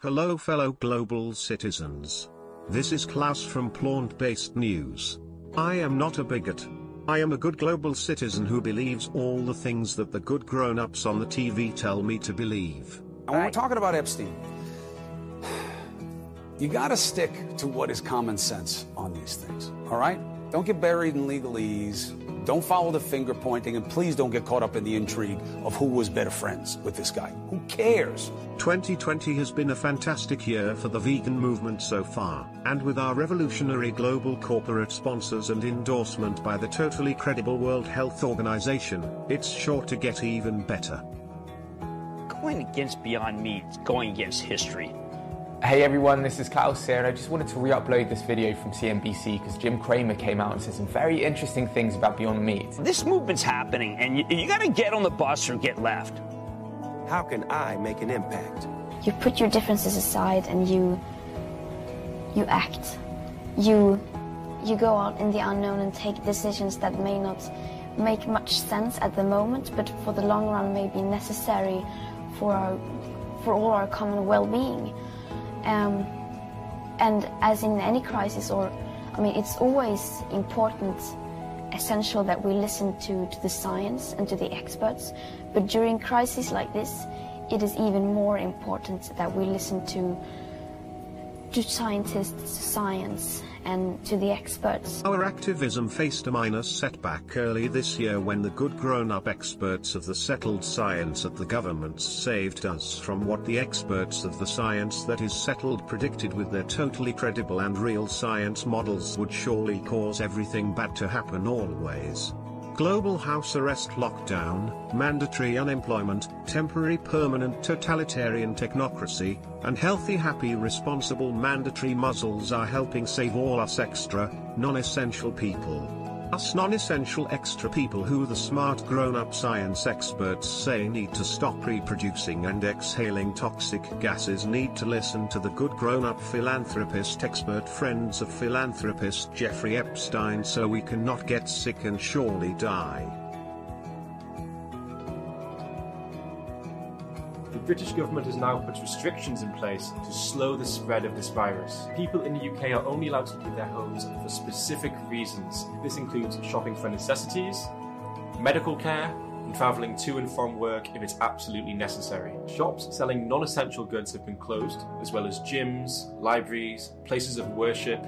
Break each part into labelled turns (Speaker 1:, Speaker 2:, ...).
Speaker 1: Hello fellow global citizens. This is Klaus from Plant Based News. I am not a bigot. I am a good global citizen who believes all the things that the good grown ups on the TV tell me to believe.
Speaker 2: When we're talking about Epstein, you got to stick to what is common sense on these things, all right? Don't get buried in legalese. Don't follow the finger pointing, and please don't get caught up in the intrigue of who was better friends with this guy. Who cares?
Speaker 1: 2020 has been a fantastic year for the vegan movement so far, and with our revolutionary global corporate sponsors and endorsement by the totally credible World Health Organization, it's sure to get even better.
Speaker 3: Going against Beyond Meat is going against history.
Speaker 4: Hey everyone, this is Klaus here, and I just wanted to re-upload this video from CNBC because Jim Cramer came out and said some very interesting things about Beyond Meat.
Speaker 3: This movement's happening, and you, you got to get on the bus or get left.
Speaker 5: How can I make an impact?
Speaker 6: You put your differences aside and you you act. You you go out in the unknown and take decisions that may not make much sense at the moment, but for the long run may be necessary for our for all our common well-being. Um, and as in any crisis, or I mean, it's always important, essential that we listen to, to the science and to the experts. But during crises like this, it is even more important that we listen to to scientists, to science, and to the experts.
Speaker 1: Our activism faced a minor setback early this year when the good grown up experts of the settled science at the governments saved us from what the experts of the science that is settled predicted with their totally credible and real science models would surely cause everything bad to happen always. Global house arrest lockdown, mandatory unemployment, temporary permanent totalitarian technocracy, and healthy happy responsible mandatory muzzles are helping save all us extra, non-essential people. Us non-essential extra people who the smart grown-up science experts say need to stop reproducing and exhaling toxic gases need to listen to the good grown-up philanthropist expert friends of philanthropist Jeffrey Epstein so we cannot get sick and surely die.
Speaker 7: British government has now put restrictions in place to slow the spread of this virus. People in the UK are only allowed to leave their homes for specific reasons. This includes shopping for necessities, medical care, and travelling to and from work if it's absolutely necessary. Shops selling non essential goods have been closed, as well as gyms, libraries, places of worship,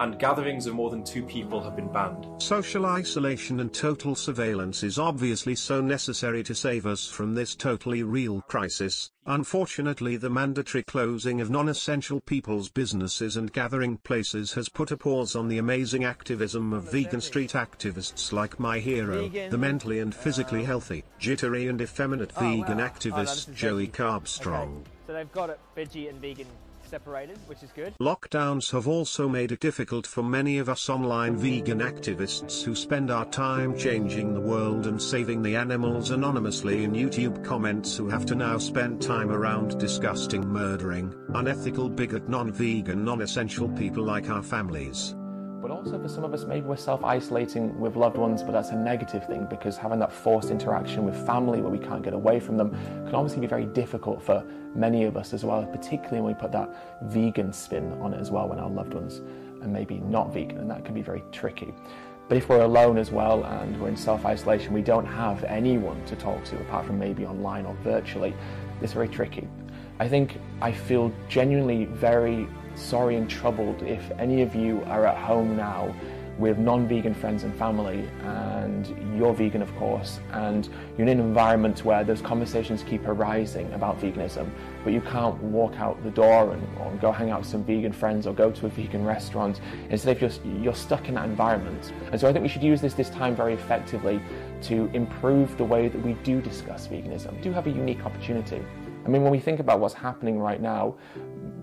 Speaker 7: and gatherings of more than two people have been banned.
Speaker 1: Social isolation and total surveillance is obviously so necessary to save us from this totally real crisis. Unfortunately, the mandatory closing of non essential people's businesses and gathering places has put a pause on the amazing activism of vegan street activists like my hero, the mentally and physically healthy, jittery and effeminate oh, vegan oh, activist Joey Carbstrong.
Speaker 8: So they've got it veggie and vegan separated, which is good.
Speaker 1: Lockdowns have also made it difficult for many of us online vegan activists who spend our time changing the world and saving the animals anonymously in YouTube comments who have to now spend time around disgusting, murdering, unethical, bigot, non vegan, non essential people like our families.
Speaker 4: But also for some of us, maybe we're self-isolating with loved ones, but that's a negative thing because having that forced interaction with family where we can't get away from them can obviously be very difficult for many of us as well, particularly when we put that vegan spin on it as well when our loved ones are maybe not vegan, and that can be very tricky. But if we're alone as well and we're in self isolation, we don't have anyone to talk to apart from maybe online or virtually, it's very tricky. I think I feel genuinely very sorry and troubled if any of you are at home now with non-vegan friends and family and you're vegan of course and you're in an environment where those conversations keep arising about veganism but you can't walk out the door and or go hang out with some vegan friends or go to a vegan restaurant. Instead you're, you're stuck in that environment. And so I think we should use this this time very effectively to improve the way that we do discuss veganism. We do have a unique opportunity. I mean when we think about what's happening right now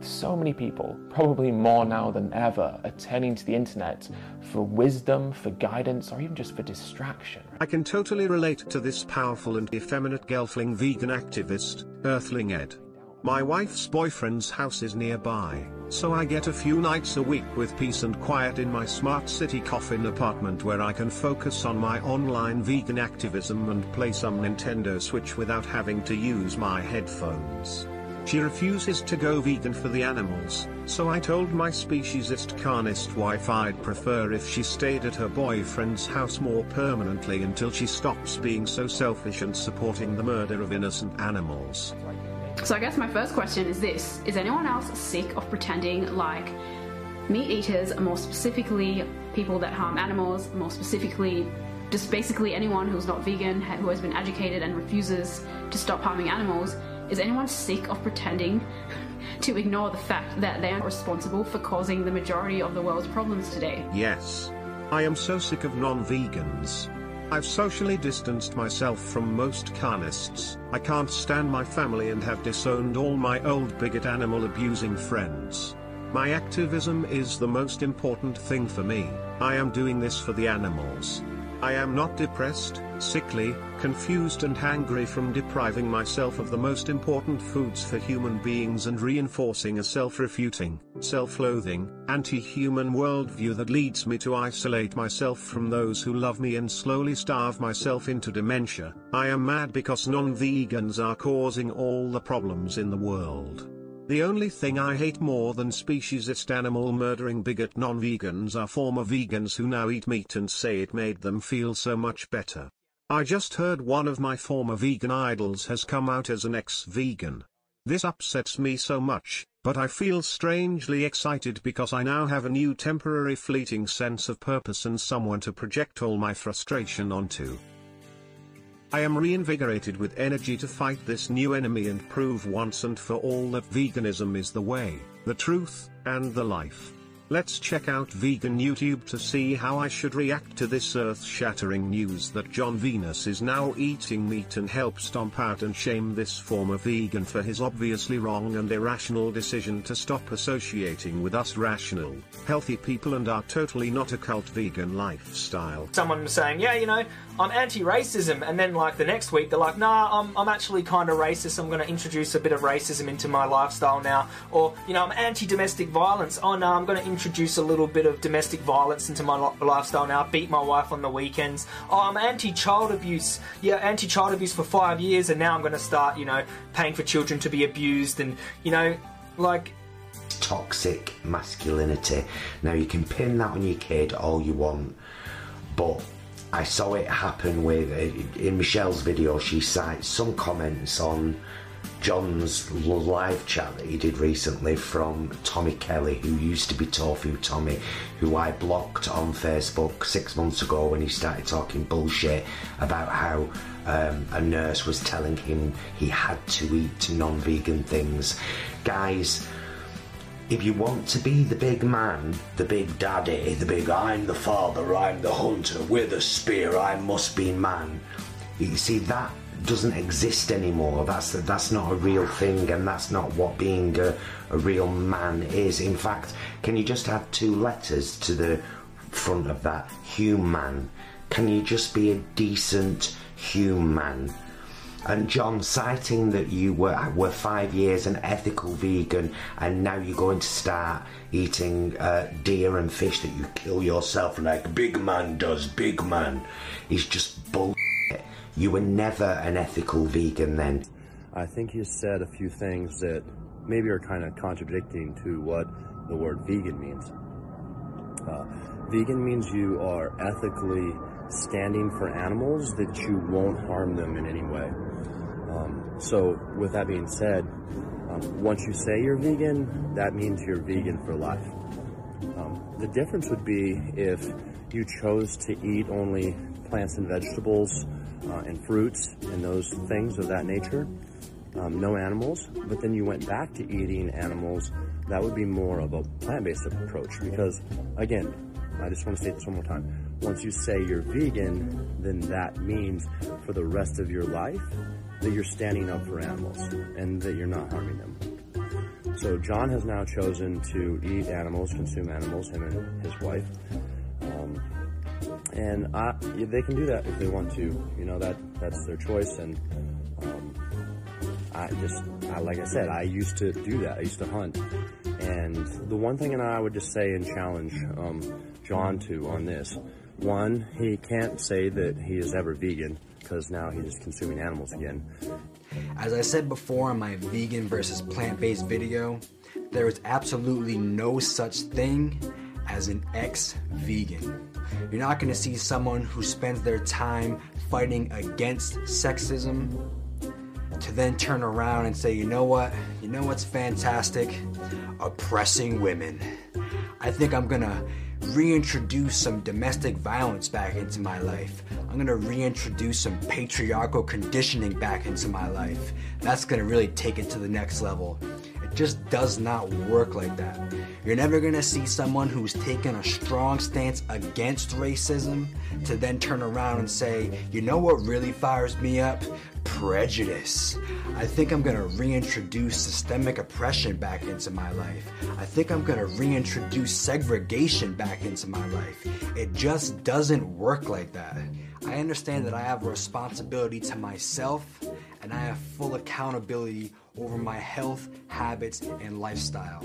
Speaker 4: so many people, probably more now than ever, are turning to the internet for wisdom, for guidance, or even just for distraction.
Speaker 1: I can totally relate to this powerful and effeminate gelfling vegan activist, Earthling Ed. My wife's boyfriend's house is nearby, so I get a few nights a week with peace and quiet in my smart city coffin apartment where I can focus on my online vegan activism and play some Nintendo Switch without having to use my headphones. She refuses to go vegan for the animals, so I told my speciesist carnist wife I'd prefer if she stayed at her boyfriend's house more permanently until she stops being so selfish and supporting the murder of innocent animals.
Speaker 9: So I guess my first question is this Is anyone else sick of pretending like meat eaters, more specifically people that harm animals, more specifically just basically anyone who's not vegan, who has been educated and refuses to stop harming animals, is anyone sick of pretending to ignore the fact that they are responsible for causing the majority of the world's problems today?
Speaker 1: Yes. I am so sick of non-vegans. I've socially distanced myself from most carnists. I can't stand my family and have disowned all my old bigot animal abusing friends. My activism is the most important thing for me. I am doing this for the animals. I am not depressed, sickly, confused and hangry from depriving myself of the most important foods for human beings and reinforcing a self-refuting, self-loathing, anti-human worldview that leads me to isolate myself from those who love me and slowly starve myself into dementia. I am mad because non-vegans are causing all the problems in the world. The only thing I hate more than speciesist animal murdering bigot non-vegans are former vegans who now eat meat and say it made them feel so much better. I just heard one of my former vegan idols has come out as an ex-vegan. This upsets me so much, but I feel strangely excited because I now have a new temporary fleeting sense of purpose and someone to project all my frustration onto. I am reinvigorated with energy to fight this new enemy and prove once and for all that veganism is the way, the truth, and the life. Let's check out vegan YouTube to see how I should react to this earth-shattering news that John Venus is now eating meat and help stomp out and shame this former vegan for his obviously wrong and irrational decision to stop associating with us rational, healthy people and our totally not a cult vegan lifestyle.
Speaker 10: Someone was saying, yeah, you know, I'm anti-racism, and then like the next week they're like, nah, I'm, I'm actually kind of racist. I'm going to introduce a bit of racism into my lifestyle now, or you know, I'm anti-domestic violence. Oh no, I'm going to introduce a little bit of domestic violence into my li- lifestyle now. Beat my wife on the weekends. Oh, I'm anti-child abuse. Yeah, anti-child abuse for five years, and now I'm going to start, you know, paying for children to be abused, and you know, like
Speaker 11: toxic masculinity. Now you can pin that on your kid all you want, but I saw it happen with in Michelle's video. She cites some comments on John's live chat that he did recently from Tommy Kelly, who used to be Tofu Tommy, who I blocked on Facebook six months ago when he started talking bullshit about how um, a nurse was telling him he had to eat non-vegan things. Guys if you want to be the big man, the big daddy, the big I'm the father, I'm the hunter, with a spear, I must be man. You see, that doesn't exist anymore. That's that's not a real thing, and that's not what being a, a real man is. In fact, can you just add two letters to the front of that? Human. Can you just be a decent human? And John, citing that you were were five years an ethical vegan, and now you're going to start eating uh, deer and fish that you kill yourself like big man does, big man, is just bullshit. You were never an ethical vegan then.
Speaker 12: I think you said a few things that maybe are kind of contradicting to what the word vegan means. Uh, vegan means you are ethically standing for animals that you won't harm them in any way. Um, so, with that being said, um, once you say you're vegan, that means you're vegan for life. Um, the difference would be if you chose to eat only plants and vegetables uh, and fruits and those things of that nature, um, no animals, but then you went back to eating animals, that would be more of a plant-based approach because, again, I just want to say this one more time. Once you say you're vegan, then that means for the rest of your life that you're standing up for animals and that you're not harming them. So John has now chosen to eat animals, consume animals, him and his wife. Um, and I, they can do that if they want to. You know that that's their choice. And um, I just, I, like I said, I used to do that. I used to hunt. And the one thing, and I would just say and challenge um, John to on this: one, he can't say that he is ever vegan because now he's consuming animals again.
Speaker 13: As I said before in my vegan versus plant based video, there is absolutely no such thing as an ex vegan. You're not to see someone who spends their time fighting against sexism to then turn around and say, you know what? You know what's fantastic? Oppressing women. I think I'm to reintroduce some domestic violence back into my life. I'm gonna reintroduce some patriarchal conditioning back into my life. That's gonna really take it to the next level. It just does not work like that. You're never gonna see someone who's taken a strong stance against racism to then turn around and say, you know what really fires me up? Prejudice. I think I'm gonna reintroduce systemic oppression back into my life. I think I'm gonna reintroduce segregation back into my life. It just doesn't work like that. I understand that I have a responsibility to myself and I have full accountability over my health, habits, and lifestyle.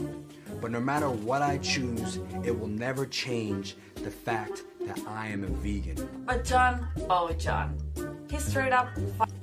Speaker 13: But no matter what I choose, it will never change the fact that I am a vegan.
Speaker 14: But John, oh John, he's straight up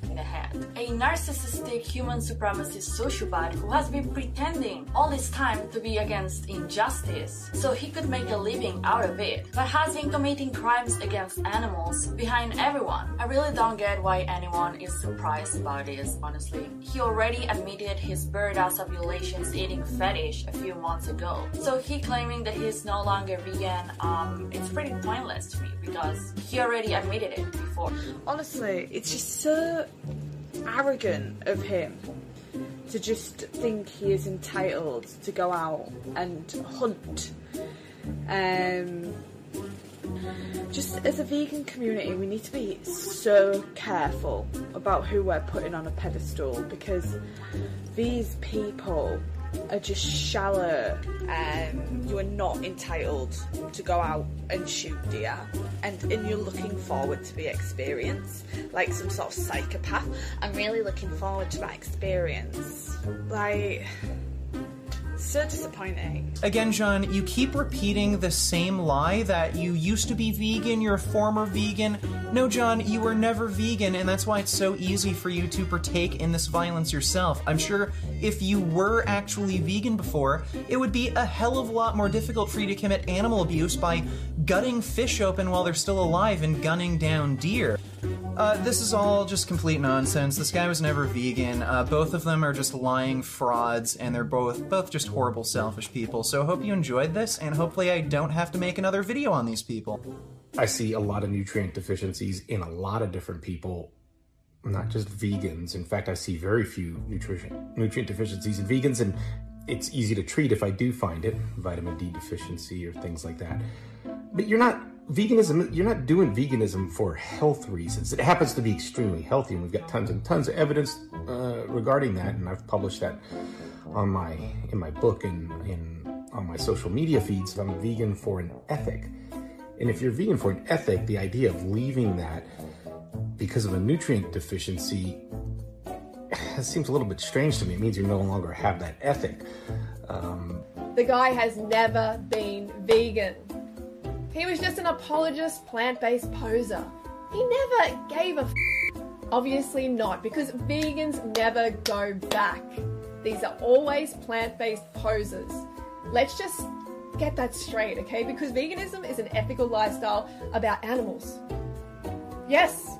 Speaker 14: f***ing ahead. A narcissistic human supremacist sociopath who has been pretending all this time to be against injustice so he could make a living out of it, but has been committing crimes against animals behind everyone. I really don't get why anyone is surprised about this, honestly. He already admitted his birdhouse ovulations eating fetish a few months ago. So he claiming that he's no longer vegan, um, it's pretty pointless to me because he already admitted it before.
Speaker 15: Honestly, it's just so arrogant of him to just think he is entitled to go out and hunt. Um, just as a vegan community, we need to be so careful about who we're putting on a pedestal because these people are just shallow. Um, you are not entitled to go out and shoot deer, and, and you're looking forward to the experience, like some sort of psychopath. I'm really looking forward to that experience. Like, so disappointing.
Speaker 16: Again, John, you keep repeating the same lie that you used to be vegan, you're a former vegan. No, John, you were never vegan, and that's why it's so easy for you to partake in this violence yourself. I'm sure if you were actually vegan before, it would be a hell of a lot more difficult for you to commit animal abuse by gutting fish open while they're still alive and gunning down deer. Uh, this is all just complete nonsense. This guy was never vegan. Uh, both of them are just lying frauds, and they're both both just horrible, selfish people. So I hope you enjoyed this, and hopefully I don't have to make another video on these people.
Speaker 17: I see a lot of nutrient deficiencies in a lot of different people, not just vegans. In fact, I see very few nutrition nutrient deficiencies in vegans, and it's easy to treat if I do find it, vitamin D deficiency or things like that. But you're not veganism. You're not doing veganism for health reasons. It happens to be extremely healthy, and we've got tons and tons of evidence uh, regarding that, and I've published that on my in my book and in on my social media feeds. I'm vegan for an ethic. And if you're vegan for an ethic, the idea of leaving that because of a nutrient deficiency seems a little bit strange to me. It means you no longer have that ethic. Um,
Speaker 18: The guy has never been vegan. He was just an apologist, plant based poser. He never gave a f- Obviously not, because vegans never go back. These are always plant based posers. Let's just get that straight, okay? Because veganism is an ethical lifestyle about animals. Yes,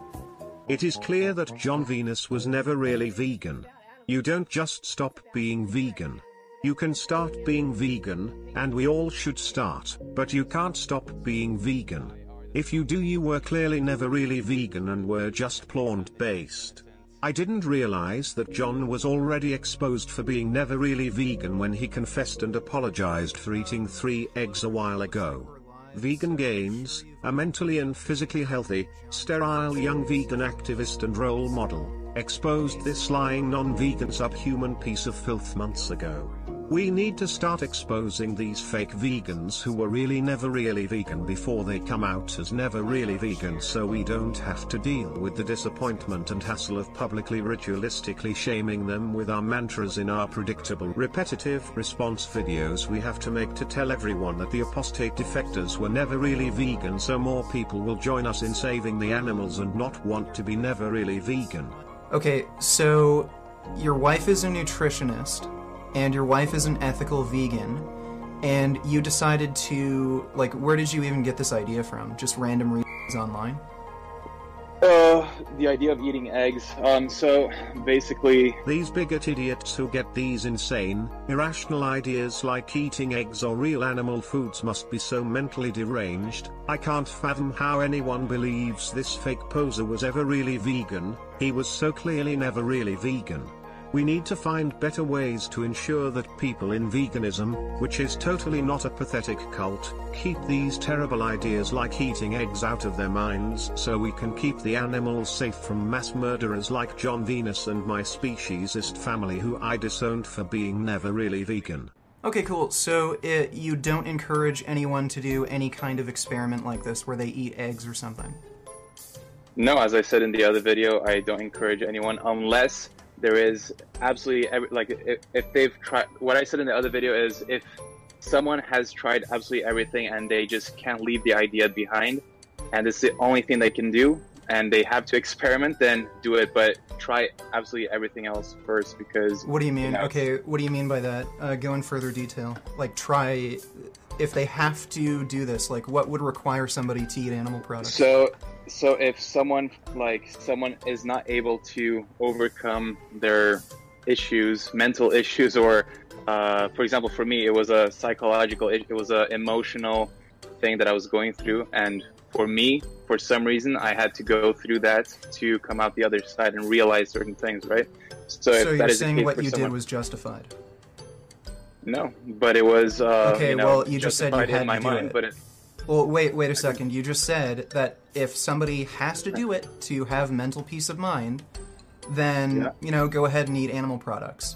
Speaker 1: It is clear that John Venus was never really vegan. You don't just stop being vegan. You can start being vegan, and we all should start, but you can't stop being vegan. If you do, you were clearly never really vegan and were just plant based. I didn't realize that John was already exposed for being never really vegan when he confessed and apologized for eating three eggs a while ago. Vegan Gains, a mentally and physically healthy, sterile young vegan activist and role model, exposed this lying non-vegan subhuman piece of filth months ago. We need to start exposing these fake vegans who were really never really vegan before they come out as never really vegan so we don't have to deal with the disappointment and hassle of publicly ritualistically shaming them with our mantras in our predictable repetitive response videos we have to make to tell everyone that the apostate defectors were never really vegan so more people will join us in saving the animals and not want to be never really vegan.
Speaker 16: Okay, so your wife is a nutritionist, and your wife is an ethical vegan, and you decided to like, where did you even get this idea from? Just random reads online?
Speaker 19: Uh, the idea of eating eggs. Um, so basically,
Speaker 1: These bigot idiots who get these insane, irrational ideas like eating eggs or real animal foods must be so mentally deranged. I can't fathom how anyone believes this fake poser was ever really vegan, he was so clearly never really vegan. We need to find better ways to ensure that people in veganism, which is totally not a pathetic cult, keep these terrible ideas like eating eggs out of their minds so we can keep the animals safe from mass murderers like John Venus and my speciesist family who I disowned for being never really vegan.
Speaker 16: Okay, cool. So it, you don't encourage anyone to do any kind of experiment like this where they eat eggs or something?
Speaker 19: no, as I said in the other video, I don't encourage anyone unless there is absolutely every, like if, if they've tried. What I said in the other video is if someone has tried absolutely everything and they just can't leave the idea behind, and it's the only thing they can do, and they have to experiment, then do it. But try absolutely everything else first because.
Speaker 16: What do you mean?
Speaker 19: know,
Speaker 16: Okay, what do you mean by that? Uh, go in further detail. Like, try. If they have to do this, like, what would require somebody to eat animal products?
Speaker 19: So, so if someone like someone is not able to overcome their issues, mental issues, or uh, for example, for me, it was a psychological, it was an emotional thing that I was going through, and for me, for some reason, I had to go through that to come out the other side and realize certain things, right? So,
Speaker 16: so you're saying what you
Speaker 19: someone-
Speaker 16: did was justified?
Speaker 19: no, but it was uh,
Speaker 16: okay,
Speaker 19: you know,
Speaker 16: well, you just said you had
Speaker 19: in my
Speaker 16: to do
Speaker 19: mind,
Speaker 16: it.
Speaker 19: but it,
Speaker 16: Well, wait, wait a second. You just said that if somebody has to do it to have mental peace of mind, then
Speaker 19: Yeah.
Speaker 16: you know, go ahead and eat animal products.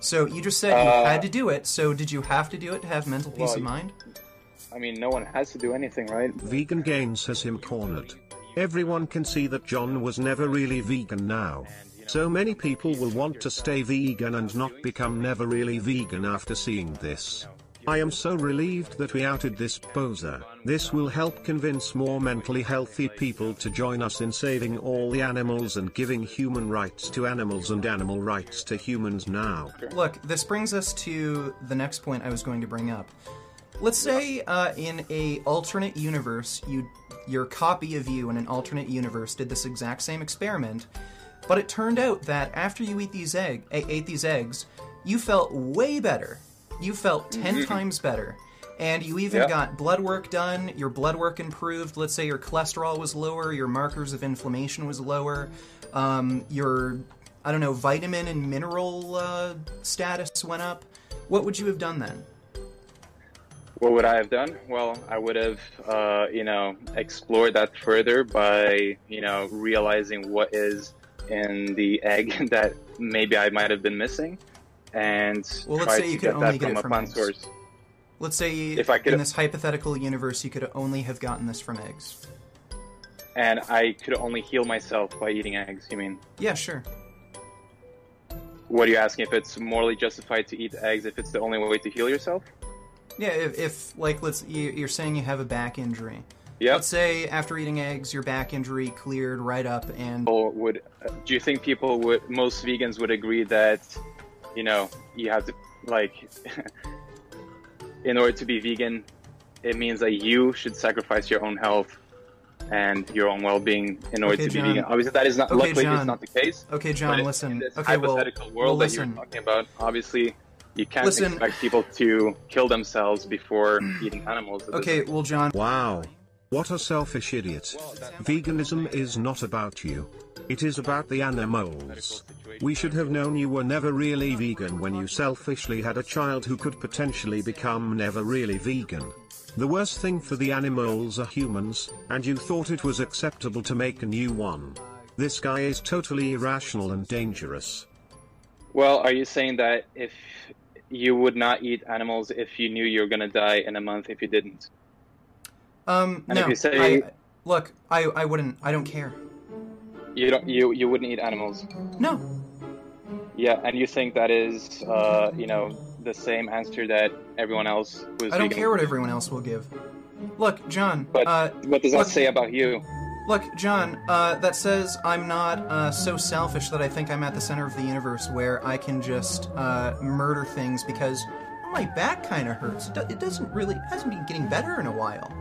Speaker 16: So you just said you
Speaker 19: Uh,
Speaker 16: had to do it. So did you have to do it to have mental peace
Speaker 19: Well,
Speaker 16: of mind?
Speaker 19: I mean, no one has to do anything, right?
Speaker 1: Vegan Gains has him cornered. Everyone can see that John was never really vegan now. So many people will want to stay vegan and not become never really vegan after seeing this. I am so relieved that we outed this poser. This will help convince more mentally healthy people to join us in saving all the animals and giving human rights to animals and animal rights to humans now.
Speaker 16: Look, this brings us to the next point I was going to bring up. Let's say uh, in a alternate universe, you your copy of you in an alternate universe did this exact same experiment, but it turned out that after you eat these egg ate these eggs, you felt way better. You felt 10
Speaker 19: Mhm.
Speaker 16: times better. And you even
Speaker 19: Yeah.
Speaker 16: got blood work done, your blood work improved. Let's say your cholesterol was lower, your markers of inflammation was lower, um, your, I don't know, vitamin and mineral uh, status went up. What would you have done then?
Speaker 19: What would I have done? Well, I would have, uh, you know, explored that further by, you know, realizing what is in the egg that maybe I might have been missing, and
Speaker 16: Well, let's
Speaker 19: try
Speaker 16: say
Speaker 19: to
Speaker 16: you could
Speaker 19: get
Speaker 16: only
Speaker 19: that
Speaker 16: get
Speaker 19: from
Speaker 16: it from
Speaker 19: plant
Speaker 16: eggs.
Speaker 19: source.
Speaker 16: Let's say
Speaker 19: If I could-
Speaker 16: in this hypothetical universe you could only have gotten this from eggs.
Speaker 19: And I could only heal myself by eating eggs. You mean?
Speaker 16: Yeah, sure.
Speaker 19: What are you asking? If it's morally justified to eat eggs, if it's the only way to heal yourself?
Speaker 16: Yeah, if, if like let's you- you're saying you have a back injury.
Speaker 19: Yep.
Speaker 16: Let's say after eating eggs, your back injury cleared right up, and
Speaker 19: Or would uh, do you think people would most vegans would agree that you know you have to like in order to be vegan it means that you should sacrifice your own health and your own well-being in order
Speaker 16: Okay,
Speaker 19: to be
Speaker 16: John.
Speaker 19: vegan obviously that is not
Speaker 16: Okay,
Speaker 19: luckily
Speaker 16: John.
Speaker 19: it's not the case
Speaker 16: Okay, John,
Speaker 19: but
Speaker 16: listen.
Speaker 19: in this
Speaker 16: Okay, well-
Speaker 19: hypothetical
Speaker 16: well,
Speaker 19: world that
Speaker 16: listen.
Speaker 19: you're talking about obviously you can't
Speaker 16: Listen.
Speaker 19: expect people to kill themselves before eating animals
Speaker 16: okay, well, John.
Speaker 1: Wow. What a selfish idiot. Veganism is not about you. It is about the animals. We should have known you were never really vegan when you selfishly had a child who could potentially become never really vegan. The worst thing for the animals are humans, and you thought it was acceptable to make a new one. This guy is totally irrational and dangerous.
Speaker 19: Well, are you saying that if you would not eat animals if you knew you were going to die in a month if you didn't?
Speaker 16: Um,
Speaker 19: And
Speaker 16: no.
Speaker 19: if you say-
Speaker 16: I, look, I, I wouldn't. I don't care.
Speaker 19: You don't. You you wouldn't eat animals.
Speaker 16: No.
Speaker 19: Yeah, and you think that is, uh, you know, the same answer that everyone else who's
Speaker 16: I don't
Speaker 19: vegan-
Speaker 16: care what everyone else will give. Look, John.
Speaker 19: But
Speaker 16: uh,
Speaker 19: what does that say about you?
Speaker 16: Look, John. Uh, that says I'm not uh, so selfish that I think I'm at the center of the universe, where I can just uh, murder things because my back kind of hurts. It It doesn't really it hasn't been getting better in a while.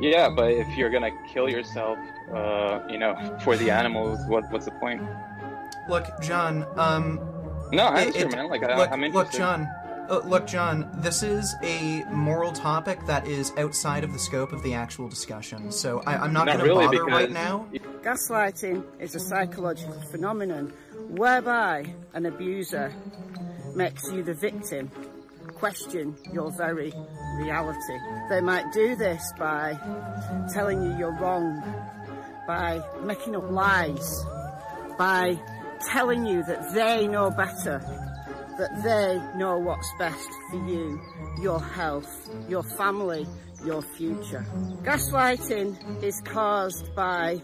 Speaker 19: Yeah, but if you're gonna kill yourself, uh, you know, for the animals, what what's the point?
Speaker 16: Look, John. Um,
Speaker 19: No, I
Speaker 16: it-
Speaker 19: understand,
Speaker 16: it-
Speaker 19: man. Like, I,
Speaker 16: look,
Speaker 19: I'm
Speaker 16: look. John. Uh, look, John. This is a moral topic that is outside of the scope of the actual discussion. So I, I'm not,
Speaker 19: Not
Speaker 16: going to
Speaker 19: really,
Speaker 16: bother right now.
Speaker 20: Gaslighting is a psychological phenomenon whereby an abuser makes you the victim question your very reality. They might do this by telling you you're wrong, by making up lies, by telling you that they know better, that they know what's best for you, your health, your family, your future. Gaslighting is caused by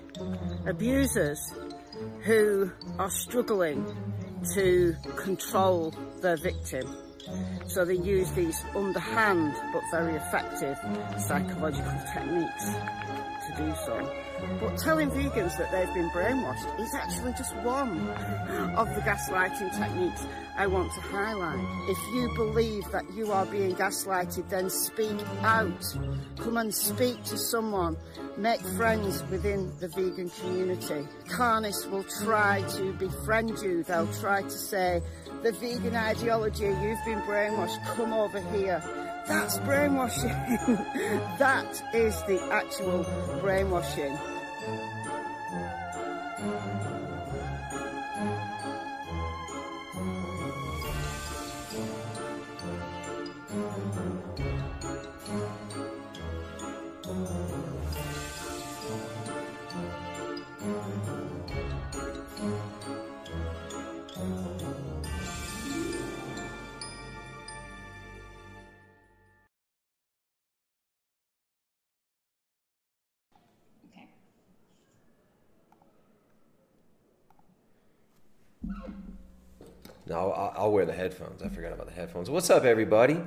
Speaker 20: abusers who are struggling to control their victim. So they use these underhand but very effective psychological techniques to do so. But telling vegans that they've been brainwashed is actually just one of the gaslighting techniques I want to highlight. If you believe that you are being gaslighted, then speak out. Come and speak to someone. Make friends within the vegan community. Carnists will try to befriend you. They'll try to say, the vegan ideology, you've been brainwashed, come over here. That's brainwashing. that is the actual brainwashing.
Speaker 21: No, I'll, I'll wear the headphones. I forgot about the headphones. What's up, everybody?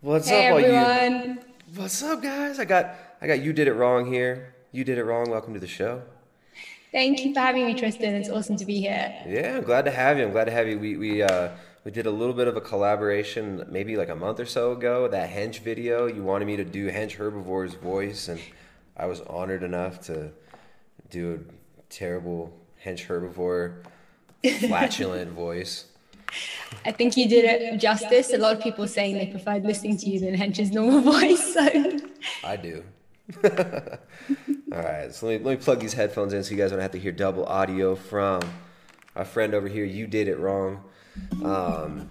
Speaker 21: What's
Speaker 22: Hey,
Speaker 21: up, all
Speaker 22: everyone.
Speaker 21: you? What's up, guys? I got, I got. You did it wrong here. You did it wrong. Welcome to the show.
Speaker 22: Thank you for having me, Tristan. It's awesome to be here.
Speaker 21: Yeah, I'm glad to have you. I'm glad to have you. We we uh we did a little bit of a collaboration maybe like a month or so ago. That hench video. You wanted me to do hench herbivore's voice, and I was honored enough to do a terrible hench herbivore flatulent voice.
Speaker 22: I think you did it justice. A lot of people saying they preferred listening to you than Hench's normal voice. So
Speaker 21: I do. All right, so let me, let me plug these headphones in so you guys don't have to hear double audio from our friend over here. You did it wrong. Um,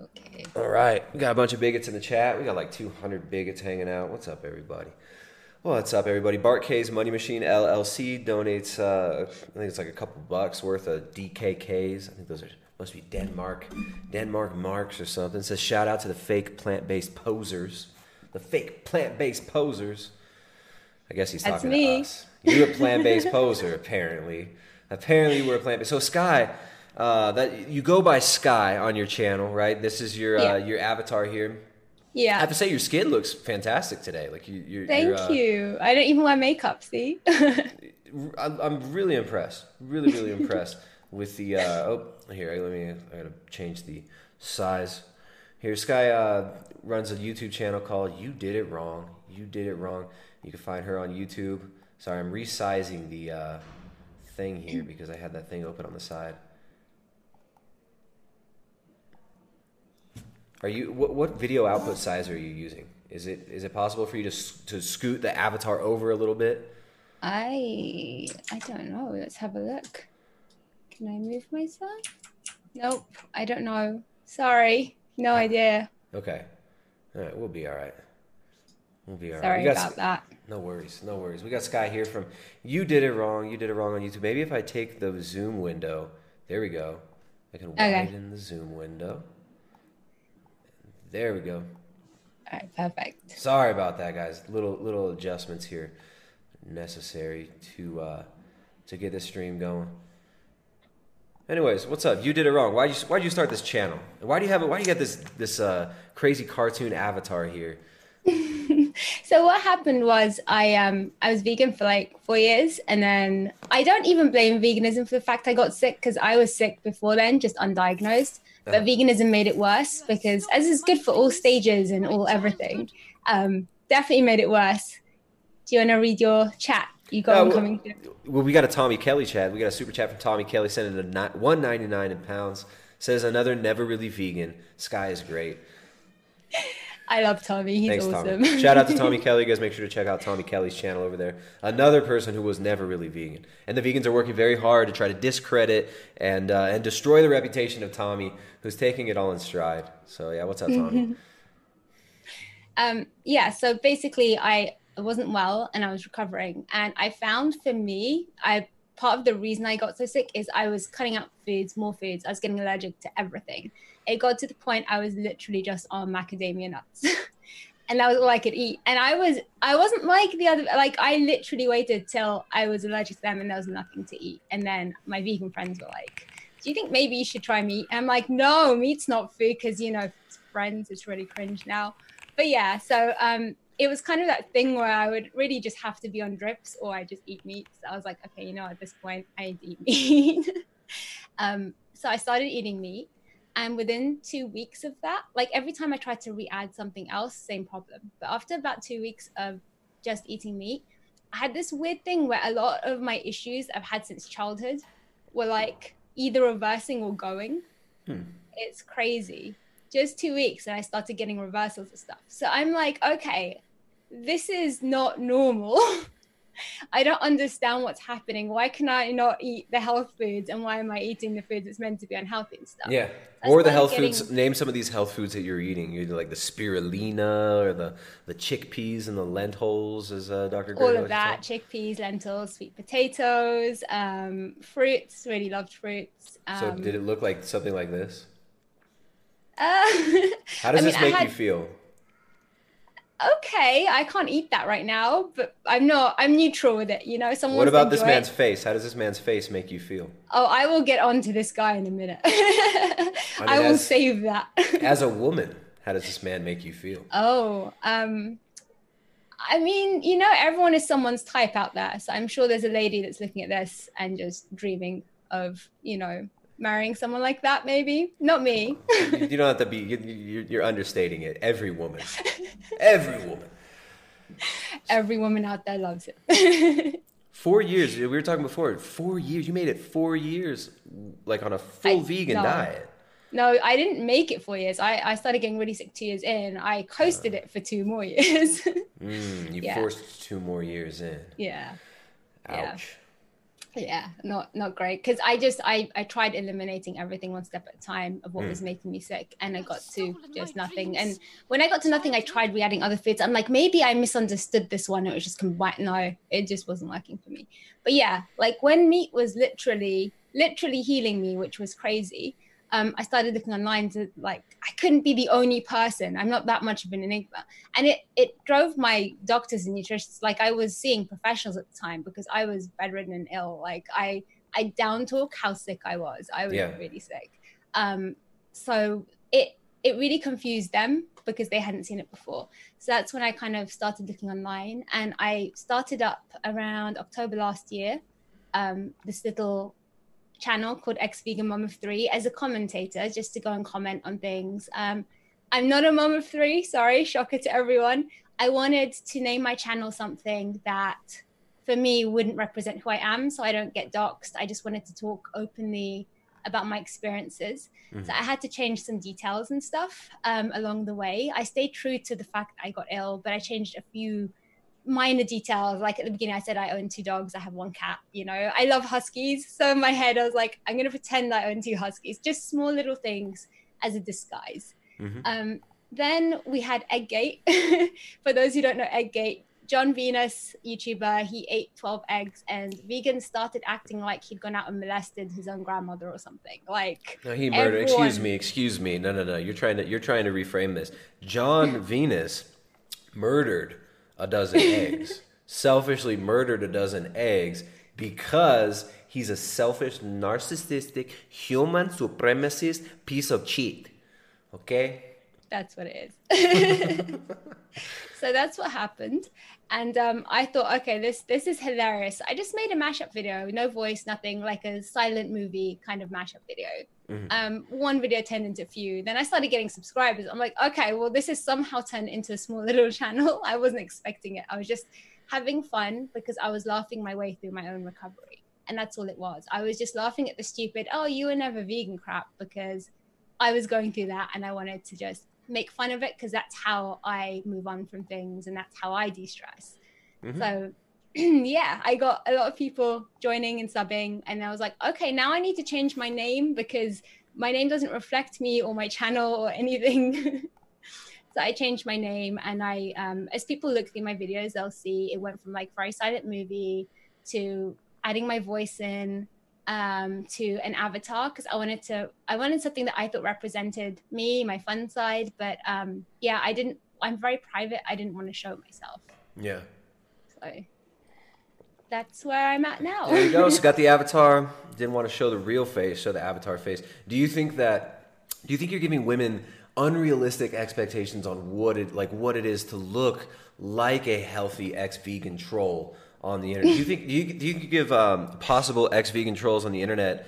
Speaker 22: okay.
Speaker 21: All right, we got a bunch of bigots in the chat. We got like 200 bigots hanging out. What's up, everybody? What's up, everybody? Bart K's Money Machine LLC donates, uh, I think it's like a couple bucks worth of DKKs. I think those are must be Denmark, Denmark marks or something. It says shout out to the fake plant-based posers, the fake plant-based posers. I guess he's
Speaker 22: That's
Speaker 21: talking
Speaker 22: me.
Speaker 21: to us. You're a plant-based poser, apparently. Apparently, we're a plant-based. So Sky, uh, that you go by Sky on your channel, right? This is your
Speaker 22: Yeah.
Speaker 21: uh, your avatar here. I have to say, your skin looks fantastic today. Like you, you're.
Speaker 22: Thank
Speaker 21: uh,
Speaker 22: you. I don't even wear makeup. See.
Speaker 21: I'm, I'm really impressed. Really, really impressed with the. Uh, oh, here, let me. I gotta change the size. Here, Sky uh, runs a YouTube channel called "You Did It Wrong." You did it wrong. You can find her on YouTube. Sorry, I'm resizing the uh, thing here because I had that thing open on the side. Are you what, what video output size are you using? Is it is it possible for you to to scoot the avatar over a little bit?
Speaker 22: I I don't know. Let's have a look. Can I move myself? Nope. I don't know. Sorry. No ah. idea.
Speaker 21: Okay. All right, we'll be all right. We'll be all right.
Speaker 22: Sorry
Speaker 21: got
Speaker 22: about
Speaker 21: S-
Speaker 22: that.
Speaker 21: No worries, no worries. We got Sky here from You Did It Wrong. You did it wrong on YouTube. Maybe if I take the zoom window, there we go. I can
Speaker 22: Okay.
Speaker 21: widen the zoom window. There we go.
Speaker 22: All right, perfect.
Speaker 21: Sorry about that, guys. Little little adjustments here necessary to uh, to get this stream going. Anyways, what's up? You did it wrong. Why did you why would you start this channel? Why do you have it? Why do you get this this uh, crazy cartoon avatar here?
Speaker 22: So what happened was I um I was vegan for like four years, and then I don't even blame veganism for the fact I got sick because I was sick before then, just undiagnosed. But veganism made it worse because as is good for all stages and all everything, um, definitely made it worse. Do you want to read your chat? You got one
Speaker 21: well-
Speaker 22: coming through.
Speaker 21: Well, we got a Tommy Kelly chat. We got a super chat from Tommy Kelly sending a one ninety nine in pounds. Says another never really vegan. Sky is great.
Speaker 22: I love Tommy. He's
Speaker 21: Thanks,
Speaker 22: awesome.
Speaker 21: Tommy. Shout out to Tommy Kelly. You guys make sure to check out Tommy Kelly's channel over there. Another person who was never really vegan. And the vegans are working very hard to try to discredit and uh, and destroy the reputation of Tommy, who's taking it all in stride. So yeah, what's up, Tommy?
Speaker 22: um, yeah, so basically, I wasn't well and I was recovering. And I found for me, I part of the reason I got so sick is I was cutting out foods, more foods. I was getting allergic to everything. It got to the point I was literally just on macadamia nuts. and that was all I could eat. And I was I wasn't like the other like I literally waited till I was allergic to them and there was nothing to eat. And then my vegan friends were like, Do you think maybe you should try meat? And I'm like, no, meat's not food because you know, friends, it's really cringe now. But yeah, so um it was kind of that thing where I would really just have to be on drips or I just eat meat. So I was like, okay, you know, at this point I need to eat meat. um, so I started eating meat. And within two weeks of that, like every time I tried to re add something else, same problem. But after about two weeks of just eating meat, I had this weird thing where a lot of my issues I've had since childhood were like either reversing or going.
Speaker 21: Hmm.
Speaker 22: It's crazy. Just two weeks, and I started getting reversals of stuff. So I'm like, okay, this is not normal. I don't understand what's happening. Why can I not eat the health foods, and why am I eating the foods that's meant to be unhealthy and stuff?
Speaker 21: Yeah.
Speaker 22: That's
Speaker 21: or the health
Speaker 22: getting-
Speaker 21: foods. Name some of these health foods that you're eating. You're like the spirulina or the, the chickpeas and the lentils, as uh, Dr.
Speaker 22: All of that chickpeas lentils sweet potatoes um fruits really loved fruits um.
Speaker 21: So did it look like something like this?
Speaker 22: uh,
Speaker 21: How does
Speaker 22: I
Speaker 21: this
Speaker 22: mean, I
Speaker 21: make you feel?
Speaker 22: Okay i can't eat that right now but i'm not i'm neutral with it you know someone
Speaker 21: What about this
Speaker 22: enjoy it.
Speaker 21: man's face? How does this man's face make you feel?
Speaker 22: oh i will get on to this guy in a minute i,
Speaker 21: mean,
Speaker 22: will
Speaker 21: as-
Speaker 22: save that
Speaker 21: As a woman, how does this man make you feel?
Speaker 22: oh um I mean, you know, everyone is someone's type out there. So I'm sure there's a lady that's looking at this and just dreaming of, you know, marrying someone like that, maybe. Not me.
Speaker 21: you don't have to be. you- You're, you're understating it. Every woman, every woman.
Speaker 22: Every woman out there loves it.
Speaker 21: Four years. We were talking before. Four years. You made it four years, like on a full
Speaker 22: I-
Speaker 21: vegan
Speaker 22: no.
Speaker 21: diet.
Speaker 22: no, I didn't make it four years. I, I started getting really sick two years in. I coasted it for two more years.
Speaker 21: Mm, you
Speaker 22: Yeah.
Speaker 21: forced two more years in.
Speaker 22: yeah. Yeah.
Speaker 21: Ouch.
Speaker 22: yeah not not great. Because i just i i tried eliminating everything one step at a time of what
Speaker 21: Mm.
Speaker 22: was making me sick and i got to just nothing. and when i got to nothing i tried re-adding other foods. I'm like maybe i misunderstood this one. It was just combined no it just wasn't working for me. But yeah like when meat was literally literally healing me which was crazy um, I started looking online to like I couldn't be the only person. I'm not that much of an enigma, and it it drove my doctors and nutritionists like I was seeing professionals at the time because I was bedridden and ill. Like I I down talk how sick I was. I was
Speaker 23: Yeah.
Speaker 22: really sick. Um, so it it really confused them because they hadn't seen it before. So that's when I kind of started looking online, and I started up around October last year. Um, this little channel called Ex Vegan Mom of Three as a commentator, just to go and comment on things. Um, I'm not a mom of three, sorry, shocker to everyone. I wanted to name my channel something that for me wouldn't represent who I am, so I don't get doxxed. I just wanted to talk openly about my experiences.
Speaker 21: Mhm.
Speaker 22: So I had to change some details and stuff um, along the way. I stayed true to the fact that I got ill, but I changed a few minor details. Like at the beginning, I said I own two dogs, I have one cat. You know, I love huskies. So in my head, I was like, I'm going to pretend I own two huskies. Just small little things as a disguise.
Speaker 21: Mhm.
Speaker 22: Um, then we had Eggate. For those who don't know Eggate, John Venus, YouTuber, he ate 12 eggs and vegan started acting like he'd gone out and molested his own grandmother or something. Like
Speaker 21: No, he murdered. Excuse me. Excuse me. No, no, no. You're trying to you're trying to reframe this. John Venus murdered a dozen eggs. Selfishly murdered a dozen eggs because he's a selfish, narcissistic, human supremacist piece of cheat. Okay.
Speaker 22: That's what it is. so that's what happened. And um, I thought, okay, this this is hilarious. I just made a mashup video, no voice, nothing, like a silent movie kind of mashup video.
Speaker 23: Mhm.
Speaker 22: Um, one video turned into a few. Then I started getting subscribers. I'm like, okay, well, this is somehow turned into a small little channel. I wasn't expecting it. I was just having fun because I was laughing my way through my own recovery. And that's all it was. I was just laughing at the stupid, oh, you were never vegan crap because I was going through that and I wanted to just make fun of it because that's how I move on from things and that's how I de stress.
Speaker 23: Mhm.
Speaker 22: So, yeah, I got a lot of people joining and subbing, and I was like, okay, now I need to change my name because my name doesn't reflect me or my channel or anything. so I changed my name, and I, um, as people look through my videos, they'll see it went from like very silent movie to adding my voice in um, to an avatar because I wanted to I wanted something that I thought represented me, my fun side. But um, yeah, I didn't. I'm very private. I didn't want to show myself.
Speaker 21: Yeah.
Speaker 22: So that's where I'm at now.
Speaker 21: There you go. So got the avatar. Didn't want to show the real face, show the avatar face. Do you think that? Do you think you're giving women unrealistic expectations on what it like what it is to look like a healthy ex-vegan troll on the internet? Do you think do you, do you give um, possible ex-vegan trolls on the internet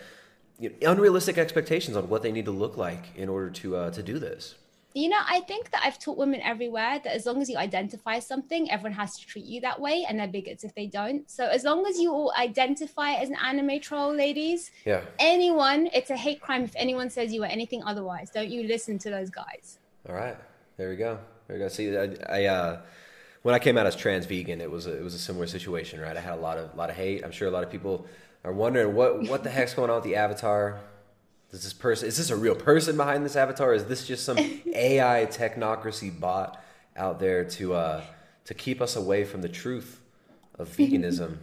Speaker 21: you know, unrealistic expectations on what they need to look like in order to uh, to do this?
Speaker 22: You know, I think that I've taught women everywhere that as long as you identify something, everyone has to treat you that way, and they're bigots if they don't. So as long as you all identify as an anime troll, ladies,
Speaker 21: Yeah.
Speaker 22: anyone, it's a hate crime if anyone says you are anything otherwise. Don't you listen to those guys?
Speaker 21: All right, there we go. There we go. See, I, I uh, when I came out as trans vegan, it was a, it was a similar situation, right? I had a lot of lot of hate. I'm sure a lot of people are wondering what what the heck's going on with the avatar. Is this person? Is this a real person behind this avatar? Is this just some AI technocracy bot out there to uh, to keep us away from the truth of veganism?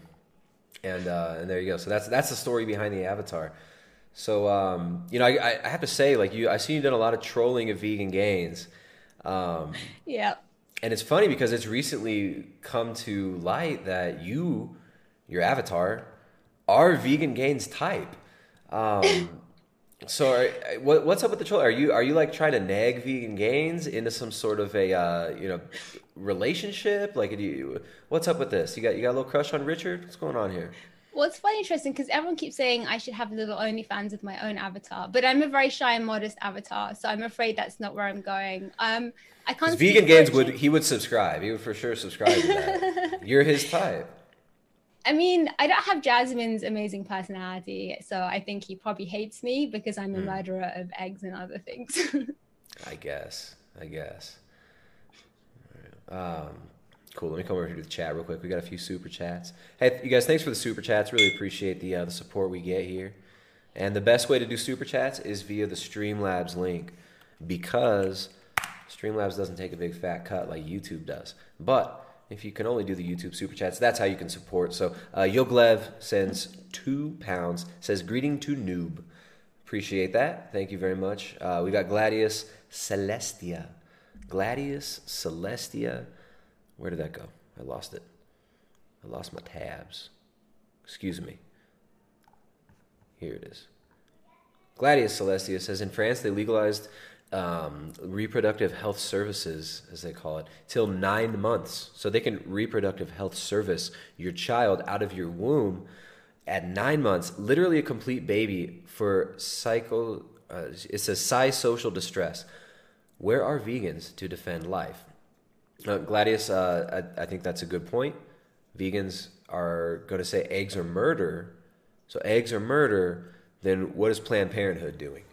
Speaker 21: and uh, and there you go. So that's that's the story behind the avatar. So um, you know, I, I- have to say, like you, I see you done a lot of trolling of vegan gains. Um,
Speaker 22: Yeah.
Speaker 21: And it's funny because it's recently come to light that you, your avatar, are vegan gains type. Um, so, are, what, what's up with the troll? Are you are you like trying to nag vegan gains into some sort of a uh, you know relationship? Like, do you, what's up with this? You got you got a little crush on Richard? What's going on here?
Speaker 22: Well, it's funny, interesting because everyone keeps saying I should have little OnlyFans with my own avatar, but I'm a very shy and modest avatar, so I'm afraid that's not where I'm going. Um, I can't.
Speaker 21: vegan gains would he would subscribe. He would for sure subscribe to that. You're his type.
Speaker 22: I mean, I don't have Jasmine's amazing personality, so I think he probably hates me because I'm a
Speaker 21: Hmm.
Speaker 22: murderer of eggs and other things.
Speaker 21: I guess. I guess. Um, cool. Let me come over here to the chat real quick. We got a few super chats. Hey, you guys, thanks for the super chats. Really appreciate the uh, the support we get here. And the best way to do super chats is via the Streamlabs link because Streamlabs doesn't take a big fat cut like YouTube does. But if you can only do the YouTube super chats, that's how you can support. So uh, Yoglev sends two pounds, says greeting to noob. Appreciate that. Thank you very much. Uh, we got Gladius Celestia. Gladius Celestia. Where did that go? I lost it. I lost my tabs. Excuse me. Here it is. Gladius Celestia says in France they legalized um, reproductive health services, as they call it, till nine months. So they can reproductive health service your child out of your womb at nine months, literally a complete baby for psycho. Uh, it says psy-social distress. Where are vegans to defend life? Uh, Gladius, uh, I, I think that's a good point. Vegans are going to say eggs are murder. So eggs are murder. then what is Planned Parenthood doing?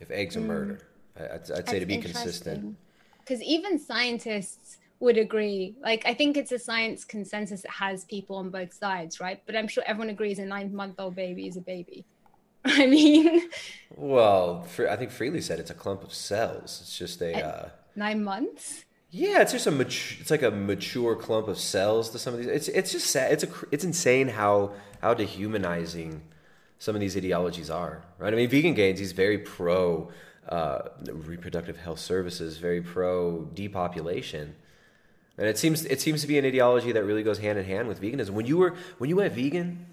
Speaker 21: If eggs are
Speaker 22: Mm.
Speaker 21: murder, I- I'd, I'd say to be consistent.
Speaker 22: Because even scientists would agree. Like, I think it's a science consensus that has people on both sides, right? But I'm sure everyone agrees a nine month old baby is a baby. I mean,
Speaker 21: Well, I think Freelee said it's a clump of cells. It's just a. Uh,
Speaker 22: nine months?
Speaker 21: Yeah, it's just a mature. It's like a mature clump of cells to some of these. It's it's just sad. It's a it's insane how how dehumanizing some of these ideologies are. Right. I mean, Vegan Gains. He's very pro uh, reproductive health services. Very pro depopulation. And it seems it seems to be an ideology that really goes hand in hand with veganism. When you were when you went vegan,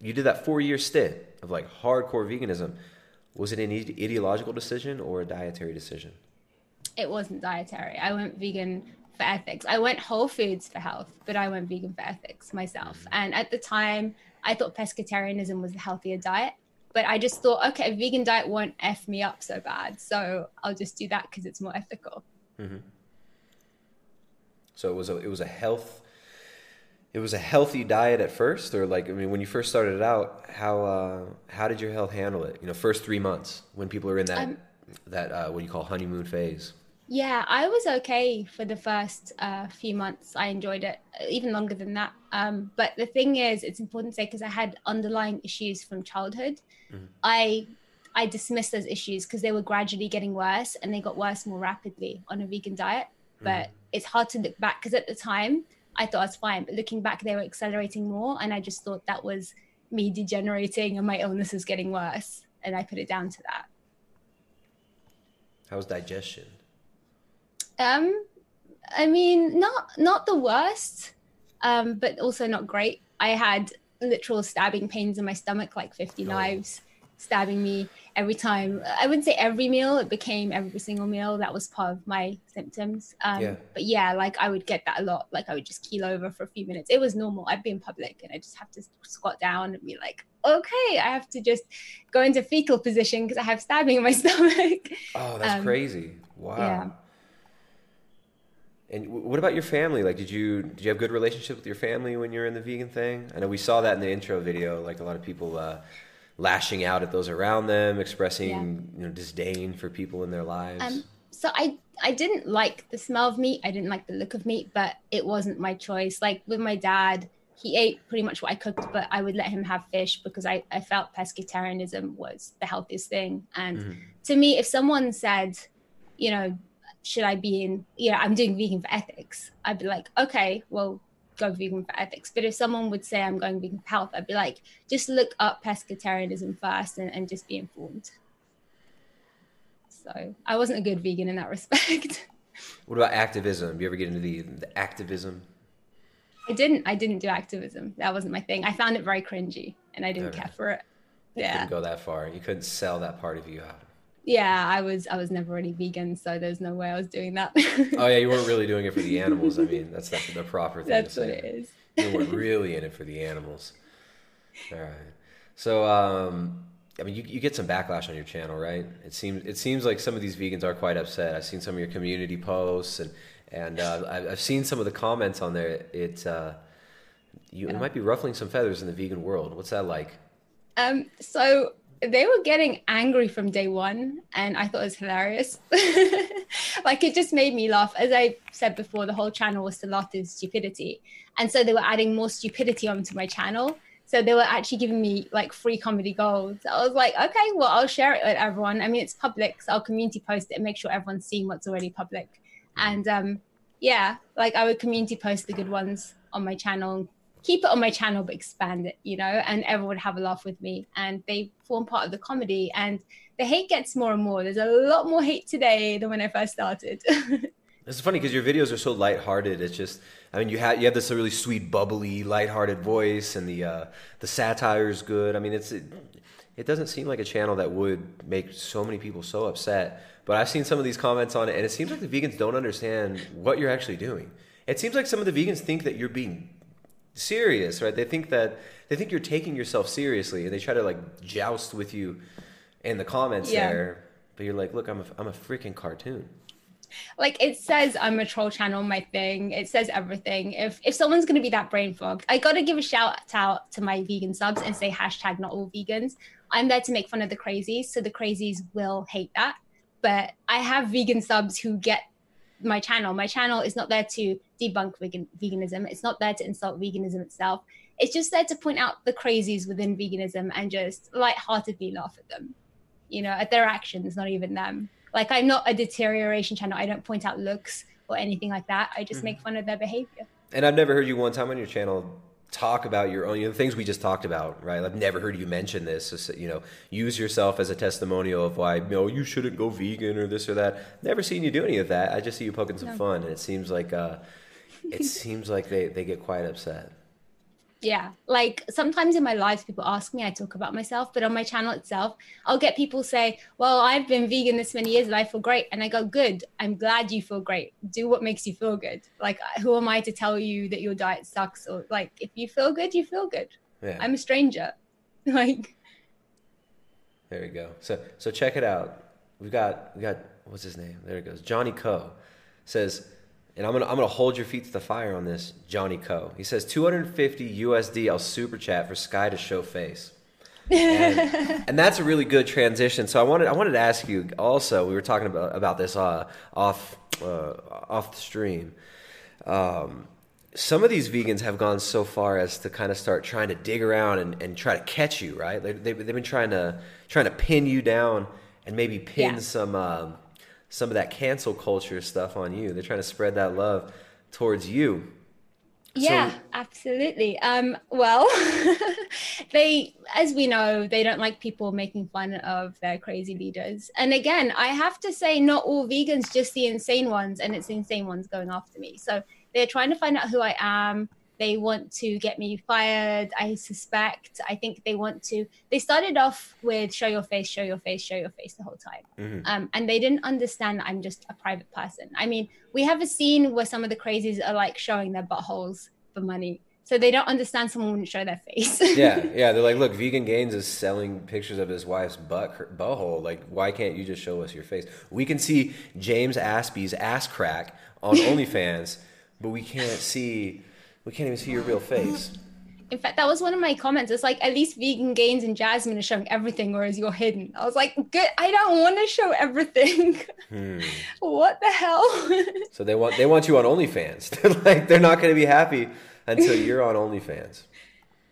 Speaker 21: you did that four year stint of like hardcore veganism. Was it an ide- ideological decision or a dietary decision?
Speaker 22: It wasn't dietary. I went vegan for ethics. I went whole foods for health, but I went vegan for ethics myself. And at the time, I thought pescatarianism was the healthier diet. But I just thought, okay, a vegan diet won't F me up so bad. So I'll just do that because it's more ethical.
Speaker 21: hmm So it was a it was a health. It was a healthy diet at first, or like I mean, when you first started out, how uh, how did your health handle it? You know, first three months when people are in that
Speaker 22: Um,
Speaker 21: that uh, what you call honeymoon phase.
Speaker 22: Yeah, I was okay for the first uh, few months. I enjoyed it, uh, even longer than that. Um, but the thing is, it's important to say because I had underlying issues from childhood. I I dismissed those issues because they were gradually getting worse, and they got worse more rapidly on a vegan diet. But it's hard to look back because at the time I thought I was fine, but looking back, they were accelerating more, and I just thought that was me degenerating and my illness is getting worse, and I put it down to that.
Speaker 21: How's digestion?
Speaker 22: Um, I mean, not not the worst, um, but also not great. I had literal stabbing pains in my stomach, like 50 knives stabbing me every time. I wouldn't say every meal; it became every single meal. That was part of my symptoms. Um,
Speaker 21: Yeah.
Speaker 22: But yeah, like I would get that a lot. Like I would just keel over for a few minutes. It was normal. I'd be in public and I just have to squat down and be like, okay, I have to just go into fetal position because I have stabbing in my stomach.
Speaker 21: Oh, that's
Speaker 22: Um,
Speaker 21: crazy! Wow.
Speaker 22: yeah.
Speaker 21: And what about your family? Like, did you did you have good relationship with your family when you were in the vegan thing? I know we saw that in the intro video. Like a lot of people uh, lashing out at those around them, expressing you know disdain for people in their lives.
Speaker 22: Um, so I I didn't like the smell of meat. I didn't like the look of meat, but it wasn't my choice. Like with my dad, he ate pretty much what I cooked, but I would let him have fish because I, I felt pescatarianism was the healthiest thing. And
Speaker 21: Mm-hmm.
Speaker 22: to me, if someone said, you know, should I be in, you know, I'm doing vegan for ethics, I'd be like, okay, well, go vegan for ethics. But if someone would say I'm going vegan for health, I'd be like, just look up pescatarianism first and, and just be informed. So I wasn't a good vegan in that respect.
Speaker 21: what about activism? You ever get into the, the activism?
Speaker 22: I didn't. I didn't do activism. That wasn't my thing. I found it very cringy, and I didn't
Speaker 21: Okay.
Speaker 22: care for it.
Speaker 21: You
Speaker 22: Yeah,
Speaker 21: couldn't go that far. You couldn't sell that part of you out.
Speaker 22: Yeah. I was. I was never really vegan, so there's no way I was doing that.
Speaker 21: Oh yeah, you weren't really doing it for the animals. I mean, that's not the proper thing
Speaker 22: That's
Speaker 21: to
Speaker 22: what
Speaker 21: say.
Speaker 22: it is.
Speaker 21: You weren't really in it for the animals. All right. So, um, I mean, you, you get some backlash on your channel, right? It seems it seems like some of these vegans are quite upset. I've seen some of your community posts, and and uh, I've, I've seen some of the comments on there. It uh, you it might be ruffling some feathers in the vegan world. What's that like?
Speaker 22: Um, so they were getting angry from day one, and I thought it was hilarious. like it just made me laugh. As I said before, the whole channel was to laugh through stupidity, and so they were adding more stupidity onto my channel. So they were actually giving me like free comedy gold. So I was like, okay, well, I'll share it with everyone. I mean, it's public, so I'll community post it and make sure everyone's seeing what's already public. And um, yeah, like I would community post the good ones on my channel, keep it on my channel, but expand it, you know, and everyone have a laugh with me. And they form part of the comedy. And the hate gets more and more. There's a lot more hate today than when I first started.
Speaker 21: It's funny because your videos are so lighthearted. It's just, I mean, you have you have this really sweet, bubbly, lighthearted voice, and the uh, the satire is good. I mean, it's it, it doesn't seem like a channel that would make so many people so upset. But I've seen some of these comments on it, and it seems like the vegans don't understand what you're actually doing. It seems like some of the vegans think that you're being serious, right? They think that they think you're taking yourself seriously, and they try to like joust with you in the comments
Speaker 22: Yeah.
Speaker 21: there. But you're like, look, I'm a, I'm a freaking cartoon.
Speaker 22: like it says I'm a troll channel, my thing. It says everything. If if someone's gonna be that brain fogged, I gotta give a shout out to my vegan subs and say hashtag not all vegans. I'm there to make fun of the crazies, so the crazies will hate that. But I have vegan subs who get my channel. My channel is not there to debunk vegan, veganism. It's not there to insult veganism itself. It's just there to point out the crazies within veganism and just lightheartedly laugh at them. You know, at their actions, not even them. Like I'm not a deterioration channel. I don't point out looks or anything like that. I just
Speaker 21: Mhm.
Speaker 22: make fun of their behavior.
Speaker 21: And I've never heard you one time on your channel talk about your own, you know, the things we just talked about, right? I've never heard you mention this. Just, you know, use yourself as a testimonial of why, no you shouldn't go vegan or this or that. Never seen you do any of that. I just see you poking some
Speaker 22: No.
Speaker 21: fun, and it seems like, uh, it seems like they they get quite upset.
Speaker 22: Yeah. Like sometimes in my lives, people ask me, I talk about myself, but on my channel itself, I'll get people say, Well, I've been vegan this many years and I feel great. And I go, Good. I'm glad you feel great. Do what makes you feel good. Like, uh, who am I to tell you that your diet sucks? Or like, if you feel good, you feel good.
Speaker 21: Yeah.
Speaker 22: I'm a stranger. Like,
Speaker 21: There we go. So so check it out. We've got we got what's his name? There it goes. Johnny Co says, and I'm gonna I'm gonna hold your feet to the fire on this. Johnny Co. He says 250 USD. I'll super chat for Sky to show face. And, and that's a really good transition. So I wanted I wanted to ask you also. We were talking about about this uh, off uh, off the stream. Um, some of these vegans have gone so far as to kind of start trying to dig around and, and try to catch you, right? They, they, they've been trying to trying to pin you down and maybe pin
Speaker 22: Yeah.
Speaker 21: some um, some of that cancel culture stuff on you. They're trying to spread that love towards you.
Speaker 22: Yeah, absolutely. Um, well, they, as we know, they don't like people making fun of their crazy leaders. And again, I have to say, not all vegans, just the insane ones, and it's insane ones going after me. So they're trying to find out who I am. They want to get me fired. I suspect. I think they want to. They started off with show your face, show your face, show your face the whole time.
Speaker 23: Mhm.
Speaker 22: Um, and they didn't understand that I'm just a private person. I mean, we have a scene where some of the crazies are like showing their buttholes for money. So they don't understand someone wouldn't show their face.
Speaker 21: yeah, yeah. They're like, look, Vegan Gains is selling pictures of his wife's butt her butthole. Like, why can't you just show us your face? We can see James Aspey's ass crack on OnlyFans, but we can't see. We can't even see your real face.
Speaker 22: In fact, that was one of my comments. It's like at least vegan gains and Jasmine are showing everything, whereas you're hidden. I was like, good. I don't want to show everything.
Speaker 21: Hmm.
Speaker 22: what the hell?
Speaker 21: So they want they want you on OnlyFans. They're like they're not going to be happy until you're on OnlyFans.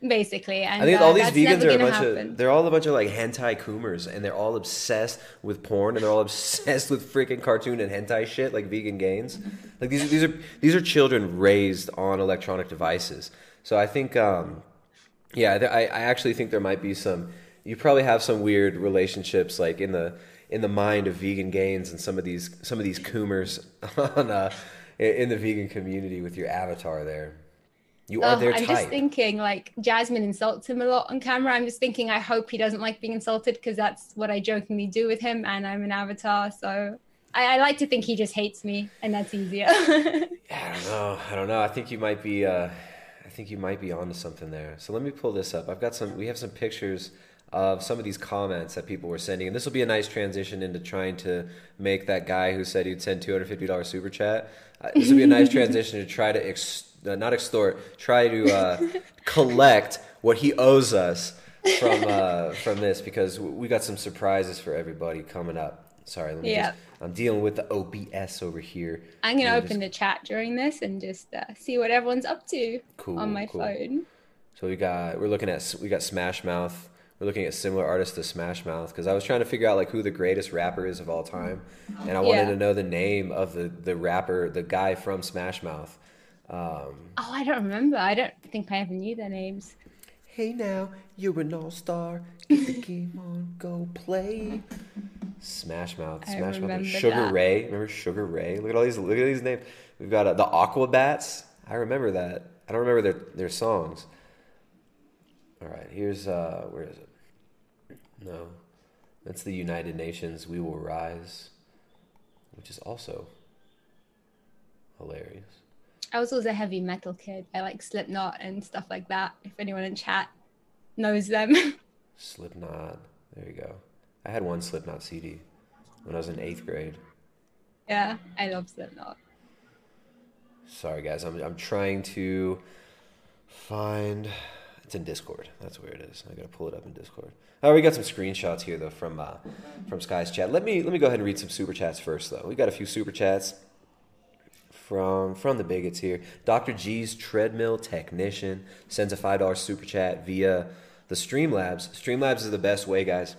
Speaker 22: Basically, and
Speaker 21: I think
Speaker 22: uh,
Speaker 21: all these vegans are a bunch
Speaker 22: happen.
Speaker 21: of they're all a bunch of like hentai coomers and they're all obsessed with porn and they're all obsessed with freaking cartoon and hentai shit like vegan gains. Like these these are these are children raised on electronic devices. So I think um yeah, I, I actually think there might be some you probably have some weird relationships like in the in the mind of vegan gains and some of these some of these coomers on uh in the vegan community with your avatar there. You are
Speaker 22: Oh,
Speaker 21: their
Speaker 22: I'm
Speaker 21: type.
Speaker 22: just thinking, like Jasmine insults him a lot on camera. I'm just thinking, I hope he doesn't like being insulted because that's what I jokingly do with him, and I'm an avatar, so I, I like to think he just hates me, and that's easier.
Speaker 21: I don't know. I don't know. I think you might be. Uh, I think you might be onto something there. So let me pull this up. I've got some. We have some pictures of some of these comments that people were sending, and this will be a nice transition into trying to make that guy who said he'd send two hundred fifty dollars super chat. Uh, this will be a nice transition to try to ex- uh, not extort, try to uh, collect what he owes us from uh, from this because we got some surprises for everybody coming up. Sorry, let me
Speaker 22: Yeah.
Speaker 21: just. I'm dealing with the OBS over here.
Speaker 22: I'm gonna
Speaker 21: Let
Speaker 22: open the chat during this and just uh, see what everyone's up to
Speaker 21: Cool,
Speaker 22: on my
Speaker 21: cool.
Speaker 22: phone.
Speaker 21: So we got we're looking at we got Smash Mouth. We're looking at similar artists to Smash Mouth because I was trying to figure out like who the greatest rapper is of all time, and I wanted
Speaker 22: Yeah.
Speaker 21: to know the name of the the rapper, the guy from Smash Mouth. Um,
Speaker 22: Oh, I don't remember. I don't think I ever knew their names.
Speaker 21: hey now, you're an all star. Get the game on, go play. Smash Mouth,
Speaker 22: I
Speaker 21: Smash Mouth, Sugar
Speaker 22: that.
Speaker 21: Ray. Remember Sugar Ray? Look at all these. Look at these names. We've got uh, the Aquabats. I remember that. I don't remember their their songs. All right, here's uh, where is it? No, that's the United Nations. We will rise, which is also hilarious.
Speaker 22: I was always a heavy metal kid. I like Slipknot and stuff like that. If anyone in chat knows them.
Speaker 21: Slipknot. There you go. I had one Slipknot CD when I was in eighth grade.
Speaker 22: yeah, I love Slipknot.
Speaker 21: Sorry, guys. I'm I'm trying to find It's in Discord. That's where it is. I gotta pull it up in Discord. Oh, we got some screenshots here though from uh, from Sky's chat. Let me let me go ahead and read some super chats first though. We got a few super chats from from the bigots here. Dr. G's treadmill technician sends a five dollar super chat via the Streamlabs. Streamlabs is the best way, guys.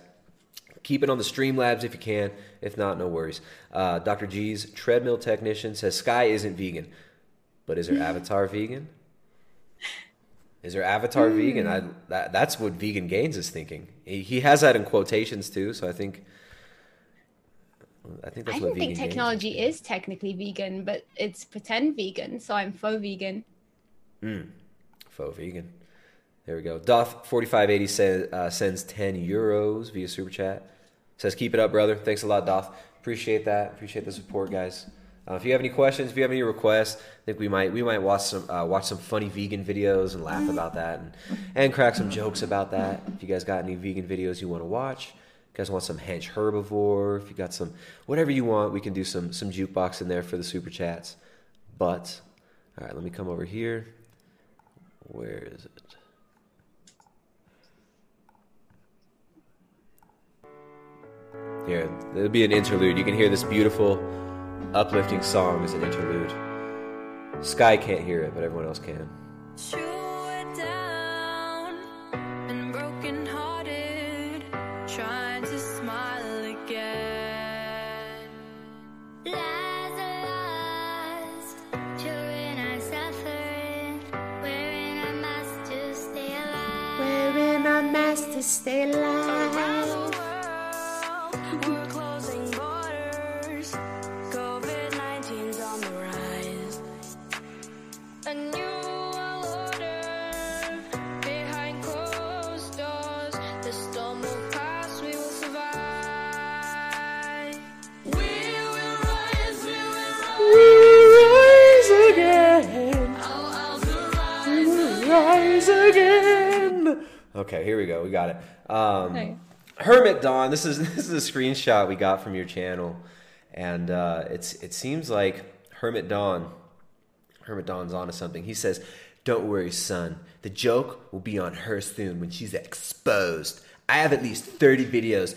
Speaker 21: Keep it on the Streamlabs if you can. If not, no worries. Uh, Dr. G's treadmill technician says Sky isn't vegan, but is her avatar vegan? Is her avatar
Speaker 22: Hmm.
Speaker 21: vegan? I, that, that's what Vegan Gains is thinking. He, he has that in quotations too, so I think. I think that's
Speaker 22: I
Speaker 21: what
Speaker 22: don't
Speaker 21: Vegan
Speaker 22: think technology is technically vegan, but it's pretend vegan, so I'm faux vegan.
Speaker 21: Mm. Faux vegan. There we go. Doth forty five eighty says uh, sends ten euros via super chat. Says keep it up, brother. Thanks a lot, Doth. Appreciate that. Appreciate the support, guys. Uh, if you have any questions, if you have any requests, I think we might we might watch some uh, watch some funny vegan videos and laugh about that and and crack some jokes about that. If you guys got any vegan videos you want to watch, you guys want some hench herbivore, if you got some whatever you want, we can do some some jukebox in there for the super chats. But all right, let me come over here. Where is it? Here, it'll be an interlude. You can hear this beautiful, uplifting song as an interlude. Sky can't hear it, but everyone else can.
Speaker 23: Mask
Speaker 21: Okay, here we go. We got it. Um. Hermit Dawn. This is this is a screenshot we got from your channel, and uh, it's it seems like Hermit Dawn. Hermit Dawn's onto something. He says, "Don't worry, son. The joke will be on her soon when she's exposed. I have at least thirty videos."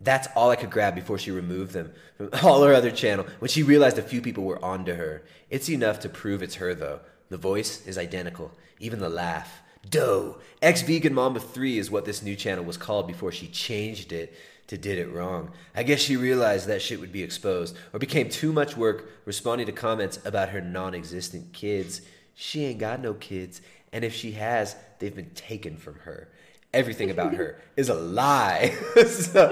Speaker 21: That's all I could grab before she removed them from all her other channel when she realized a few people were onto her. It's enough to prove it's her though. The voice is identical, even the laugh. Doe. Ex vegan mama 3 is what this new channel was called before she changed it to did it wrong. I guess she realized that shit would be exposed or became too much work responding to comments about her non existent kids. She ain't got no kids, and if she has, they've been taken from her. Everything about her is a lie. So,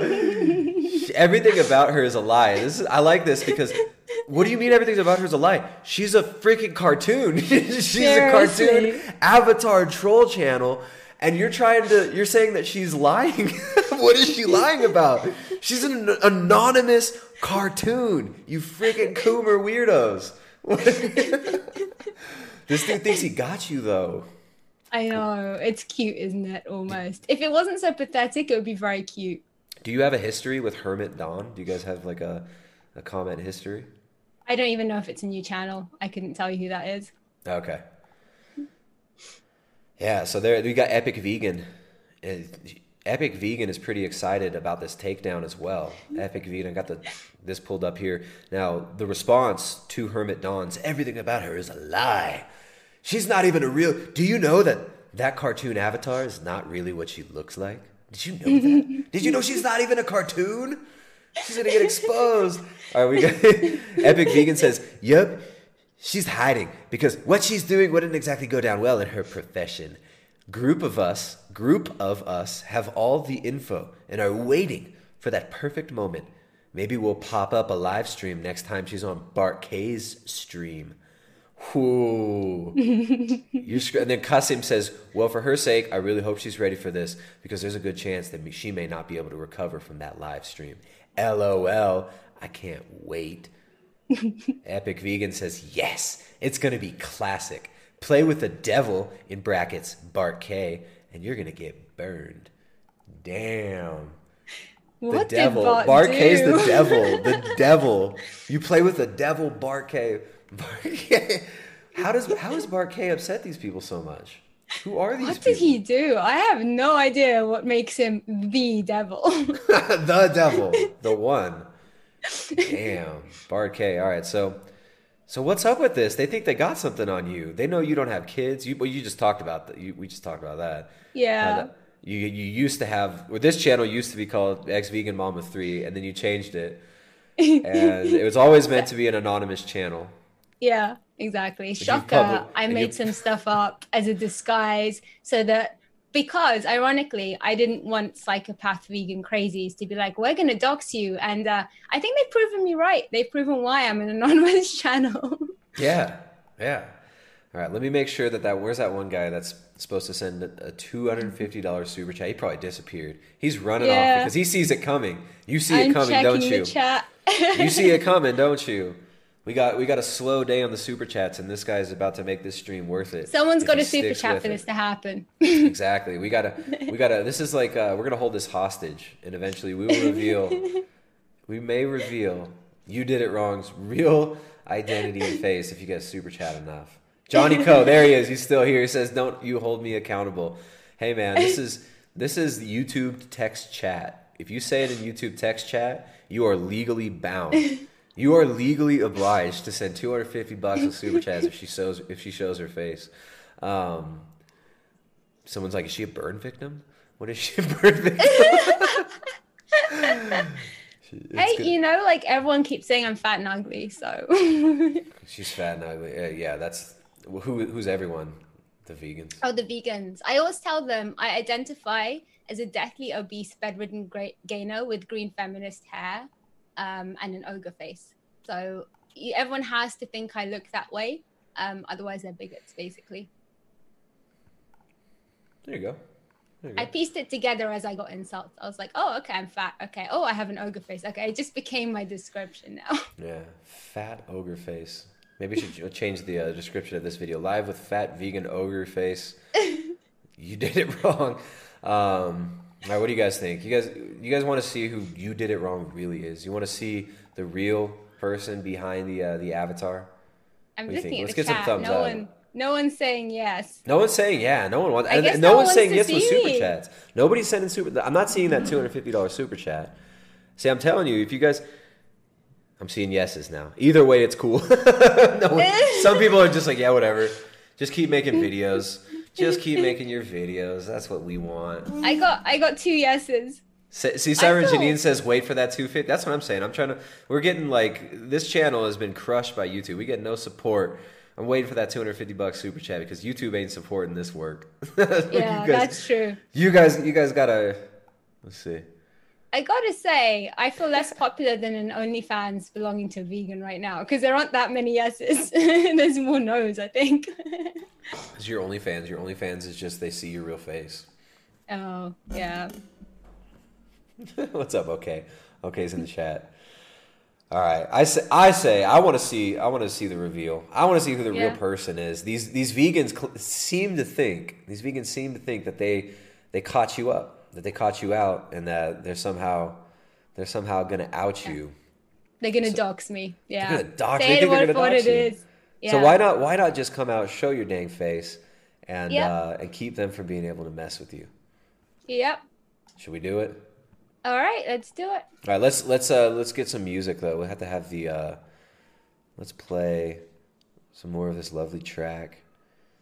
Speaker 21: everything about her is a lie. This is, I like this because what do you mean everything about her is a lie? She's a freaking cartoon. She's a cartoon avatar troll channel and you're trying to you're saying that she's lying. what is she lying about? She's an anonymous cartoon. You freaking coomer weirdos. this dude thinks he got you though.
Speaker 22: I know. It's cute, isn't it? Almost. If it wasn't so pathetic, it would be very cute.
Speaker 21: Do you have a history with Hermit Dawn? Do you guys have like a a comment history?
Speaker 22: I don't even know if it's a new channel. I couldn't tell you who that is.
Speaker 21: Okay. Yeah, so there we got Epic Vegan. Epic Vegan is pretty excited about this takedown as well. Epic Vegan got the this pulled up here. Now, the response to Hermit Dawn's everything about her is a lie. She's not even a real Do you know that that cartoon avatar is not really what she looks like? Did you know that? Did you know she's not even a cartoon? She's gonna get exposed. Right, we got Epic Vegan says, "Yep, she's hiding because what she's doing wouldn't exactly go down well in her profession. Group of us, group of us, have all the info and are waiting for that perfect moment. Maybe we'll pop up a live stream next time she's on Bart Kay's stream." Whoo. And then Kasim says, Well, for her sake, I really hope she's ready for this because there's a good chance that she may not be able to recover from that live stream. LOL. I can't wait. Epic Vegan says, Yes, it's going to be classic. Play with the devil, in brackets, Bart Kay, and you're going to get burned. Damn.
Speaker 22: What
Speaker 21: the devil.
Speaker 22: Bart
Speaker 21: Bart Kay's the devil. The devil. You play with the devil, Bart Kay. Bart Kay. How does how has Bart Kay upset these people so much? Who are these
Speaker 22: What did he do? I have no idea what makes him the devil.
Speaker 21: the devil, the one. Damn, Bart Kay. All right, so so what's up with this? They think they got something on you. They know you don't have kids. You well, you just talked about that. You, we just talked about that.
Speaker 22: Yeah.
Speaker 21: That- you you used to have. Well, this channel used to be called Ex Vegan Mama Three, and then you changed it, and it was always meant to be an anonymous channel.
Speaker 22: Yeah, exactly. Shocker. I made some stuff up as a disguise so that because ironically, I didn't want psychopath vegan crazies to be like, we're going to dox you. And uh, I think they've proven me right. They've proven why I'm an anonymous channel.
Speaker 21: Yeah, yeah. All right, let me make sure that that. Where's that one guy that's supposed to send a two hundred and fifty dollars super chat? He probably disappeared. He's running
Speaker 22: Yeah.
Speaker 21: off because he sees it coming. You see it
Speaker 22: I'm
Speaker 21: coming, don't
Speaker 22: the
Speaker 21: you?
Speaker 22: chat.
Speaker 21: you see it coming, don't you? We got we got a slow day on the super chats, and this guy is about to make this stream worth it.
Speaker 22: Someone's got a super chat for
Speaker 21: it.
Speaker 22: this to happen.
Speaker 21: exactly. We gotta we gotta. This is like uh, we're gonna hold this hostage, and eventually we will reveal. we may reveal you did it wrong's real identity and face if you guys super chat enough. Johnny Co, there he is. He's still here. He says, "Don't you hold me accountable." Hey man, this is this is YouTube text chat. If you say it in YouTube text chat, you are legally bound. You are legally obliged to send 250 bucks of super chats if she shows if she shows her face. Um, someone's like, "Is she a burn victim? What is she a burn victim?" It's
Speaker 22: hey,
Speaker 21: good.
Speaker 22: you know, like everyone keeps saying I'm fat and ugly, so
Speaker 21: She's fat and ugly. Uh, yeah, that's who. Who's everyone? The vegans.
Speaker 22: Oh, the vegans. I always tell them I identify as a deathly obese, bedridden gra- gainer with green feminist hair um, and an ogre face. So everyone has to think I look that way. Um, otherwise, they're bigots, basically.
Speaker 21: There you go. There you go.
Speaker 22: I pieced it together as I got insults. I was like, oh, okay, I'm fat. Okay. Oh, I have an ogre face. Okay. It just became my description now.
Speaker 21: Yeah, fat ogre face. Maybe we should change the uh, description of this video. Live with fat vegan ogre face. you did it wrong. Um, all right, what do you guys think? You guys, you guys want to see who you did it wrong really is? You want to see the real person behind the uh, the avatar?
Speaker 22: I'm
Speaker 21: What do you
Speaker 22: looking
Speaker 21: think?
Speaker 22: at
Speaker 21: Let's get some
Speaker 22: chat.
Speaker 21: thumbs
Speaker 22: no
Speaker 21: up.
Speaker 22: one, no one's saying yes.
Speaker 21: No one's saying yeah. No one wants.
Speaker 22: I guess no
Speaker 21: no one's saying yes with super chats. Nobody's sending super. I'm not seeing that two hundred fifty dollars super chat. See, I'm telling you, if you guys, I'm seeing yeses now. Either way, it's cool. no one, some people are just like, yeah, whatever. Just keep making videos. Just keep making your videos. That's what we want.
Speaker 22: I got, I got two yeses.
Speaker 21: See, Siren
Speaker 22: feel-
Speaker 21: Janine says, "Wait for that 250." That's what I'm saying. I'm trying to. We're getting like this channel has been crushed by YouTube. We get no support. I'm waiting for that 250 bucks super chat because YouTube ain't supporting this work.
Speaker 22: Yeah,
Speaker 21: guys-
Speaker 22: that's true.
Speaker 21: You guys, you guys gotta. Let's see.
Speaker 22: I gotta say, I feel less popular than an OnlyFans belonging to a vegan right now because there aren't that many yeses. There's more no's, I think.
Speaker 21: It's your OnlyFans. Your OnlyFans is just they see your real face.
Speaker 22: oh, yeah.
Speaker 21: What's up? Okay, okay's in the chat. All right, I say, I say, I want to see, I want to see the reveal. I want to see who the
Speaker 22: Yeah.
Speaker 21: real person is. These these vegans cl- seem to think, these vegans seem to think that they they caught you up, that they caught you out, and that they're somehow they're somehow gonna out you.
Speaker 22: They're gonna dox me. Yeah.
Speaker 21: They're gonna dox.
Speaker 22: Say
Speaker 21: They
Speaker 22: it
Speaker 21: think they're
Speaker 22: what,
Speaker 21: gonna
Speaker 22: what
Speaker 21: dox
Speaker 22: it
Speaker 21: you.
Speaker 22: is. Yeah.
Speaker 21: So why not why not just come out, show your dang face, and
Speaker 22: Yep.
Speaker 21: uh, and keep them from being able to mess with you?
Speaker 22: Yep.
Speaker 21: Should we do it?
Speaker 22: All right, let's do it.
Speaker 21: All right, let's let's uh let's get some music though. We have to have the uh let's play some more of this lovely track.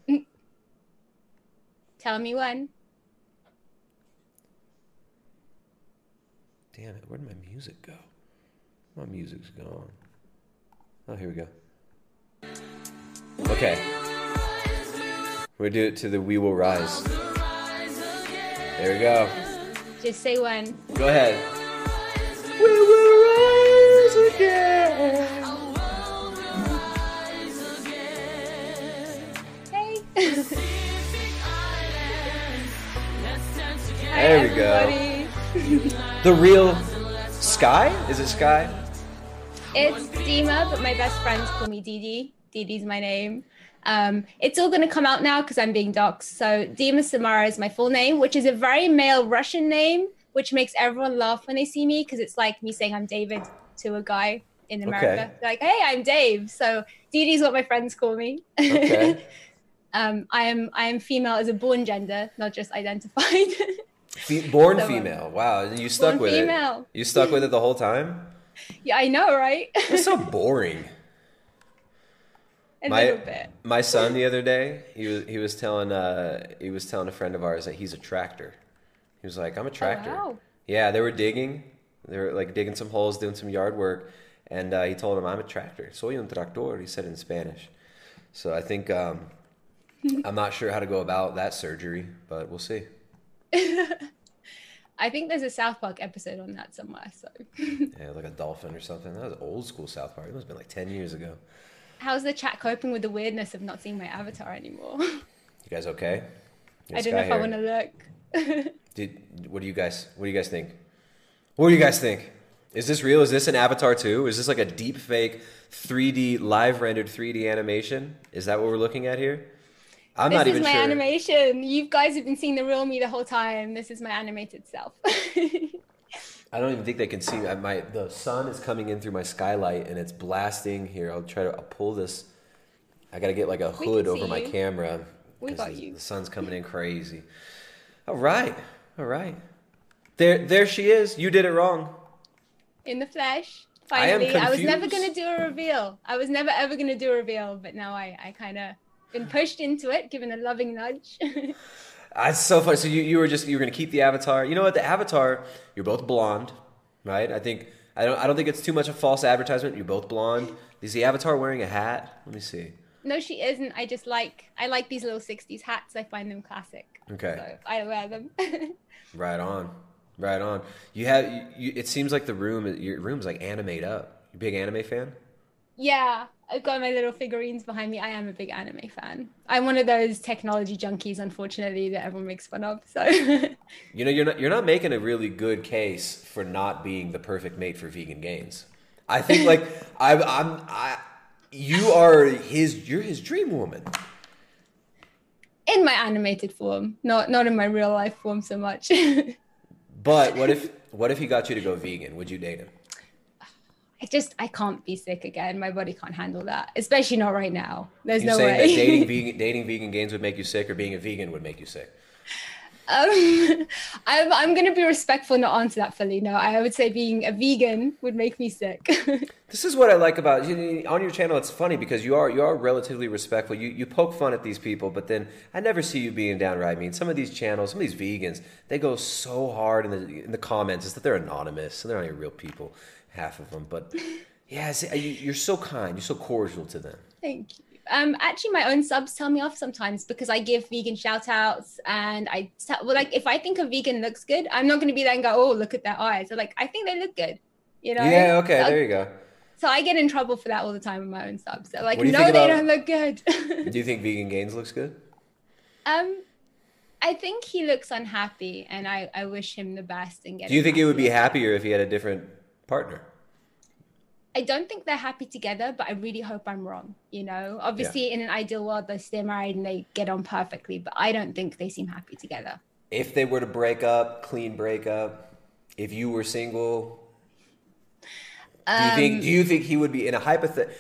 Speaker 22: Tell me when.
Speaker 21: Damn it, where did my music go? My music's gone. Oh, here we go. Okay. We're do it to the We Will Rise. There we go.
Speaker 22: Just say one.
Speaker 21: Go ahead.
Speaker 24: We will rise again.
Speaker 22: Hey.
Speaker 21: There we go. The real Sky? Is it Sky?
Speaker 22: It's Dima, but my best friends call me Didi. Didi's my name. Um, it's all going to come out now because I'm being doxxed. So Dima Samara is my full name, which is a very male Russian name, which makes everyone laugh when they see me because it's like me saying I'm David to a guy in America.
Speaker 21: Okay.
Speaker 22: Like, hey, I'm Dave. So Didi's what my friends call me.
Speaker 21: Okay.
Speaker 22: Um, I am I am female as a born gender, not just identified.
Speaker 21: Fe- born
Speaker 22: So,
Speaker 21: female. Wow, you stuck with
Speaker 22: female.
Speaker 21: it. You stuck with it the whole time.
Speaker 22: yeah, I know, right?
Speaker 21: It's so boring.
Speaker 22: a
Speaker 21: my
Speaker 22: little bit.
Speaker 21: my son the other day, he was he was telling uh he was telling a friend of ours that he's a tractor. He was like, "I'm a tractor."
Speaker 22: Oh, wow.
Speaker 21: Yeah, they were digging. They were like digging some holes, doing some yard work, and uh, he told him, "I'm a tractor." Soy un tractor. He said in Spanish. So I think um, I'm not sure how to go about that surgery, but we'll see.
Speaker 22: I think there's a South Park episode on that somewhere. So,
Speaker 21: Yeah, like a dolphin or something. That was old school South Park. It must have been like ten years ago.
Speaker 22: how's the chat coping with the weirdness of not seeing my avatar anymore?
Speaker 21: You guys okay?
Speaker 22: I don't know if I want to look.
Speaker 21: Did what do you guys what do you guys think? What do you guys think? Is this real? Is this an avatar too? Is this like a deep fake 3D live rendered 3D animation? Is that what we're looking at here? I'm
Speaker 22: this
Speaker 21: not
Speaker 22: is my animation. You guys have been seeing the real me the whole time. This is my animated self.
Speaker 21: I don't even think they can see. I- my the sun is coming in through my skylight and it's blasting here. I'll try to I'll pull this. I got to get like a hood over my
Speaker 22: you.
Speaker 21: camera
Speaker 22: We got
Speaker 21: the,
Speaker 22: you.
Speaker 21: the sun's coming in crazy. All right. All right. There there she is. You did it wrong.
Speaker 22: in the flesh.
Speaker 21: I
Speaker 22: Finally, I, was never gonna do a reveal. I was never ever gonna do a reveal, but now I, I kind of been pushed into it, given a loving nudge.
Speaker 21: That's so funny. So you, you were just you were gonna keep the avatar. You know what? The avatar. You're both blonde, right? I think I don't I don't think it's too much a false advertisement. You're both blonde. Is the avatar wearing a hat? Let me see.
Speaker 22: no, she isn't. I just like I like these little '60s hats. I find them classic.
Speaker 21: Okay.
Speaker 22: So I wear them.
Speaker 21: Right on. Right on. You have. You, you, it seems like the room. Your room's like animate up. You big anime fan?
Speaker 22: Yeah, I've got my little figurines behind me. I am a big anime fan. I'm one of those technology junkies, unfortunately, that everyone makes fun of. So
Speaker 21: You know, you're not. You're not making a really good case for not being the perfect mate for vegan gains. I think like I, I'm. I. You are his. You're his dream woman.
Speaker 22: in my animated form, not not in my real life form so much.
Speaker 21: But what if what if he got you to go vegan? Would you date him?
Speaker 22: I just I can't be sick again. My body can't handle that, especially not right now. There's
Speaker 21: you
Speaker 22: no
Speaker 21: saying
Speaker 22: way.
Speaker 21: that dating vegan dating vegan gains would make you sick, or being a vegan would make you sick?
Speaker 22: um, I'm I'm gonna be respectful, not answer that fully. No, I would say being a vegan would make me sick.
Speaker 21: This is what I like about you on your channel. It's funny because you are you are relatively respectful. You you poke fun at these people, but then I never see you being downright mean. Some of these channels, some of these vegans, they go so hard in the in the comments. Is that they're anonymous and they're not even real people, half of them. But yeah, you're so kind. You're so cordial to them.
Speaker 22: Thank you. Um, actually, my own subs tell me off sometimes because I give vegan shout outs and I tell, well, like if I think a vegan looks good, I'm not going to be there and go, oh, look at their eyes. So like, I think they look good, you know?
Speaker 21: Yeah. Okay.
Speaker 22: So-
Speaker 21: There you go.
Speaker 22: So I get in trouble for that all the time with my own subs. They're like,
Speaker 21: What do you
Speaker 22: no, they
Speaker 21: about-
Speaker 22: don't look good.
Speaker 21: Do you think vegan gains looks good?
Speaker 22: um, I think he looks unhappy, and I, I wish him the best and get.
Speaker 21: Do you think he would be happier if he had a different partner?
Speaker 22: I don't think they're happy together, but I really hope I'm wrong. You know, obviously, in an ideal world, they stay married and they get on perfectly, but I don't think they seem happy together.
Speaker 21: If they were to break up, clean breakup, if you were single, do you
Speaker 22: Um,
Speaker 21: think do you think he would be in a hypothetical?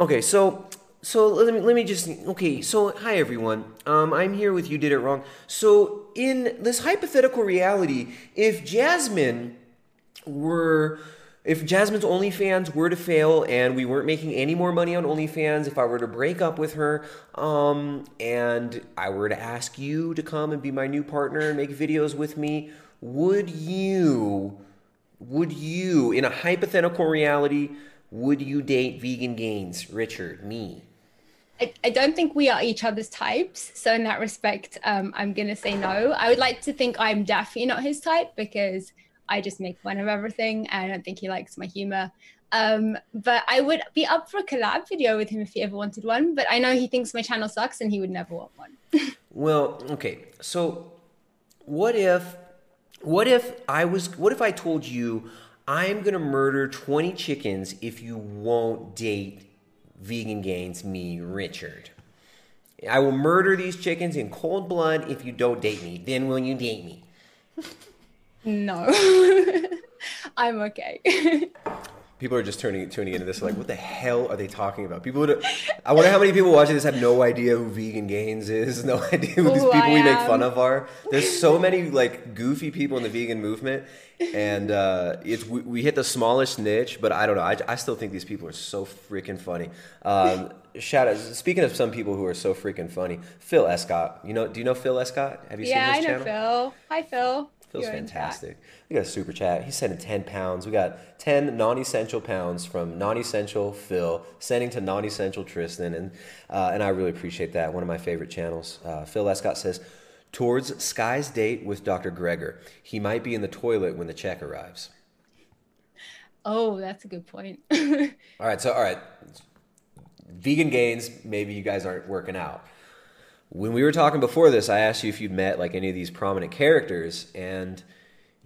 Speaker 21: Okay, so so let me let me just okay. So hi everyone, um, I'm here with you. Did it wrong. So in this hypothetical reality, if Jasmine were if Jasmine's OnlyFans were to fail and we weren't making any more money on OnlyFans, if I were to break up with her, um, and I were to ask you to come and be my new partner and make videos with me, would you, would you, in a hypothetical reality, would you date vegan gains, Richard, me?
Speaker 22: I, I don't think we are each other's types. So in that respect, um, I'm gonna say no. I would like to think I'm definitely not his type because I just make fun of everything I don't think he likes my humor. Um, but I would be up for a collab video with him if he ever wanted one. But I know he thinks my channel sucks and he would never want one.
Speaker 21: Well, okay. So what if what if I was what if I told you I'm to murder 20 chickens if you won't date vegan gains me, Richard? I will murder these chickens in cold blood if you don't date me. Then will you date me?
Speaker 22: No, I'm okay.
Speaker 21: People are just turning tuning into this like, what the hell are they talking about? People, would, I wonder how many people watching this have no idea who Vegan Gains is, no idea who these people
Speaker 22: I
Speaker 21: we make fun of are. There's so many like goofy people in the vegan movement, and uh, it's we, we hit the smallest niche. But I don't know. I, I still think these people are so freaking funny. Um, shout out. Speaking of some people who are so freaking funny, Phil Escott. You know? Do you know Phil Escott? Have you
Speaker 22: yeah, I
Speaker 21: seen his
Speaker 22: know
Speaker 21: channel?
Speaker 22: Phil. Hi, Phil.
Speaker 21: Phil's
Speaker 22: You're
Speaker 21: fantastic. We got a super chat. He's sending 10 pounds. We got 10 non essential pounds from non essential Phil, sending to non essential Tristan. And, uh, and I really appreciate that. One of my favorite channels. Uh, Phil Escott says, Towards Sky's date with Dr. Greger. He might be in the toilet when the check arrives.
Speaker 22: Oh, that's a good point.
Speaker 21: All right, so, all right. Vegan gains, maybe you guys aren't working out. When we were talking before this, I asked you if you'd met like any of these prominent characters, and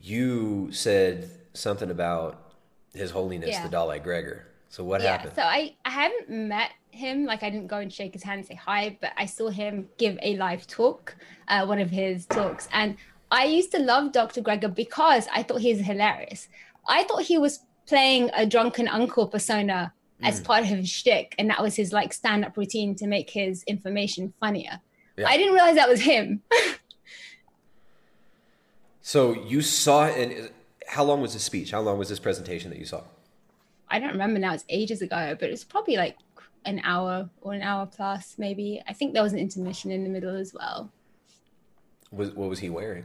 Speaker 21: you said something about His Holiness
Speaker 22: Yeah.
Speaker 21: the Dalai Greger. So what
Speaker 22: yeah,
Speaker 21: happened?
Speaker 22: so I, I haven't met him, like I didn't go and shake his hand and say hi, but I saw him give a live talk, uh, one of his talks. And I used to love Dr. Greger because I thought he was hilarious. I thought he was playing a drunken uncle persona as
Speaker 21: Mm.
Speaker 22: part of his shtick, and that was his like stand-up routine to make his information funnier.
Speaker 21: Yeah.
Speaker 22: I didn't realize that was him.
Speaker 21: So you saw it, and how long was this speech? How long was this presentation that you saw?
Speaker 22: I don't remember now, it's ages ago, but it's probably like an hour or an hour plus, maybe. I think there was an intermission in the middle as well.
Speaker 21: Was what was he wearing?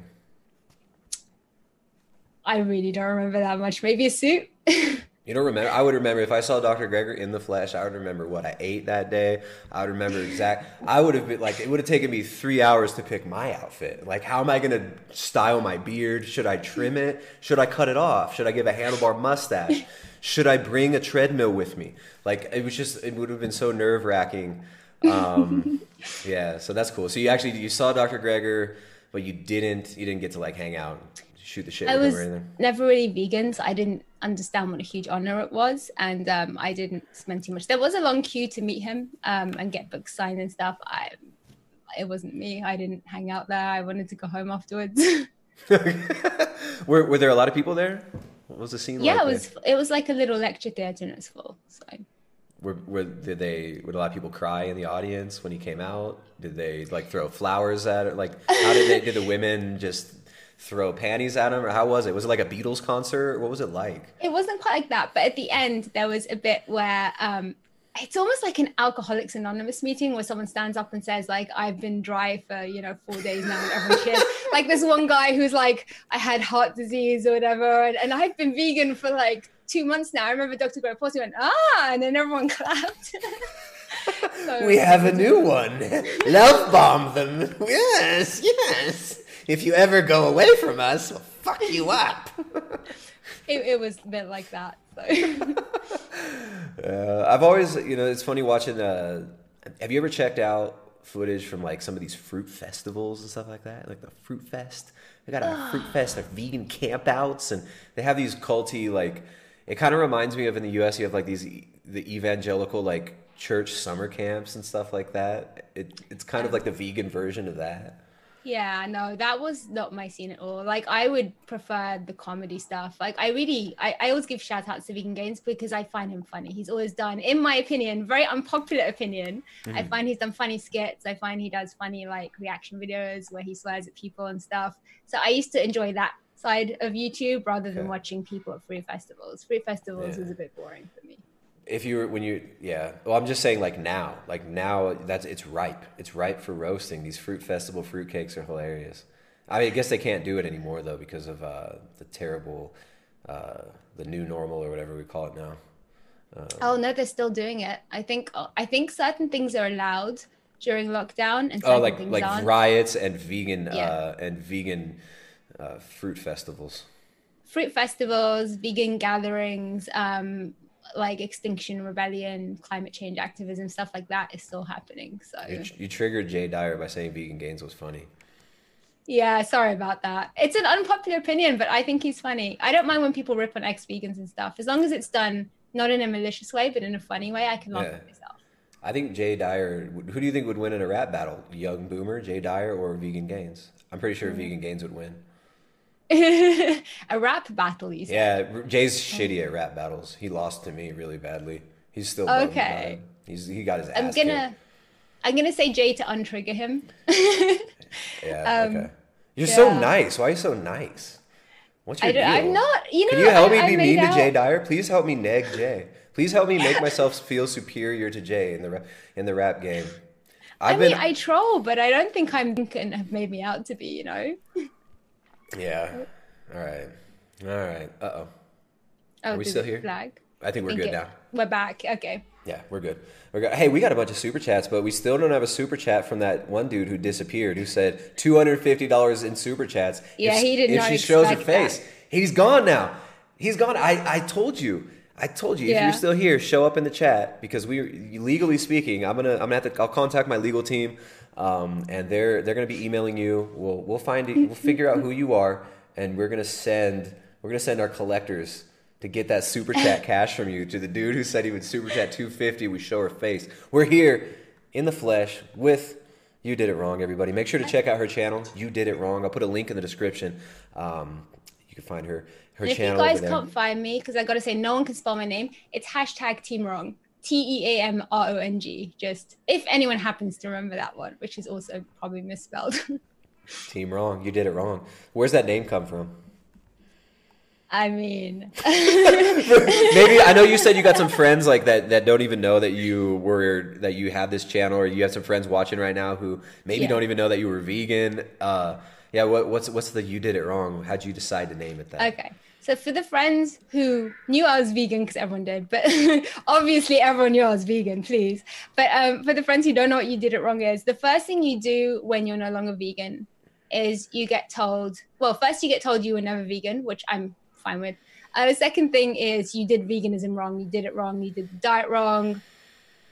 Speaker 22: I really don't remember that much. Maybe a suit.
Speaker 21: You don't remember? I would remember if I saw Dr. Greger in the flesh. I would remember what I ate that day. I would remember exact. I would have been like, it would have taken me three hours to pick my outfit. Like, how am I going to style my beard? Should I trim it? Should I cut it off? Should I give a handlebar mustache? Should I bring a treadmill with me? Like, it was just, it would have been so nerve wracking. Um, yeah, so that's cool. So you actually you saw Dr. Greger, but you didn't you didn't get to like hang out, shoot the shit
Speaker 22: I
Speaker 21: with
Speaker 22: was
Speaker 21: him or anything.
Speaker 22: never really vegan, so I didn't understand what a huge honor it was, and um, I didn't spend too much. There was a long queue to meet him um, and get books signed and stuff. I, it wasn't me. I didn't hang out there. I wanted to go home afterwards.
Speaker 21: Were were there a lot of people there? What was the scene like?
Speaker 22: yeah,
Speaker 21: like?
Speaker 22: it was. It was like a little lecture theatre, and it was full. So
Speaker 21: Were, were did they would a lot of people cry in the audience when he came out? Did they like throw flowers at it? Like how did they did the women just throw panties at him or how was it? Was it like a Beatles concert? What was it like?
Speaker 22: it wasn't quite like that, but at the end there was a bit where um, it's almost like an Alcoholics Anonymous meeting where someone stands up and says like I've been dry for you know four days now, and everyone cheers. like this one guy who's like I had heart disease or whatever, and, and I've been vegan for like two months now. I remember Dr. Greg Posty went ah, and then everyone clapped. So-
Speaker 21: We have a new one. Love bomb them. Yes, yes. If you ever go away from us, we'll fuck you up.
Speaker 22: It, it was a bit like that. So.
Speaker 21: Uh, I've always, you know, it's funny watching. Uh, have you ever checked out footage from like some of these fruit festivals and stuff like that? Like the Fruit Fest. They got a Fruit Fest, like vegan campouts, and they have these culty like. It kind of reminds me of in the U.S. You have like these the evangelical like church summer camps and stuff like that. It, it's kind of like the vegan version of that.
Speaker 22: Yeah, no, that was not my scene at all. Like, I would prefer the comedy stuff. Like, I really, I, I always give shout outs to Vegan Gains because I find him funny. He's always done, in my opinion, very unpopular opinion. I
Speaker 21: Mhm.
Speaker 22: find he's done funny skits. I find he does funny, like, reaction videos where he swears at people and stuff. So I used to enjoy that side of YouTube rather than
Speaker 21: Okay.
Speaker 22: watching people at free festivals. Free festivals
Speaker 21: Yeah.
Speaker 22: was a bit boring for me.
Speaker 21: If you were when you yeah. Well i'm just saying like now. Like now that's it's ripe. It's ripe for roasting. These fruit festival fruit cakes are hilarious. I mean, i guess they can't do it anymore though because of uh, the terrible uh, the new normal or whatever we call it now. Uh,
Speaker 22: Oh no, they're still doing it. I think I think certain things are allowed during lockdown and
Speaker 21: oh like like
Speaker 22: aren't.
Speaker 21: riots and vegan
Speaker 22: Yeah.
Speaker 21: uh, and vegan uh, fruit festivals.
Speaker 22: Fruit festivals, vegan gatherings, um, like Extinction Rebellion, climate change activism, stuff like that is still happening. So
Speaker 21: you, you triggered jay dyer by saying vegan gains was funny
Speaker 22: yeah, sorry about that. It's an unpopular opinion, but I think he's funny. I don't mind when people rip on ex-vegans and stuff, as long as it's done not in a malicious way, but in a funny way. I can laugh
Speaker 21: Yeah.
Speaker 22: at myself.
Speaker 21: I think Jay Dyer. Who do you think would win in a rap battle? Young Boomer, Jay Dyer, or Vegan Gains? I'm pretty sure
Speaker 22: Mm.
Speaker 21: Vegan Gains would win.
Speaker 22: A rap battle. You said.
Speaker 21: Yeah, Jay's shitty at rap battles. He lost to me really badly. He's still
Speaker 22: Okay.
Speaker 21: He's he got his ass
Speaker 22: I'm gonna. I'm gonna say Jay to untrigger him.
Speaker 21: Yeah.
Speaker 22: Um,
Speaker 21: okay. You're so nice. Why are you so nice? What's your
Speaker 22: I
Speaker 21: deal?
Speaker 22: I'm not. You know.
Speaker 21: Can you help me
Speaker 22: I, I
Speaker 21: be mean to Jay Dyer? Please help me neg Jay. Please help me make myself feel superior to Jay in the in the rap game.
Speaker 22: I
Speaker 21: I've
Speaker 22: mean,
Speaker 21: been
Speaker 22: I troll, but I don't think I'm gonna have made me out to be. You know.
Speaker 21: yeah. All right. All right. Uh oh. Are we still here?
Speaker 22: Flag.
Speaker 21: I think we're
Speaker 22: Think
Speaker 21: good
Speaker 22: it-
Speaker 21: now.
Speaker 22: We're back. Okay.
Speaker 21: Yeah, we're good. We're good. Hey, we got a bunch of super chats, but we still don't have a super chat from that one dude who disappeared, who said two hundred fifty dollars in super chats.
Speaker 22: Yeah,
Speaker 21: if,
Speaker 22: he did
Speaker 21: if
Speaker 22: not
Speaker 21: she shows her
Speaker 22: expect that.
Speaker 21: face. He's gone now. He's gone. I, I told you. I told you. If you're still here, show up in the chat because we, legally speaking, I'm gonna, I'm gonna have to. I'll contact my legal team, um, and they're they're gonna be emailing you. We'll we'll find it. We'll figure out who you are, and we're gonna send we're gonna send our collectors to get that super chat cash from you to the dude who said he would super chat 250. We show her face. We're here in the flesh with. You did it wrong, everybody. Make sure to check out her channel. You did it wrong. I'll put a link in the description. Um, you can find her her
Speaker 22: And if you guys can't find me, because I got to say, no one can spell my name. It's hashtag Team Wrong. T E A M R O N G. Just if anyone happens to remember that one, which is also probably misspelled.
Speaker 21: Team wrong. You did it wrong. Where's that name come from?
Speaker 22: I mean,
Speaker 21: Maybe I know you said you got some friends like that that don't even know that you were that you have this channel, or you have some friends watching right now who maybe
Speaker 22: Yeah.
Speaker 21: don't even know that you were vegan. Uh, yeah, what, what's what's the you did it wrong? How'd you decide to name it that?
Speaker 22: okay. So for the friends who knew I was vegan, because everyone did, but obviously everyone knew I was vegan, please. But um, for the friends who don't know what you did it wrong is, the first thing you do when you're no longer vegan is you get told, well, first you get told you were never vegan, which I'm fine with. Uh, the second thing is you did veganism wrong, you did it wrong, you did the diet wrong,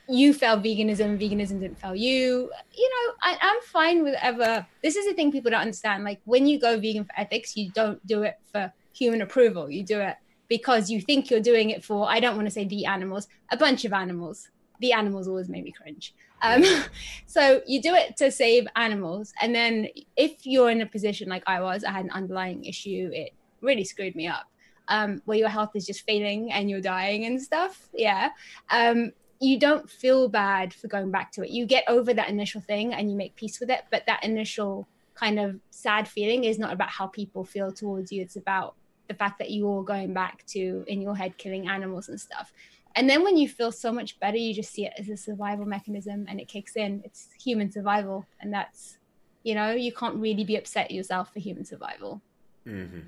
Speaker 22: you failed veganism, veganism didn't fail you. You know, I, I'm fine with ever. This is the thing people don't understand. Like when you go vegan for ethics, you don't do it for human approval. You do it because you think you're doing it for, I don't want to say the animals, a bunch of animals. The animals always make me cringe. Um, so you do it to save animals. And then if you're in a position like I was, I had an underlying issue, it really screwed me up. Um, where your health is just failing and you're dying and stuff. Yeah. Um, you don't feel bad for going back to it. You get over that initial thing and you make peace with it. But that initial kind of sad feeling is not about how people feel towards you. It's about the fact that you're going back to, in your head, killing animals and stuff. And then when you feel so much better, you just see it as a survival mechanism and it kicks in. It's human survival. And that's, you know, you can't really be upset yourself for human survival.
Speaker 21: Mm-hmm.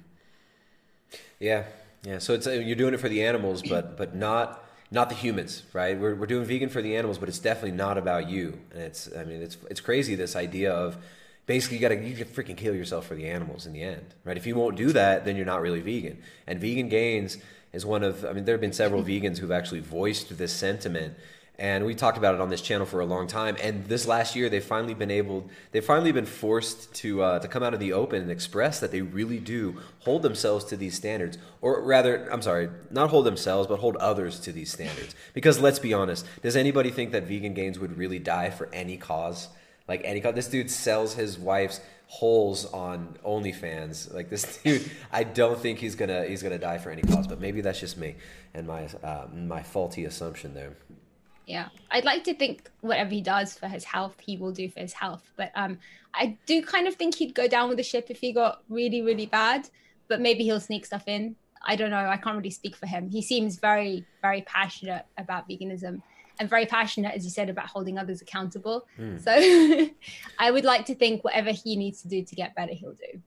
Speaker 21: Yeah, yeah. So it's uh, you're doing it for the animals, but but not not the humans, right? We're we're doing vegan for the animals, but it's definitely not about you. And it's I mean it's it's crazy this idea of basically you gotta you can freaking kill yourself for the animals in the end, right? If you won't do that, then you're not really vegan. And vegan gains is one of I mean there have been several vegans who've actually voiced this sentiment. And we talked about it on this channel for a long time. And this last year, they've finally been able, they've finally been forced to uh, to come out of the open and express that they really do hold themselves to these standards, or rather, I'm sorry, not hold themselves, but hold others to these standards. Because let's be honest, does anybody think that vegan gains would really die for any cause? Like any cause? This dude sells his wife's holes on OnlyFans. Like this dude, I don't think he's gonna he's gonna die for any cause. But maybe that's just me and my uh, my faulty assumption there.
Speaker 22: Yeah, I'd like to think whatever he does for his health, he will do for his health. But um, I do kind of think he'd go down with the ship if he got really, really bad. But maybe he'll sneak stuff in. I don't know. I can't really speak for him. He seems very, very passionate about veganism and very passionate, as you said, about holding others accountable.
Speaker 21: Hmm.
Speaker 22: So I would like to think whatever he needs to do to get better, he'll do.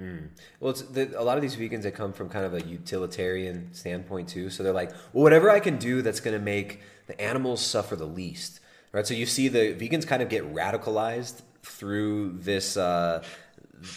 Speaker 21: Mm. Well, it's the, a lot of these vegans that come from kind of a utilitarian standpoint too. So they're like, well, whatever I can do that's going to make the animals suffer the least, right? So you see the vegans kind of get radicalized through this uh,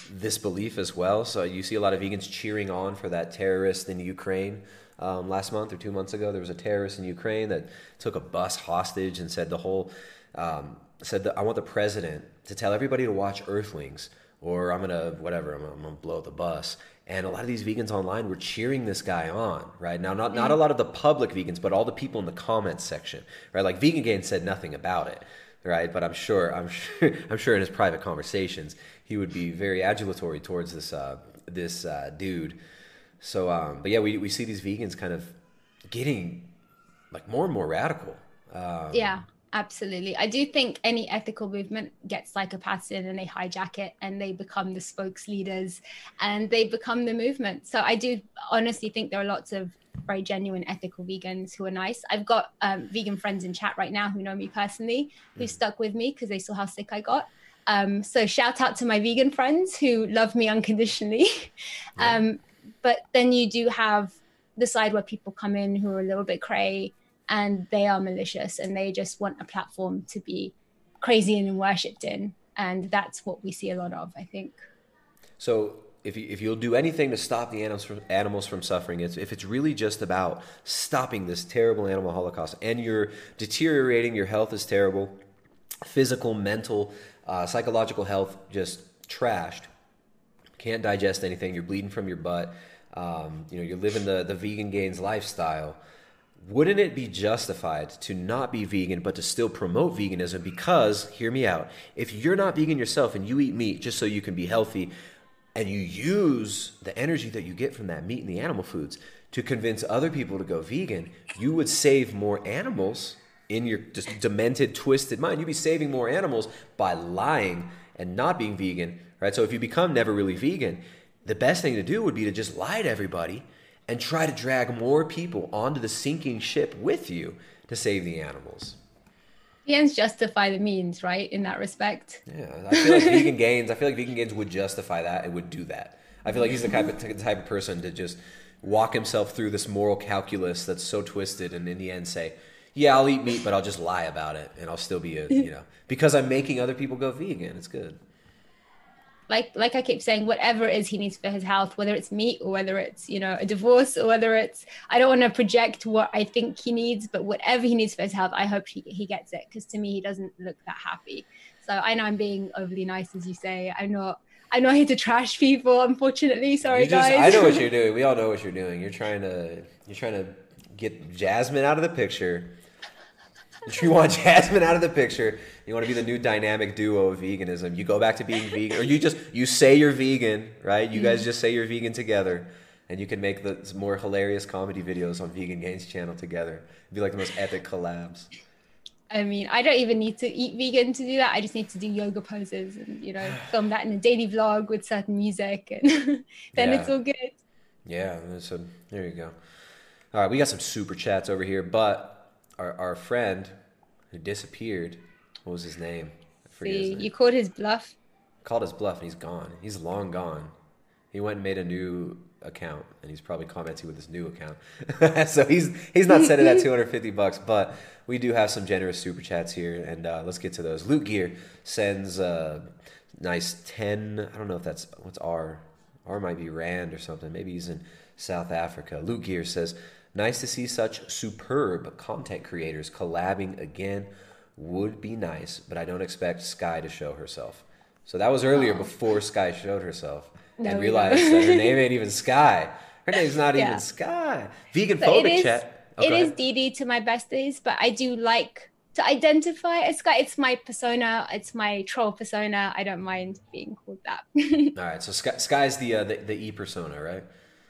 Speaker 21: this belief as well. So you see a lot of vegans cheering on for that terrorist in Ukraine. Um, last month or two months ago, there was a terrorist in Ukraine that took a bus hostage and said the whole um, said that I want the president to tell everybody to watch Earthlings or I'm gonna whatever I'm, I'm gonna blow the bus. And a lot of these vegans online were cheering this guy on, right? Now, not not a lot of the public vegans, but all the people in the comments section, right? Like Vegan Gain said nothing about it, right? But I'm sure I'm sure I'm sure in his private conversations he would be very adulatory towards this uh, this uh, dude. So, um, but yeah, we we see these vegans kind of getting like more and more radical. Um,
Speaker 22: yeah absolutely. I do think any ethical movement gets psychopaths in and they hijack it and they become the spokes leaders and they become the movement. So i do honestly think there are lots of very genuine ethical vegans who are nice. I've got um, vegan friends in chat right now who know me personally who stuck with me because they saw how sick i got. Um, so shout out to my vegan friends who love me unconditionally. Um, but then you do have the side where people come in who are a little bit cray and they are malicious and they just want a platform to be crazy and worshipped in. And that's what we see a lot of i think.
Speaker 21: So if you, if you'll do anything to stop the animals from, animals from suffering, it's, if it's really just about stopping this terrible animal holocaust, and you're deteriorating, your health is terrible, physical, mental, uh, psychological health just trashed, can't digest anything, you're bleeding from your butt, um, you know, you're living the, the vegan gains lifestyle. Wouldn't it be justified to not be vegan but to still promote veganism? Because, hear me out, if you're not vegan yourself and you eat meat just so you can be healthy, and you use the energy that you get from that meat and the animal foods to convince other people to go vegan, you would save more animals in your just demented, twisted mind. You'd be saving more animals by lying and not being vegan, right? So if you become never really vegan, the best thing to do would be to just lie to everybody and try to drag more people onto the sinking ship with you to save the animals.
Speaker 22: the ends justify the means right in that respect
Speaker 21: Yeah, I feel like vegan gains. I feel like vegan gains would justify that and would do that. I feel like he's the type of, the type of person to just walk himself through this moral calculus that's so twisted, and in the end say, "Yeah, I'll eat meat, but I'll just lie about it, and I'll still be a you know because I'm making other people go vegan. It's good."
Speaker 22: Like like I keep saying, whatever it is he needs for his health, whether it's meat or whether it's you know a divorce or whether it's I don't want to project what I think he needs, but whatever he needs for his health, I hope he, he gets it because to me he doesn't look that happy. So I know I'm being overly nice, as you say. I'm not. I'm not here to trash people, unfortunately. Sorry,
Speaker 21: just-
Speaker 22: guys.
Speaker 21: I know what you're doing. We all know what you're doing. You're trying to you're trying to get Jasmine out of the picture. You want Jasmine out of the picture. You want to be the new dynamic duo of veganism. You go back to being vegan, or you just you say you're vegan, right? You guys
Speaker 22: Mhm.
Speaker 21: just say you're vegan together, and you can make the more hilarious comedy videos on Vegan Gains channel together. It'd be like the most epic collabs.
Speaker 22: I mean, I don't even need to eat vegan to do that. I just need to do yoga poses and you know film that in a daily vlog with certain music, and then
Speaker 21: Yeah.
Speaker 22: it's all good.
Speaker 21: Yeah, so there you go. All right, we got some super chats over here, but our our friend who disappeared, what was his name? Forget his
Speaker 22: See,
Speaker 21: name.
Speaker 22: you called his bluff.
Speaker 21: Called his bluff and he's gone. He's long gone. He went and made a new account and he's probably commenting with his new account. so he's he's not sending that 250 bucks, but we do have some generous super chats here and uh, let's get to those. Loot Gear sends a nice 10, I don't know if that's what's R. R might be Rand or something. Maybe he's in South Africa. Loot Gear says, "Nice to see such superb content creators collabing again. Would be nice, but I don't expect Sky to show herself." So that was earlier before Sky showed herself
Speaker 22: No,
Speaker 21: and realized that her name ain't even Sky. Her name's not
Speaker 22: Yeah.
Speaker 21: even Sky. Vegan
Speaker 22: So
Speaker 21: phobic
Speaker 22: is,
Speaker 21: chat. Oh,
Speaker 22: it is. Dee Dee to my besties, but I do like to identify as Sky. It's my persona. It's my troll persona. I don't mind being called that.
Speaker 21: All right, so Sky, Sky's the, uh, the the E persona, right?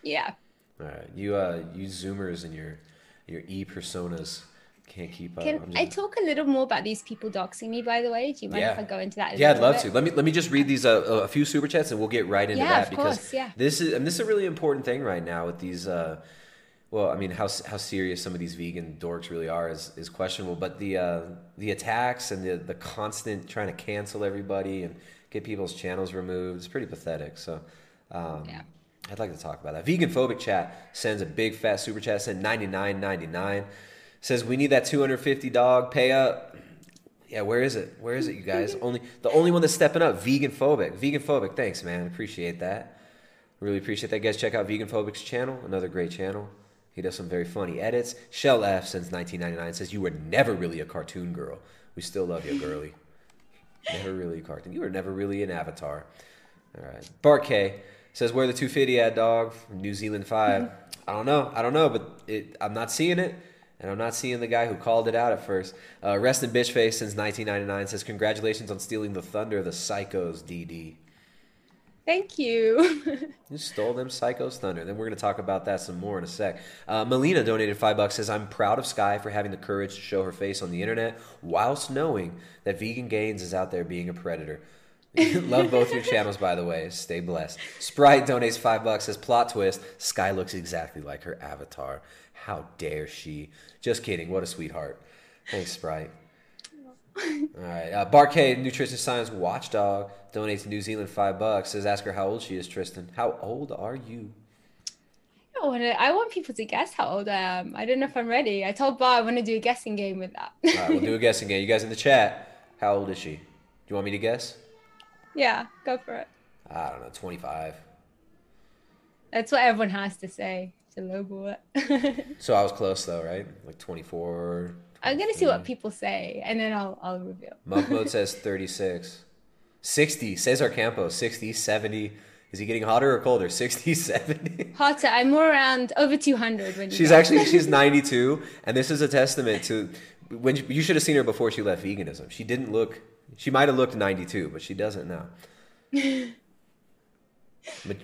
Speaker 22: yeah.
Speaker 21: All right, you uh you Zoomers and your your E personas can't keep up.
Speaker 22: Can
Speaker 21: I'm
Speaker 22: I talk a little more about these people doxing me, by the way? Do you mind if I go into that? a
Speaker 21: Yeah, I'd love
Speaker 22: bit?
Speaker 21: to. Let me let me just read these uh, a few super chats and we'll get right into
Speaker 22: Yeah,
Speaker 21: that
Speaker 22: of
Speaker 21: because
Speaker 22: course, yeah.
Speaker 21: this is and this is a really important thing right now with these. Uh, well, I mean, how how serious some of these vegan dorks really are is, is questionable. But the uh, the attacks and the the constant trying to cancel everybody and get people's channels removed is pretty pathetic. So. Um, I'd like to talk about that. Vegan phobic chat sends a big fat super chat, send ninety nine ninety nine. Says we need that two hundred fifty dog pay up. Yeah, where is it? Where is it, you guys? only the only one that's stepping up. Vegan phobic. Vegan phobic. Thanks, man. Appreciate that. Really appreciate that, guys. Check out Vegan Phobic's channel. Another great channel. He does some very funny edits. Shell F since 1999 says you were never really a cartoon girl. We still love you, girly. Never really a cartoon. You were never really an avatar. All right. Bart Kay says where the 250 at, dog? From New Zealand 5. Mm-hmm. I don't know. I don't know, but it, I'm not seeing it. And I'm not seeing the guy who called it out at first. Uh, Rest in Bitch Face since 1999 says congratulations on stealing the thunder of the Psychos, DD.
Speaker 22: Thank you.
Speaker 21: You stole them Psycho's thunder. Then we're going to talk about that some more in a sec. Uh, Melina donated five bucks. Says I'm proud of Sky for having the courage to show her face on the internet, whilst knowing that Vegan Gains is out there being a predator. Love both your channels, by the way. Stay blessed. Sprite donates five bucks. Says plot twist: Sky looks exactly like her avatar. How dare she? Just kidding. What a sweetheart. Thanks, Sprite. All right. Uh, Bart Kay Nutrition Science Watchdog donates New Zealand five bucks. Says ask her how old she is, Tristan. How old are you?
Speaker 22: I want, I want people to guess how old I am. I don't know if I'm ready. I told Bar I want to do a guessing game with that.
Speaker 21: All right, we'll do a guessing game. You guys in the chat, how old is she? Do you want me to guess?
Speaker 22: yeah, go for it.
Speaker 21: I don't know, 25.
Speaker 22: That's what everyone has to say lowball it.
Speaker 21: So I was close though, right? Like 24.
Speaker 22: I'm gonna see what people say, and then I'll I'll reveal.
Speaker 21: Monk says 36. 60. Cesar Campos, 60, 70. Is he getting hotter or colder? 60, 70.
Speaker 22: Hotter. I'm more around over 200 when you
Speaker 21: She's actually she's 92, and this is a testament to when you should have seen her before she left veganism. She didn't look. She might have looked 92, but she doesn't now.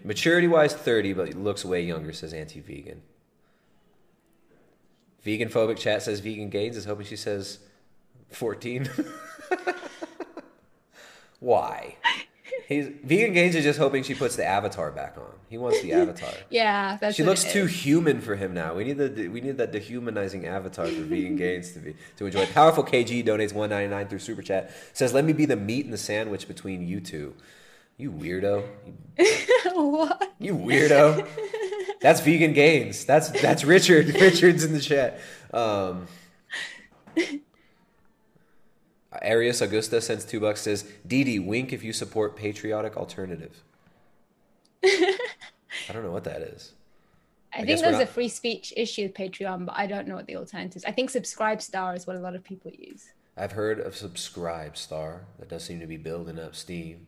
Speaker 21: Maturity wise, 30, but looks way younger. Says anti-vegan. Vegan phobic chat says vegan gains is hoping she says 14. Why? He's vegan gains is just hoping she puts the avatar back on. He wants the avatar.
Speaker 22: yeah, that's
Speaker 21: she looks too human for him now. We need the we need that dehumanizing avatar for vegan gains to be to enjoy. Powerful KG donates one ninety nine through super chat. Says, "Let me be the meat in the sandwich between you two. You weirdo.
Speaker 22: what?
Speaker 21: You weirdo. That's vegan gains. That's that's Richard. Richard's in the chat. Um, Arius Augusta sends two bucks. Says, "Dee wink if you support patriotic alternative." I don't know what that is.
Speaker 22: I,
Speaker 21: I
Speaker 22: think there's a free speech issue with Patreon, but I don't know what the alternatives. I think Subscribe Star is what a lot of people use.
Speaker 21: I've heard of Subscribe Star. That does seem to be building up steam.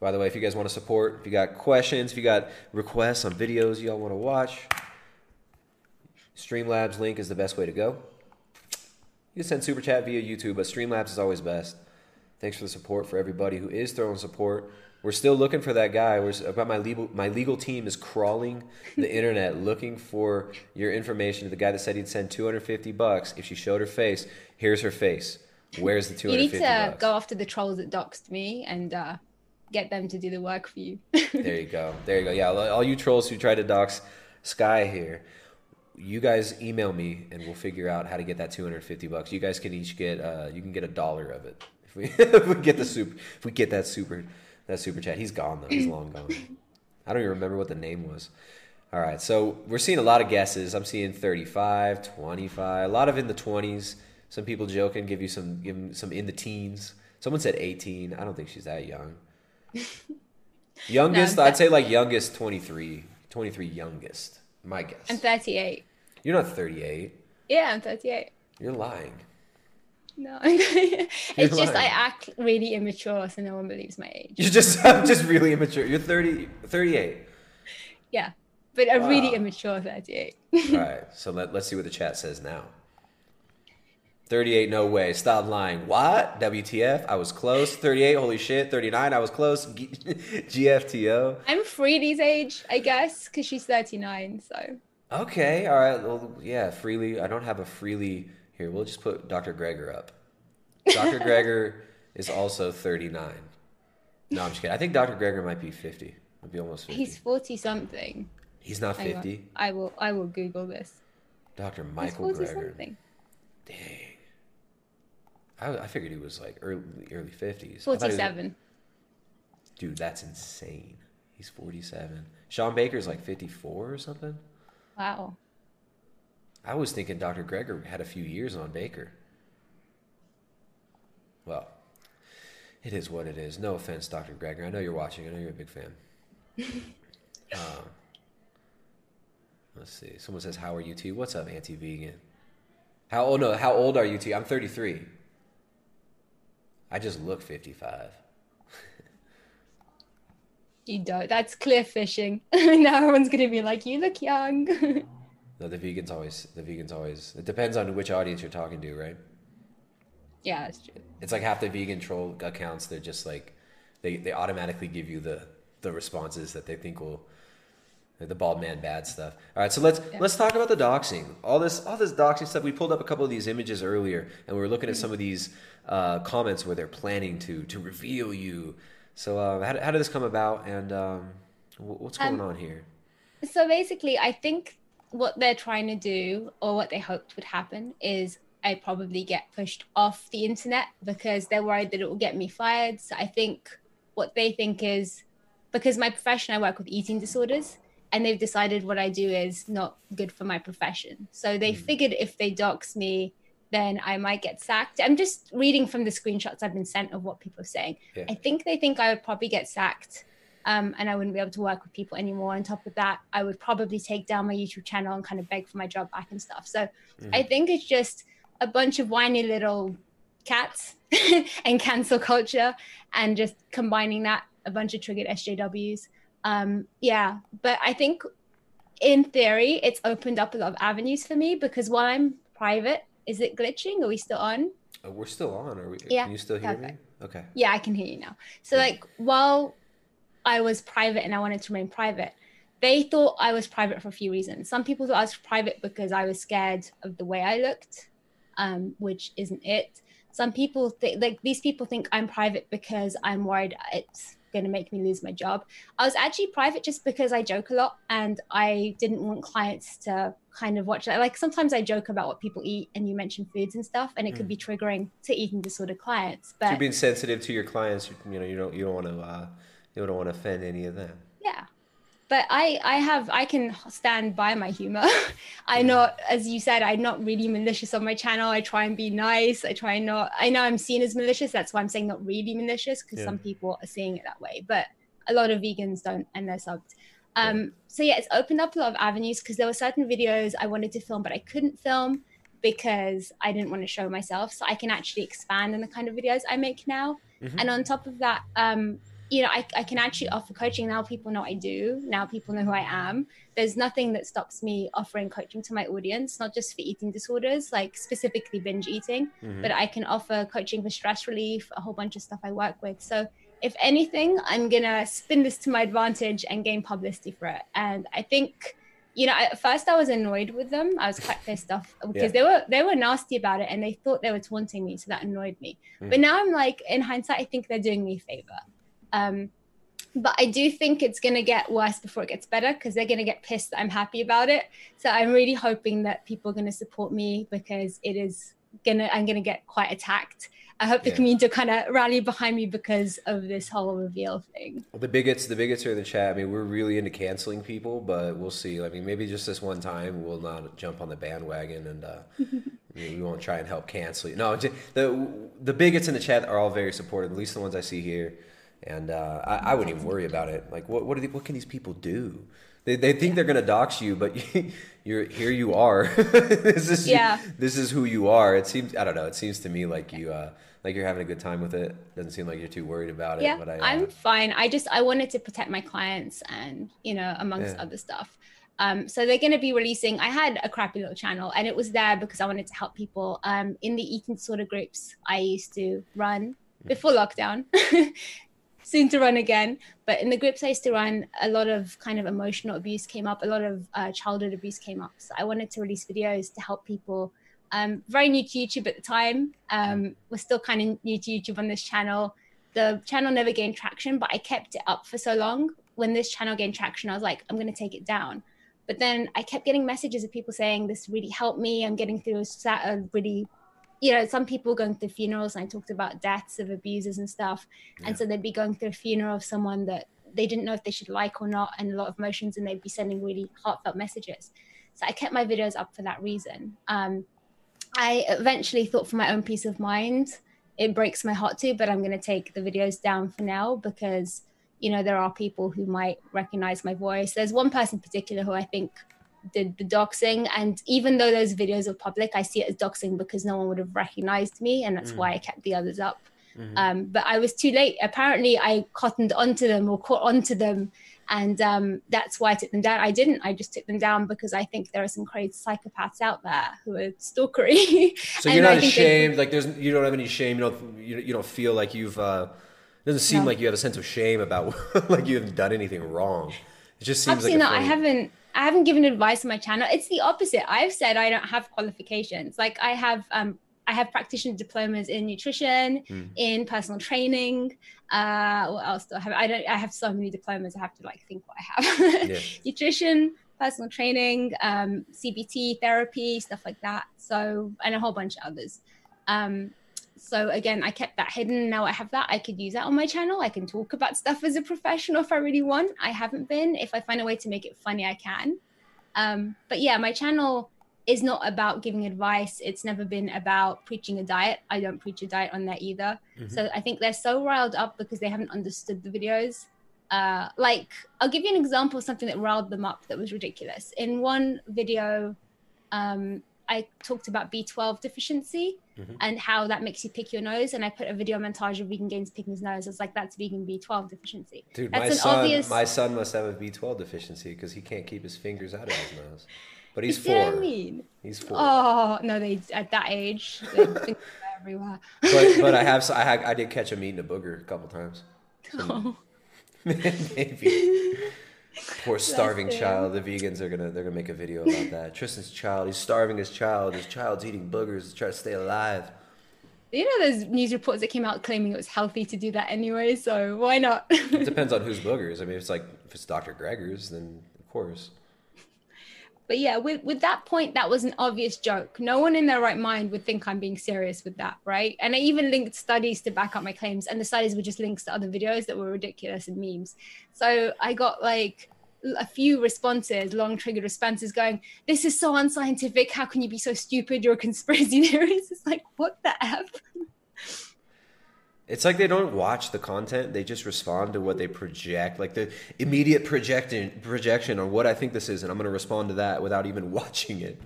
Speaker 21: By the way, if you guys want to support, if you got questions, if you got requests on videos y'all want to watch, Streamlabs link is the best way to go. You can send super chat via YouTube, but Streamlabs is always best. Thanks for the support for everybody who is throwing support. We're still looking for that guy. We're about my legal my legal team is crawling the internet looking for your information. The guy that said he'd send 250 bucks if she showed her face. Here's her face. Where's the
Speaker 22: You need to
Speaker 21: bucks?
Speaker 22: go after the trolls that doxed me and uh, get them to do the work for you.
Speaker 21: There you go. There you go. Yeah, all you trolls who try to dox Sky here, you guys email me and we'll figure out how to get that 250 bucks. You guys can each get uh you can get a dollar of it. If we, if we get the super if we get that super that super chat. He's gone though. He's long gone. I don't even remember what the name was. All right. So, we're seeing a lot of guesses. I'm seeing 35, 25, a lot of in the 20s. Some people joking give you some give some in the teens. Someone said 18. I don't think she's that young. Youngest,
Speaker 22: No,
Speaker 21: I'd say like youngest 23. 23 youngest. My guess.
Speaker 22: I'm 38.
Speaker 21: You're not 38.
Speaker 22: Yeah, I'm 38.
Speaker 21: You're lying.
Speaker 22: No, it's just I act really immature, so no one believes my age.
Speaker 21: You're just I'm just really immature. You're 30 38.
Speaker 22: Yeah, but a really
Speaker 21: Wow.
Speaker 22: immature 38.
Speaker 21: All right. So let, let's see what the chat says now. 38 no way. Stop lying. What? WTF? I was close. 38 holy shit. 39 I was close. G- GFTO.
Speaker 22: I'm Freelee's age, I guess, because she's 39. So
Speaker 21: Okay, all right. Well, yeah, Freelee. I don't have a Freelee here. We'll just put Dr. Greger up. Dr. Greger is also 39. No, I'm just kidding. I think Dr. Greger might be 50. Might be almost 50.
Speaker 22: he's 40 something.
Speaker 21: He's not
Speaker 22: Hang on.
Speaker 21: 50.
Speaker 22: I will. I will Google this.
Speaker 21: Dr.
Speaker 22: He's
Speaker 21: Michael
Speaker 22: 40
Speaker 21: Greger.
Speaker 22: something.
Speaker 21: I, I figured he was like early early 50s. I thought
Speaker 22: 47.
Speaker 21: Dude, that's insane. He's 47. Shawn Baker's like 54 or something.
Speaker 22: Wow.
Speaker 21: I was thinking Dr. Greger had a few years on Baker. Well, it is what it is. No offense, Dr. Greger. I know you're watching. I know you're a big fan. um, let's see. Someone says, "How are you, T? What's up, anti-vegan? How old? No, how old are you, T? I'm 33. I just look 55.
Speaker 22: You don't. That's clear fishing. now everyone's gonna be like, "You look young."
Speaker 21: No, the vegans always. The vegans always. It depends on which audience you're talking to, right?
Speaker 22: yeah, that's true.
Speaker 21: It's like half the vegan troll accounts. They're just like, they they automatically give you the the responses that they think will like the bald man bad stuff. All right, so let's let's talk about the doxing. All this all this doxing stuff. We pulled up a couple of these images earlier, and we were looking at some of these uh, comments where they're planning to to reveal you. So uh, how, how did this come about, and um, what's going
Speaker 22: Um,
Speaker 21: on here?
Speaker 22: So basically, I think what they're trying to do, or what they hoped would happen, is I probably get pushed off the internet because they're worried that it will get me fired. So I think what they think is because my profession, I work with eating disorders, and they've decided what I do is not good for my profession. So they figured if they dox me, then I might get sacked. I'm just reading from the screenshots I've been sent of what people are saying.
Speaker 25: Yeah.
Speaker 22: I think they think I would probably get sacked um, and I wouldn't be able to work with people anymore. On top of that, I would probably take down my YouTube channel and kind of beg for my job back and stuff. So
Speaker 25: Mhm.
Speaker 22: I think it's just a bunch of whiny little cats and cancel culture and just combining that, a bunch of triggered SJWs. Um, yeah, but I think in theory, it's opened up a lot of avenues for me because while I'm private, is it glitching? Are we still on?
Speaker 21: Uh, we're still on. Are we?
Speaker 22: Yeah,
Speaker 21: Can you still hear me?
Speaker 22: perfect.
Speaker 21: Okay.
Speaker 22: Yeah, I can hear you now. So like while I was private and I wanted to remain private, they thought I was private for a few reasons. Some people thought I was private because I was scared of the way I looked, um, which isn't it. Some people think like these people think I'm private because I'm worried it's going to make me lose my job. I was actually private just because I joke a lot and I didn't want clients to kind of watch that. Like sometimes I joke about what people eat and you mention foods and stuff, and it could
Speaker 21: Mm.
Speaker 22: be triggering to eating disorder clients.
Speaker 21: So
Speaker 22: But
Speaker 21: you're being sensitive to your clients. You, you know, you don't you don't want to uh, you don't want to offend any of them.
Speaker 22: yeah but i i have i can stand by my humor. I not as you said i'm not really malicious on my channel. I try and be nice. I try not i know i'm seen as malicious. That's why i'm saying not really malicious because
Speaker 25: Yeah.
Speaker 22: some people are seeing it that way. But a lot of vegans don't and they're subbed. Um so yeah it's opened up a lot of avenues because there were certain videos i wanted to film but i couldn't film because i didn't want to show myself. So i can actually expand on the kind of videos i make now.
Speaker 25: Mhm.
Speaker 22: and on top of that um you know I, I can actually offer coaching. Now people know i do. Now people know who i am. There's nothing that stops me offering coaching to my audience not just for eating disorders like specifically binge eating
Speaker 25: Mhm.
Speaker 22: but i can offer coaching for stress relief a whole bunch of stuff i work with. So if anything i'm gonna spin this to my advantage and gain publicity for it. And i think you know at first i was annoyed with them. I was quite pissed off because
Speaker 25: Yeah.
Speaker 22: they were they were nasty about it and they thought they were taunting me so that annoyed me.
Speaker 25: Mm.
Speaker 22: but now i'm like in hindsight i think they're doing me a favor um but I do think it's going to get worse before it gets better because they're going to get pissed that I'm happy about it. So I'm really hoping that people are going to support me because it is going to, I'm going to get quite attacked. I hope the
Speaker 21: Yeah.
Speaker 22: community will kind of rally behind me because of this whole reveal thing.
Speaker 21: The bigots, the bigots are in the chat. I mean, we're really into canceling people, but we'll see. I mean, maybe just this one time we'll not jump on the bandwagon and uh, we we won't try and help cancel you. No, the the bigots in the chat are all very supportive. At least the ones I see here, and uh, I, I wouldn't even worry about it. Like, what what are the, what can these people do? They, they think they're gonna dox you, but you're here. You are. this is
Speaker 22: Yeah.
Speaker 21: this is who you are. It seems I don't know. It seems to me like you uh, like you're having a good time with it. Doesn't seem like you're too worried about it.
Speaker 22: yeah,
Speaker 21: but I, uh,
Speaker 22: I'm fine. I just I wanted to protect my clients and you know amongst
Speaker 21: Yeah.
Speaker 22: other stuff. Um, so they're going to be releasing. I had a crappy little channel, and it was there because I wanted to help people um, in the eating disorder groups I used to run before lockdown. Soon to run again, but in the groups I used to run, a lot of kind of emotional abuse came up. A lot of uh, childhood abuse came up. So I wanted to release videos to help people. Um, very new to YouTube at the time. Um, we're still kind of new to YouTube on this channel the channel never gained traction, but I kept it up for so long. When this channel gained traction, I was like, I'm going to take it down. But then I kept getting messages of people saying, This really helped me. I'm getting through a a really, you know, some people going through funerals. And I talked about deaths of abusers and stuff. And so they'd be going to a funeral of someone that they didn't know if they should like or not, and a lot of emotions, and they'd be sending really heartfelt messages. So I kept my videos up for that reason. Um, I eventually thought for my own peace of mind, it breaks my heart too, but I'm going to take the videos down for now because, you know, there are people who might recognize my voice. There's one person in particular who I think did the doxing. And even though those videos are public, I see it as doxing because no one would have recognized me. And that's
Speaker 25: Mm.
Speaker 22: why I kept the others up.
Speaker 25: Mhm.
Speaker 22: Um, but I was too late. Apparently, I cottoned onto them or caught onto them. And um, that's why I took them down. I didn't. I just took them down because I think there are some crazy psychopaths out there who are stalkery.
Speaker 21: So you're not
Speaker 22: think they-
Speaker 21: ashamed. Like there's, you don't have any shame. You don't, you, you don't feel like you've. Uh, doesn't seem
Speaker 22: No.
Speaker 21: like you have a sense of shame about like you haven't done anything wrong. It just seems
Speaker 22: Absolutely
Speaker 21: like
Speaker 22: not. I haven't. I haven't given advice on my channel. It's the opposite. I've said I don't have qualifications. Like I have, um, I have practitioner diplomas in nutrition,
Speaker 25: Mm.
Speaker 22: in personal training. Uh, what else do I have? I don't. I have so many diplomas. I have to like think what I have.
Speaker 25: Yeah.
Speaker 22: nutrition, personal training, um, CBT therapy, stuff like that. So, and a whole bunch of others. Um, so again, I kept that hidden. Now I have that. I could use that on my channel. I can talk about stuff as a professional if I really want. I haven't been. If I find a way to make it funny, I can. Um, but yeah, my channel is not about giving advice. It's never been about preaching a diet. I don't preach a diet on there either.
Speaker 25: Mhm.
Speaker 22: So I think they're so riled up because they haven't understood the videos. Uh, like, I'll give you an example of something that riled them up that was ridiculous. In one video, um, I talked about B12 deficiency
Speaker 21: Mhm.
Speaker 22: and how that makes you pick your nose. And I put a video montage of vegan gains picking his nose. I was like, that's vegan B12 deficiency.
Speaker 21: Dude,
Speaker 22: that's
Speaker 21: my
Speaker 22: an
Speaker 21: son,
Speaker 22: obvious.
Speaker 21: my son must have a B12 deficiency because he can't keep his fingers out of his nose. But he's
Speaker 22: You see what I
Speaker 21: four.
Speaker 22: mean?
Speaker 21: He's four.
Speaker 22: Oh no, they at that age, they think they're everywhere.
Speaker 21: But but I have I had, I did catch him eating a booger a couple times.
Speaker 22: Oh.
Speaker 21: Maybe. Poor starving child. The vegans are gonna they're gonna make a video about that. Tristan's child. He's starving his child. His child's eating boogers to try to stay alive.
Speaker 22: You know, those news reports that came out claiming it was healthy to do that anyway. So why not?
Speaker 21: It depends on whose boogers. I mean, if it's like if it's Dr. Greger's, then of course.
Speaker 22: But yeah, with with that point, that was an obvious joke. No one in their right mind would think I'm being serious with that, right? And I even linked studies to back up my claims, and the studies were just links to other videos that were ridiculous and memes. So I got like a few responses, long triggered responses, going, "This is so unscientific. How can you be so stupid? You're a conspiracy theorist." It's like, what the f?
Speaker 21: It's like they don't watch the content; they just respond to what they project, like the immediate projection projection on what I think this is, and I'm going to respond to that without even watching it.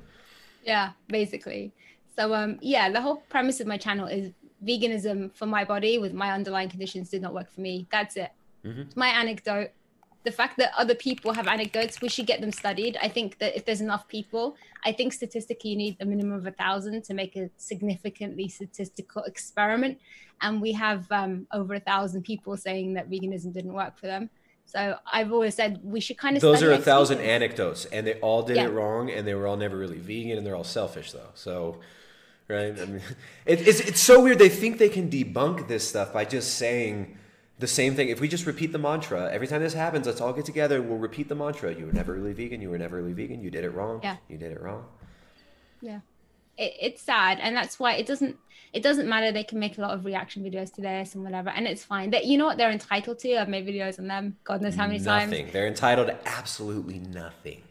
Speaker 22: Yeah, basically. So um yeah, the whole premise of my channel is veganism for my body with my underlying conditions did not work for me. That's it.
Speaker 21: Mhm.
Speaker 22: My anecdote. The fact that other people have anecdotes, we should get them studied. I think that if there's enough people, I think statistically you need a minimum of a thousand to make a significantly statistical experiment. And we have um, over a thousand people saying that veganism didn't work for them. So I've always said we should kind of
Speaker 21: Those are a thousand
Speaker 22: vegans.
Speaker 21: anecdotes, and they all did
Speaker 22: Yeah.
Speaker 21: it wrong, and they were all never really vegan, and they're all selfish though. So, right? I mean, it, it's it's so weird. They think they can debunk this stuff by just saying the same thing. If we just repeat the mantra every time this happens, let's all get together and we'll repeat the mantra. You were never really vegan. You were never really vegan. You did it wrong.
Speaker 22: Yeah.
Speaker 21: You did it wrong.
Speaker 22: yeah it, it's sad and that's why it doesn't it doesn't matter they can make a lot of reaction videos to this and whatever and it's fine that you know what they're entitled to i've made videos on them god knows how many
Speaker 21: nothing.
Speaker 22: times Nothing.
Speaker 21: They're entitled to absolutely nothing.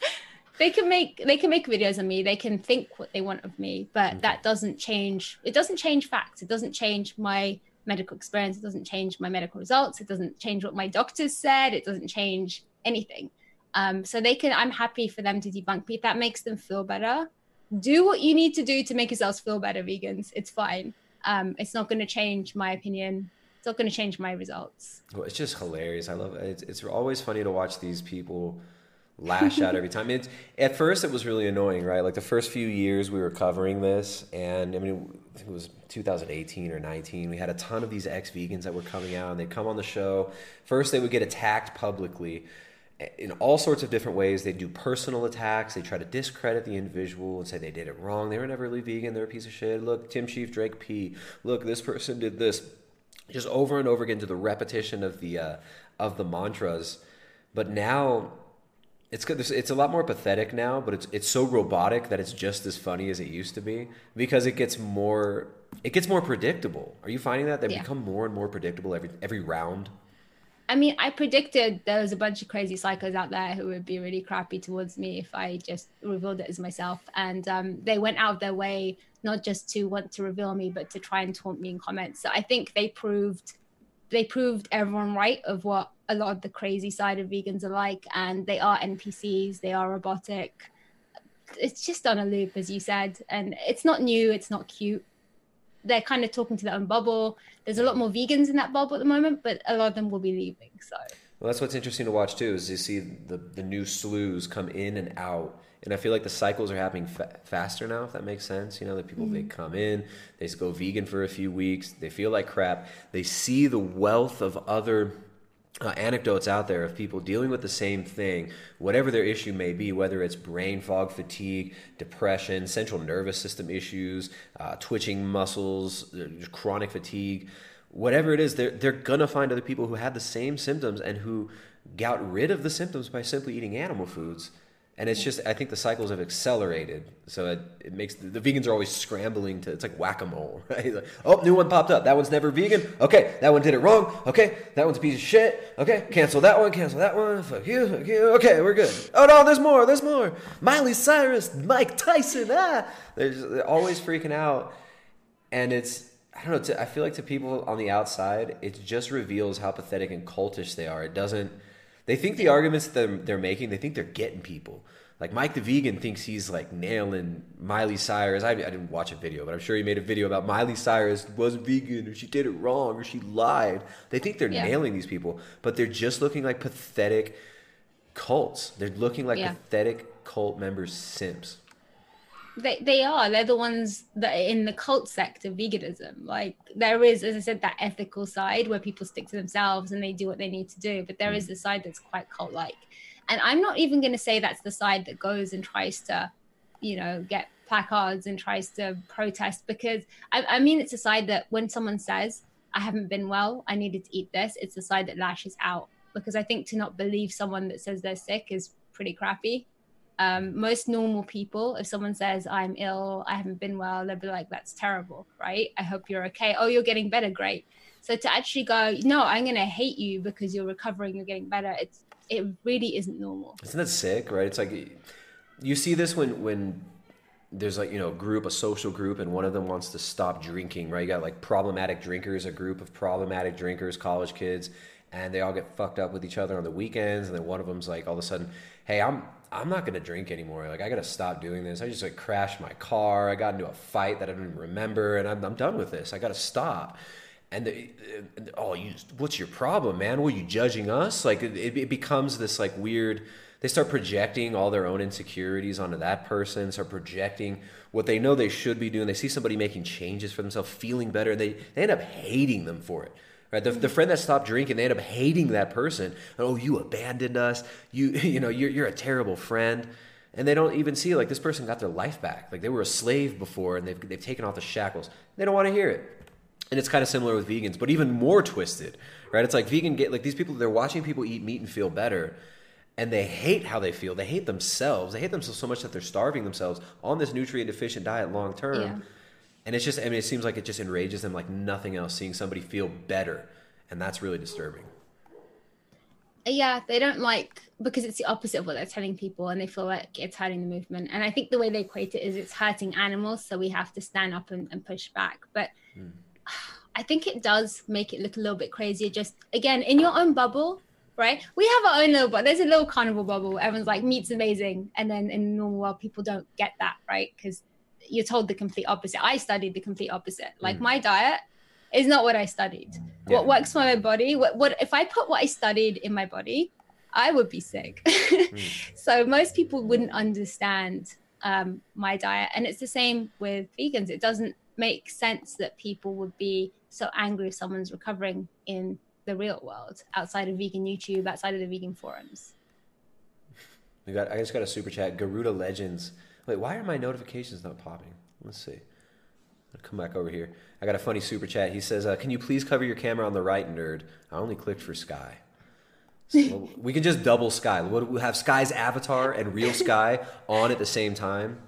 Speaker 22: they can make they can make videos on me they can think what they want of me but that doesn't change it doesn't change facts it doesn't change my medical experience it doesn't change my medical results it doesn't change what my doctors said it doesn't change anything um, so they can i'm happy for them to debunk me if that makes them feel better do what you need to do to make yourselves feel better vegans it's fine um, it's not going to change my opinion it's not going to change my results
Speaker 21: Well, it's just hilarious. I love it. It's, it's always funny to watch these people lash out every time. It's, at first, it was really annoying, right? Like the first few years we were covering this, and I mean, I think it was 2018 or 19. We had a ton of these ex vegans that were coming out, and they'd come on the show. First, they would get attacked publicly in all sorts of different ways. They do personal attacks. They try to discredit the individual and say they did it wrong. They were never really vegan. They're a piece of shit. Look, Tim Chief Drake P. Look, this person did this. Just over and over again to the repetition of the uh, of the mantras. But now it's good. It's a lot more pathetic now, but it's it's so robotic that it's just as funny as it used to be because it gets more it gets more predictable. Are you finding that they
Speaker 22: Yeah.
Speaker 21: become more and more predictable every every round?
Speaker 22: I mean, I predicted there was a bunch of crazy psychos out there who would be really crappy towards me if I just revealed it as myself. And um, they went out of their way not just to want to reveal me, but to try and taunt me in comments. So I think they proved they proved everyone right of what a lot of the crazy side of vegans are like, and they are NPCs, they are robotic. It's just on a loop, as you said, and it's not new, it's not cute they're kind of talking to their own bubble. There's a lot more vegans in that bubble at the moment, but a lot of them will be leaving. So
Speaker 21: Well, that's what's interesting to watch too. Is you see the the new slews come in and out, and I feel like the cycles are happening fa- faster now. If that makes sense, you know, the people they
Speaker 25: Mhm.
Speaker 21: come in, they go vegan for a few weeks, they feel like crap, they see the wealth of other. Uh, anecdotes out there of people dealing with the same thing, whatever their issue may be, whether it's brain fog, fatigue, depression, central nervous system issues, uh, twitching muscles, uh, chronic fatigue, whatever it is, they're, they're gonna find other people who had the same symptoms and who got rid of the symptoms by simply eating animal foods. And it's just, I think the cycles have accelerated. So it, it makes the, the vegans are always scrambling to, it's like whack a mole, right? Like, oh, new one popped up. That one's never vegan. Okay, that one did it wrong. Okay, that one's a piece of shit. Okay, cancel that one, cancel that one. Fuck you, fuck you. Okay, we're good. Oh no, there's more, there's more. Miley Cyrus, Mike Tyson, ah. They're, just, they're always freaking out. And it's, I don't know, to, I feel like to people on the outside, it just reveals how pathetic and cultish they are. It doesn't, they think the arguments that they're, they're making, they think they're getting people. Like Mic the Vegan thinks he's like nailing Miley Cyrus. I, I didn't watch a video, but I'm sure he made a video about Miley Cyrus wasn't vegan or she did it wrong or she lied. They think they're
Speaker 22: Yeah.
Speaker 21: nailing these people, but they're just looking like pathetic cults. They're looking like
Speaker 22: Yeah.
Speaker 21: pathetic cult members simps.
Speaker 22: They they are. They're the ones that are in the cult sect of veganism. Like there is, as I said, that ethical side where people stick to themselves and they do what they need to do. But there is mm. the side that's quite cult like. And I'm not even going to say that's the side that goes and tries to, you know, get placards and tries to protest because I, I mean it's a side that when someone says I haven't been well, I needed to eat this, it's the side that lashes out because I think to not believe someone that says they're sick is pretty crappy um, most normal people, if someone says, I'm ill, I haven't been well, they'll be like, that's terrible, right? I hope you're okay. Oh, you're getting better, great. So to actually go, no, I'm going to hate you because you're recovering, you're getting better, it's it really isn't normal.
Speaker 21: Isn't that sick, right? It's like you see this when when there's like you know a group, a social group, and one of them wants to stop drinking, right? You got like problematic drinkers, a group of problematic drinkers, college kids, and they all get fucked up with each other on the weekends, and then one of them's like all of a sudden, hey, I'm I'm not gonna drink anymore. Like I gotta stop doing this. I just like crashed my car. I got into a fight that I don't even remember, and I'm I'm done with this. I gotta stop. And the, and, oh, you, what's your problem, man? Were you judging us? Like it, it becomes this like weird. They start projecting all their own insecurities onto that person. Start projecting what they know they should be doing. They see somebody making changes for themselves, feeling better, they they end up hating them for it. Right, the, the friend that stopped drinking, they end up hating that person. Oh, you abandoned us. You you know you're you're a terrible friend. And they don't even see like this person got their life back. Like they were a slave before and they've, they've taken off the shackles. They don't want to hear it. And it's kind of similar with vegans but even more twisted right? It's like vegan get like these people they're watching people eat meat and feel better and they hate how they feel. They hate themselves. They hate themselves so much that they're starving themselves on this nutrient deficient diet long term.
Speaker 22: Yeah.
Speaker 21: And it's just i mean it seems like it just enrages them like nothing else seeing somebody feel better. And that's really disturbing.
Speaker 22: Yeah they don't like because it's the opposite of what they're telling people and they feel like it's hurting the movement. And i think the way they equate it is it's hurting animals so we have to stand up and, and push back. But hmm. i think it does make it look a little bit crazier. Just again in your own bubble right? We have our own little but there's a little carnivore bubble. Where everyone's like meat's amazing. And then in the normal world people don't get that right? Because you're told the complete opposite i studied the complete opposite like
Speaker 25: Mm.
Speaker 22: my diet is not what i studied what works for my body what, what if i put what i studied in my body i would be sick so most people wouldn't understand um, my diet and it's the same with vegans it doesn't make sense that people would be so angry if someone's recovering in the real world outside of vegan youtube outside of the vegan forums
Speaker 21: We got. I just got a super chat. Garuda Legends. Wait, why are my notifications not popping? Let's see. I'll come back over here. I got a funny super chat. He says, uh, "Can you please cover your camera on the right, nerd? I only clicked for Sky. So we can just double Sky. We'll have Sky's avatar and real Sky on at the same time.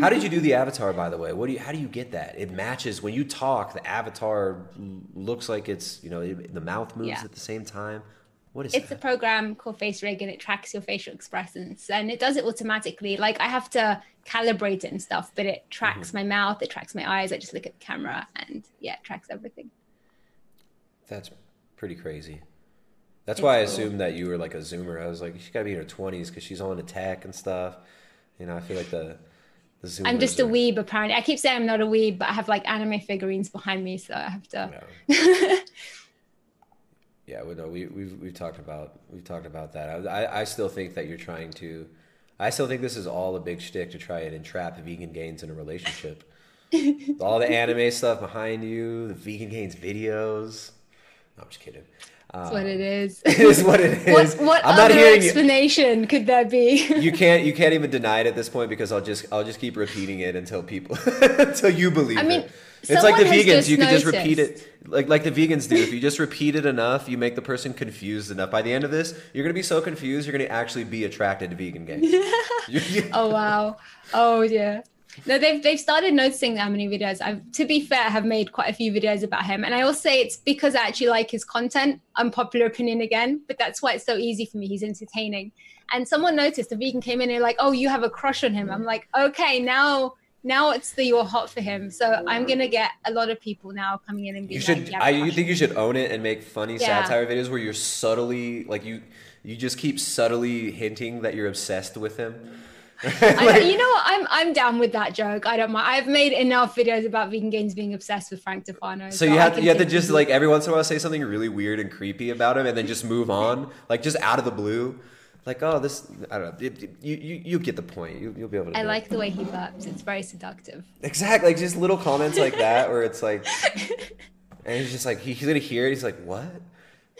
Speaker 21: How did you do the avatar, by the way? What do you? How do you get that? It matches when you talk. The avatar looks like it's you know the mouth moves
Speaker 22: Yeah.
Speaker 21: at the same time. What is
Speaker 22: it's
Speaker 21: that?
Speaker 22: a program called FaceRig and it tracks your facial expressions and it does it automatically like i have to calibrate it and stuff but it tracks
Speaker 21: Mm-hmm.
Speaker 22: my mouth it tracks my eyes i just look at the camera and yeah it tracks everything
Speaker 21: That's pretty crazy. That's
Speaker 22: It's
Speaker 21: why I
Speaker 22: cool.
Speaker 21: assumed that you were like a Zoomer. I was like, she's got to be in her twenties because she's on tech and stuff. You know, I feel like the the Zoomers.
Speaker 22: i'm just a
Speaker 21: are-
Speaker 22: weeb apparently i keep saying i'm not a weeb but i have like anime figurines behind me so i have to
Speaker 21: Yeah, we know we we've we've talked about we've talked about that. I, I I still think that you're trying to. I still think this is all a big shtick to try and entrap vegan gains in a relationship. all the anime stuff behind you, the vegan gains videos. No, I'm just kidding.
Speaker 22: That's what it um, is.
Speaker 21: it is what it is.
Speaker 22: What, what
Speaker 21: I'm not
Speaker 22: other
Speaker 21: hearing you.
Speaker 22: explanation could that be?
Speaker 21: You can't you can't even deny it at this point because I'll just I'll just keep repeating it until people until you believe
Speaker 22: I mean,
Speaker 21: it. It's like the vegans. You can just repeat it like like the vegans do. If you just repeat it enough, you make the person confused enough. By the end of this, you're gonna be so confused, you're gonna actually be attracted to vegan gains.
Speaker 22: oh wow. Oh yeah. No, they've they've started noticing how many videos I've to be fair have made quite a few videos about him. And I will say it's because I actually like his content. Unpopular opinion again, but that's why it's so easy for me. He's entertaining. And someone noticed a vegan came in and like, Oh, you have a crush on him. I'm like, okay, now now it's the you're hot for him. So I'm gonna get a lot of people now coming in and being
Speaker 21: You should.
Speaker 22: like, yeah,
Speaker 21: I you think you should own it and make funny
Speaker 22: Yeah.
Speaker 21: satire videos where you're subtly like you you just keep subtly hinting that you're obsessed with him.
Speaker 22: I, you know what? I'm I'm down with that joke. I don't mind. I've made enough videos about vegan gains being obsessed with Frank Tufano.
Speaker 21: So you have to, you have to just like every once in a while say something really weird and creepy about him, and then just move on, like just out of the blue, like oh this I don't know. It- it- you you you get the point. You you'll be able to.
Speaker 22: I
Speaker 21: do it.
Speaker 22: like the way he burps. It's very seductive.
Speaker 21: exactly like just little comments like that where it's like, and he's just like he, he's gonna hear it. He's like what?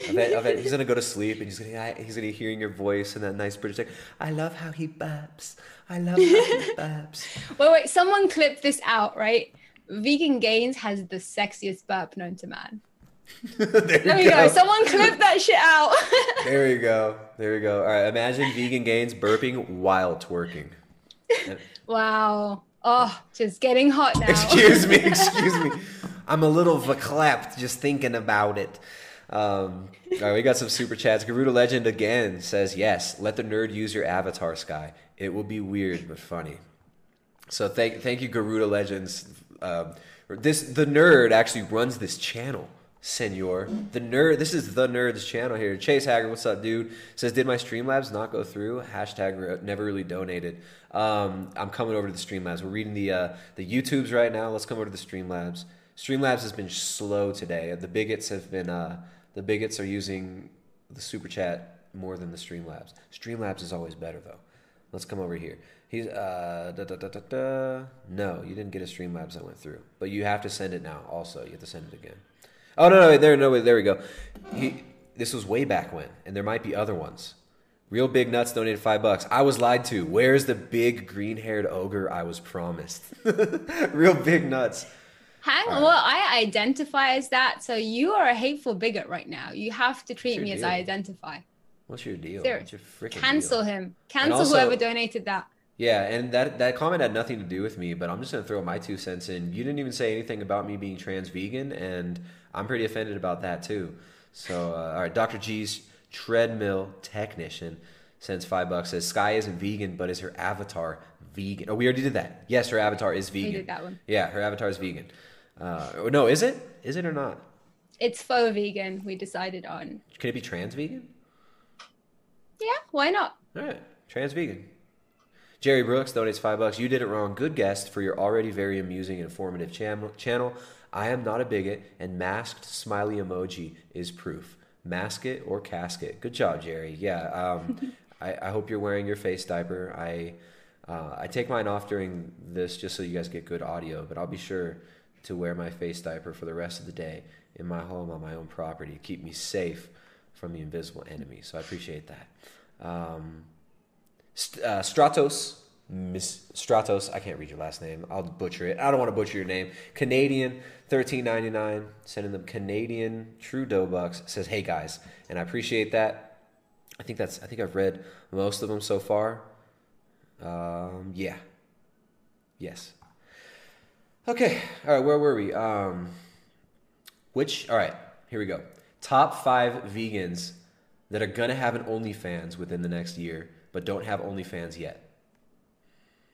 Speaker 21: I bet, I bet he's gonna go to sleep and he's gonna he's gonna be hearing your voice and that nice British like I love how he burps. I love how he burps.
Speaker 22: Wait, wait. Someone clip this out, right? Vegan Gains has the sexiest burp known to man. there we go. Someone clip that shit out.
Speaker 21: There we go. There we go. All right. Imagine vegan gains burping while twerking.
Speaker 22: wow. Oh, just getting hot now.
Speaker 21: Excuse me. Excuse me. I'm a little verklempt just thinking about it. Um, all right, we got some super chats. Garuda Legend again says yes. Let the nerd use your avatar, Sky. It will be weird but funny. So thank thank you, Garuda Legends. Um, this the nerd actually runs this channel, Senor. The nerd. This is the nerd's channel here. Chase Hager, what's up, dude? Says, did my Streamlabs not go through? Hashtag never really donated. Um, I'm coming over to the Streamlabs. We're reading the uh, the YouTubes right now. Let's come over to the Streamlabs. Streamlabs has been slow today. The bigots have been. Uh, the bigots are using the super chat more than the Streamlabs. Streamlabs is always better though. Let's come over here. He's uh da, da, da, da, da. no, you didn't get a Streamlabs that went through, but you have to send it now. Also, you have to send it again. Oh no, no, there, no, wait, there we go. He, this was way back when, and there might be other ones. Real big nuts donated five bucks. I was lied to. Where's the big green-haired ogre I was promised? Real big nuts.
Speaker 22: Hang on. Well, I identify as that. So you are a hateful bigot right now. You have to treat me as? I identify.
Speaker 21: What's your deal? What's your freaking
Speaker 22: Cancel
Speaker 21: deal?
Speaker 22: him. Cancel
Speaker 21: also-
Speaker 22: whoever donated that.
Speaker 21: Yeah, and that that comment had nothing to do with me, but I'm just gonna throw my two cents in. You didn't even say anything about me being trans vegan, and I'm pretty offended about that too. So, uh, all right, Dr. G's treadmill technician sends five bucks. Says Sky isn't vegan, but is her avatar vegan? Oh, we already did that. Yes, her avatar is
Speaker 22: We
Speaker 21: vegan.
Speaker 22: did that one.
Speaker 21: Yeah, her avatar is vegan. Uh, no, is it? Is it or not?
Speaker 22: It's faux vegan. We decided on.
Speaker 21: Can it be trans vegan?
Speaker 22: Yeah, why not?
Speaker 21: All right, trans vegan. Jerry Brooks donates five bucks. You did it wrong. Good guest for your already very amusing and informative channel. I am not a bigot, and masked smiley emoji is proof. Mask it or casket. Good job, Jerry. Yeah. Um, I, I hope you're wearing your face diaper. I uh, I take mine off during this just so you guys get good audio, but I'll be sure to wear my face diaper for the rest of the day in my home on my own property. To keep me safe from the invisible enemy. So I appreciate that. Um, St- uh, Stratos, Miss Stratos. I can't read your last name. I'll butcher it. I don't want to butcher your name. Canadian, thirteen ninety nine. Sending them Canadian Trudeau bucks. Says, hey guys, and I appreciate that. I think that's. I think I've read most of them so far. Um, yeah. Yes. Okay. All right. Where were we? Um, which? All right. Here we go. Top five vegans that are gonna have an OnlyFans within the next year, but don't have OnlyFans yet.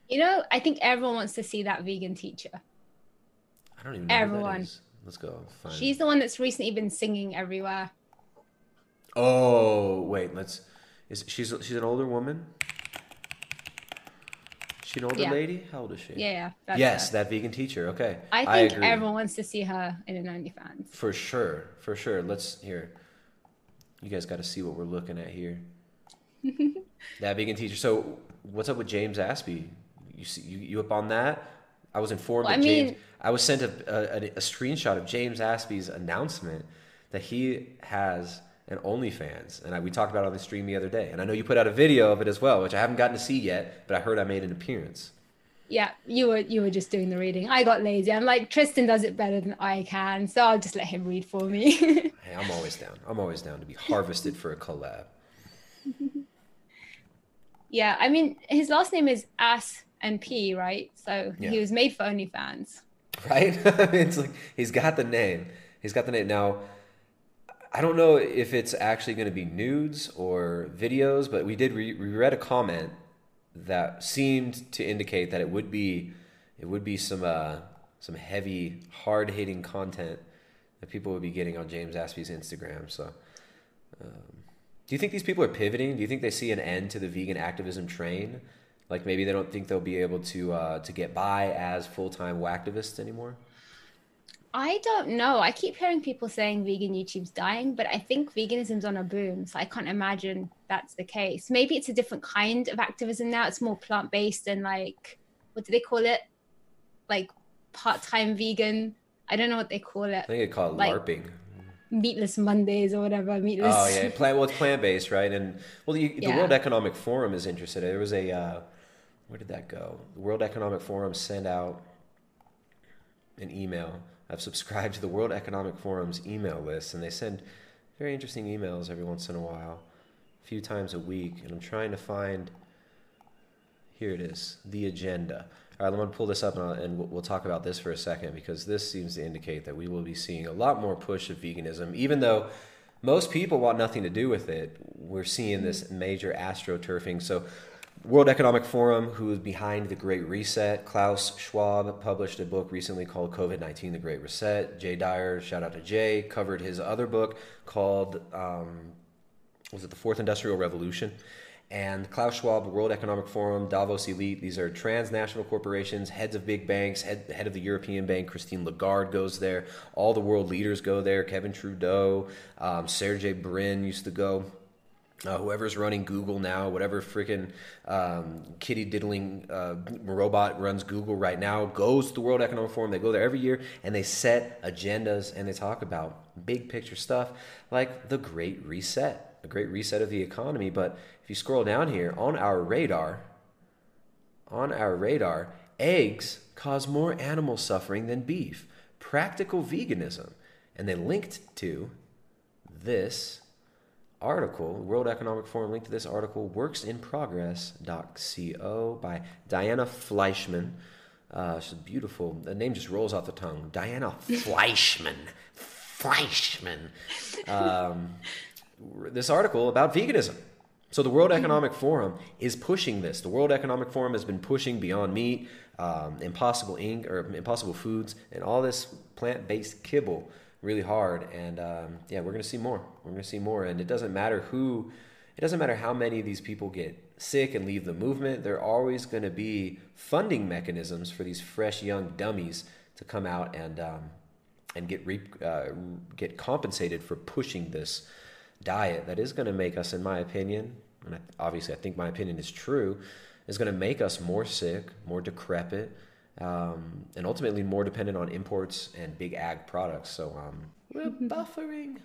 Speaker 22: You know, I think everyone wants to see that vegan teacher.
Speaker 21: I don't even know.
Speaker 22: Everyone.
Speaker 21: Let's go. Find.
Speaker 22: She's the one that's recently been singing everywhere.
Speaker 21: Oh wait, let's. Is she's she's an older woman? She an older
Speaker 22: Yeah.
Speaker 21: lady? How old is she?
Speaker 22: Yeah, yeah,
Speaker 21: yes,
Speaker 22: her.
Speaker 21: that vegan teacher. Okay.
Speaker 22: I think
Speaker 21: agree.
Speaker 22: everyone wants to see her in an OnlyFans.
Speaker 21: For sure, for sure. Let's here. You guys got to see what we're looking at here. that vegan teacher. So, what's up with James Aspey? You see, you, you up on that? I was informed
Speaker 22: Well,
Speaker 21: that
Speaker 22: I
Speaker 21: James.
Speaker 22: mean-
Speaker 21: I was sent a, a, a, a screenshot of James Aspey's announcement that he has an OnlyFans, and I, we talked about it on the stream the other day. And I know you put out a video of it as well, which I haven't gotten to see yet, but I heard I made an appearance.
Speaker 22: Yeah, you were you were just doing the reading. I got lazy. I'm like Tristan does it better than I can, so I'll just let him read for me.
Speaker 21: Hey, I'm always down. I'm always down to be harvested for a collab.
Speaker 22: yeah, I mean his last name is Ass and P, right? So
Speaker 21: Yeah.
Speaker 22: he was made for OnlyFans.
Speaker 21: right? it's like he's got the name. He's got the name. Now, I don't know if it's actually going to be nudes or videos, but we did re- we read a comment that seemed to indicate that it would be it would be some uh, some heavy, hard hitting content that people would be getting on James Aspey's Instagram. So. Um, do you think these people are pivoting? Do you think they see an end to the vegan activism train? Like maybe they don't think they'll be able to uh, to get by as full time activists anymore.
Speaker 22: I don't know. I keep hearing people saying vegan YouTube's dying, but I think veganism's on a boom, so I can't imagine that's the case. Maybe it's a different kind of activism now. It's more plant based and like what do they call it? Like part time vegan. I don't know what they call it.
Speaker 21: I think they call it
Speaker 22: Like,
Speaker 21: LARPing.
Speaker 22: Meatless Mondays or whatever. Meatless.
Speaker 21: Oh yeah, plant. Well, it's plant based, right? And well, the, the
Speaker 22: Yeah.
Speaker 21: World Economic Forum is interested. There was a uh, where did that go? The World Economic Forum sent out an email. I've subscribed to the World Economic Forum's email list, and they send very interesting emails every once in a while, a few times a week. And I'm trying to find. Here it is, the agenda. All right, I'm going to pull this up and, and we'll talk about this for a second because this seems to indicate that we will be seeing a lot more push of veganism, even though most people want nothing to do with it. We're seeing this major astroturfing. So, World Economic Forum, who is behind the Great Reset, Klaus Schwab published a book recently called COVID 19 The Great Reset. Jay Dyer, shout out to Jay, covered his other book called, um, was it The Fourth Industrial Revolution? And Klaus Schwab, World Economic Forum, Davos Elite, these are transnational corporations, heads of big banks, head, head of the European Bank, Christine Lagarde goes there. All the world leaders go there. Kevin Trudeau, um, Sergey Brin used to go. Uh, whoever's running Google now, whatever freaking um, kitty diddling uh, robot runs Google right now, goes to the World Economic Forum. They go there every year and they set agendas and they talk about big picture stuff like the Great Reset, the Great Reset of the economy. But if you scroll down here on our radar, on our radar, eggs cause more animal suffering than beef. Practical veganism. And they linked to this article, World Economic Forum linked to this article, worksinprogress.co by Diana Fleischman. Uh, she's beautiful. The name just rolls off the tongue. Diana Fleischman. Fleischman. Um, this article about veganism. So the World Economic Forum is pushing this. The World Economic Forum has been pushing Beyond Meat, um, Impossible Inc. or Impossible Foods, and all this plant-based kibble really hard. And um, yeah, we're going to see more. We're going to see more. And it doesn't matter who, it doesn't matter how many of these people get sick and leave the movement. There are always going to be funding mechanisms for these fresh young dummies to come out and um, and get re- uh, get compensated for pushing this diet that is going to make us, in my opinion, and obviously I think my opinion is true, is going to make us more sick, more decrepit, um, and ultimately more dependent on imports and big ag products. So um, we're buffering.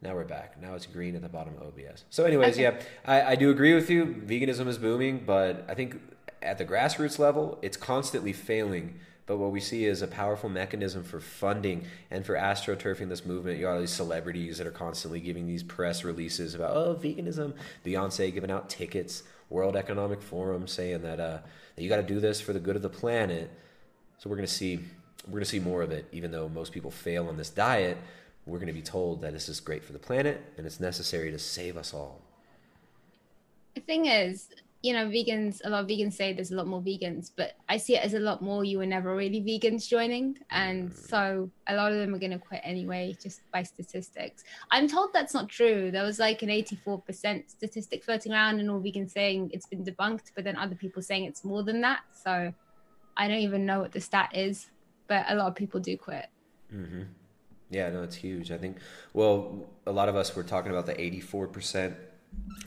Speaker 21: Now we're back. Now it's green at the bottom of OBS. So, anyways,
Speaker 22: Okay.
Speaker 21: yeah, I, I do agree with you. Veganism is booming, but I think at the grassroots level, it's constantly failing. But what we see is a powerful mechanism for funding and for astroturfing this movement. You got all these celebrities that are constantly giving these press releases about oh veganism. Beyonce giving out tickets. World Economic Forum saying that uh, that you got to do this for the good of the planet. So we're gonna see we're gonna see more of it. Even though most people fail on this diet, we're gonna be told that this is great for the planet and it's necessary to save us all.
Speaker 22: The thing is, you know, vegans, a lot of vegans say there's a lot more vegans, but I see it as a lot more you were never really vegans joining. And so a lot of them are going to quit anyway, just by statistics. I'm told that's not true. There was like an 84% statistic floating around, and all vegans saying it's been debunked, but then other people saying it's more than that. So I don't even know what the stat is, but a lot of people do quit.
Speaker 21: Mm-hmm. Yeah, no, it's huge. I think. Well, a lot of us were talking about the eighty-four percent.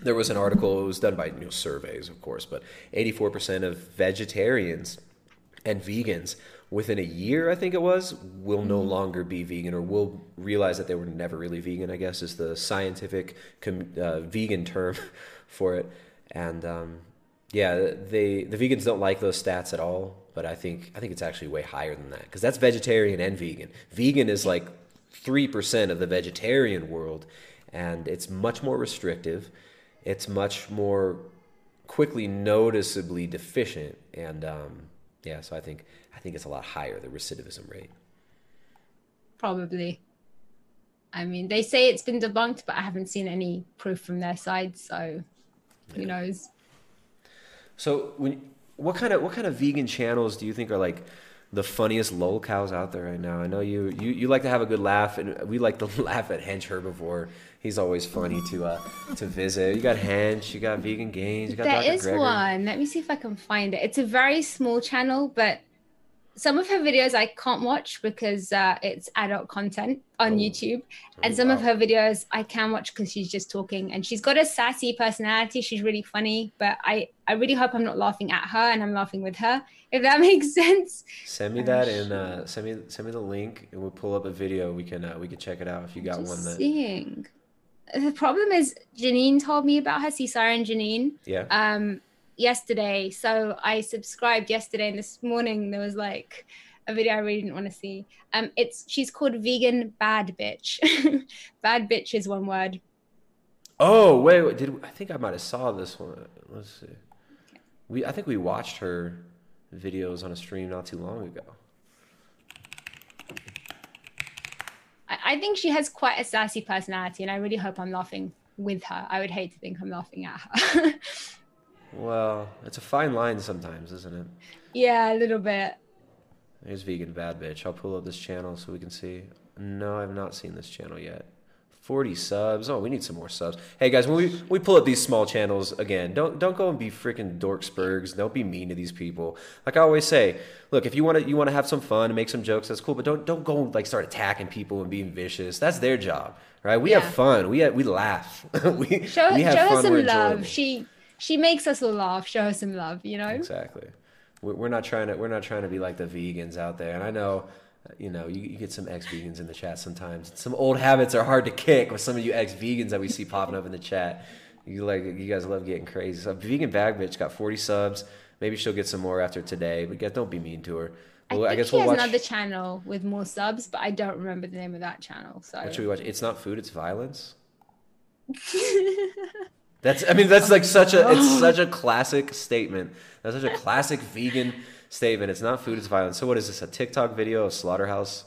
Speaker 21: There was an article. It was done by you know, surveys, of course, but eighty-four percent of vegetarians and vegans within a year, I think it was, will no longer be vegan or will realize that they were never really vegan. I guess is the scientific com- uh, vegan term for it. And um, yeah, they the vegans don't like those stats at all. But I think I think it's actually way higher than that because that's vegetarian and vegan. Vegan is like three percent of the vegetarian world, and it's much more restrictive. It's much more quickly noticeably deficient, and um, yeah, so I think I think it's a lot higher the recidivism rate.
Speaker 22: Probably. I mean, they say it's been debunked, but I haven't seen any proof from their side, so who knows?
Speaker 21: So when what kind of what kind of vegan channels do you think are like the funniest lol cows out there right now? I know you you, you like to have a good laugh, and we like to laugh at Hench Herbivore. He's always funny to uh to visit. You got Hench, you got Vegan Gains, you got
Speaker 22: There
Speaker 21: Dr.
Speaker 22: is one. Let me see if I can find it. It's a very small channel, but some of her videos I can't watch because uh, it's adult content on
Speaker 21: Oh.
Speaker 22: YouTube, and some of her videos I can watch because she's just talking. And she's got a sassy personality. She's really funny, but I I really hope I'm not laughing at her and I'm laughing with her. If that makes sense.
Speaker 21: Send me that and uh, send me send me the link, and we'll pull up a video. We can uh, we can check it out if you got one that.
Speaker 22: Seeing. The problem is Janine told me about her, see Siren Janine.
Speaker 21: Yeah.
Speaker 22: um yesterday so i subscribed yesterday and this morning there was like a video i really didn't want to see um it's she's called vegan bad bitch bad bitch is one word
Speaker 21: Oh wait, wait, did I think I might have saw this one? Let's see. We I think we watched her videos on a stream not too long ago.
Speaker 22: I, think she has quite a sassy personality and i really hope i'm laughing with her i would hate to think i'm laughing at her
Speaker 21: Well, it's a fine line sometimes, isn't it?
Speaker 22: yeah a little bit
Speaker 21: Here's vegan bad bitch. I'll pull up this channel so we can see. No, I've not seen this channel yet. 40 subs. Oh, we need some more subs. Hey guys, when we, we pull up these small channels again, don't don't go and be freaking dorksburgs. Don't be mean to these people. Like I always say, look, if you want to you want to have some fun and make some jokes, that's cool. But don't don't go and like start attacking people and being vicious. That's their job, right? We
Speaker 22: Yeah.
Speaker 21: have fun. We we laugh. we
Speaker 22: show,
Speaker 21: we have
Speaker 22: show her some love she she makes us all laugh show her some love you know
Speaker 21: Exactly. We're not trying to we're not trying to be like the vegans out there. And I know, you know, you, you get some ex vegans in the chat sometimes. Some old habits are hard to kick with some of you ex vegans that we see popping up in the chat. You like you guys love getting crazy. So vegan bad bitch got 40 subs. Maybe she'll get some more after today. But guys, don't be mean to her.
Speaker 22: I
Speaker 21: Well,
Speaker 22: think
Speaker 21: I guess
Speaker 22: she
Speaker 21: we'll
Speaker 22: has
Speaker 21: watch.
Speaker 22: another channel with more subs, but I don't remember the name of that channel. So
Speaker 21: What should we watch? It's not food. It's violence. That's I mean that's like such a it's such a classic statement. That's such a classic vegan statement. It's not food, it's violence. So what is this? A TikTok video of slaughterhouse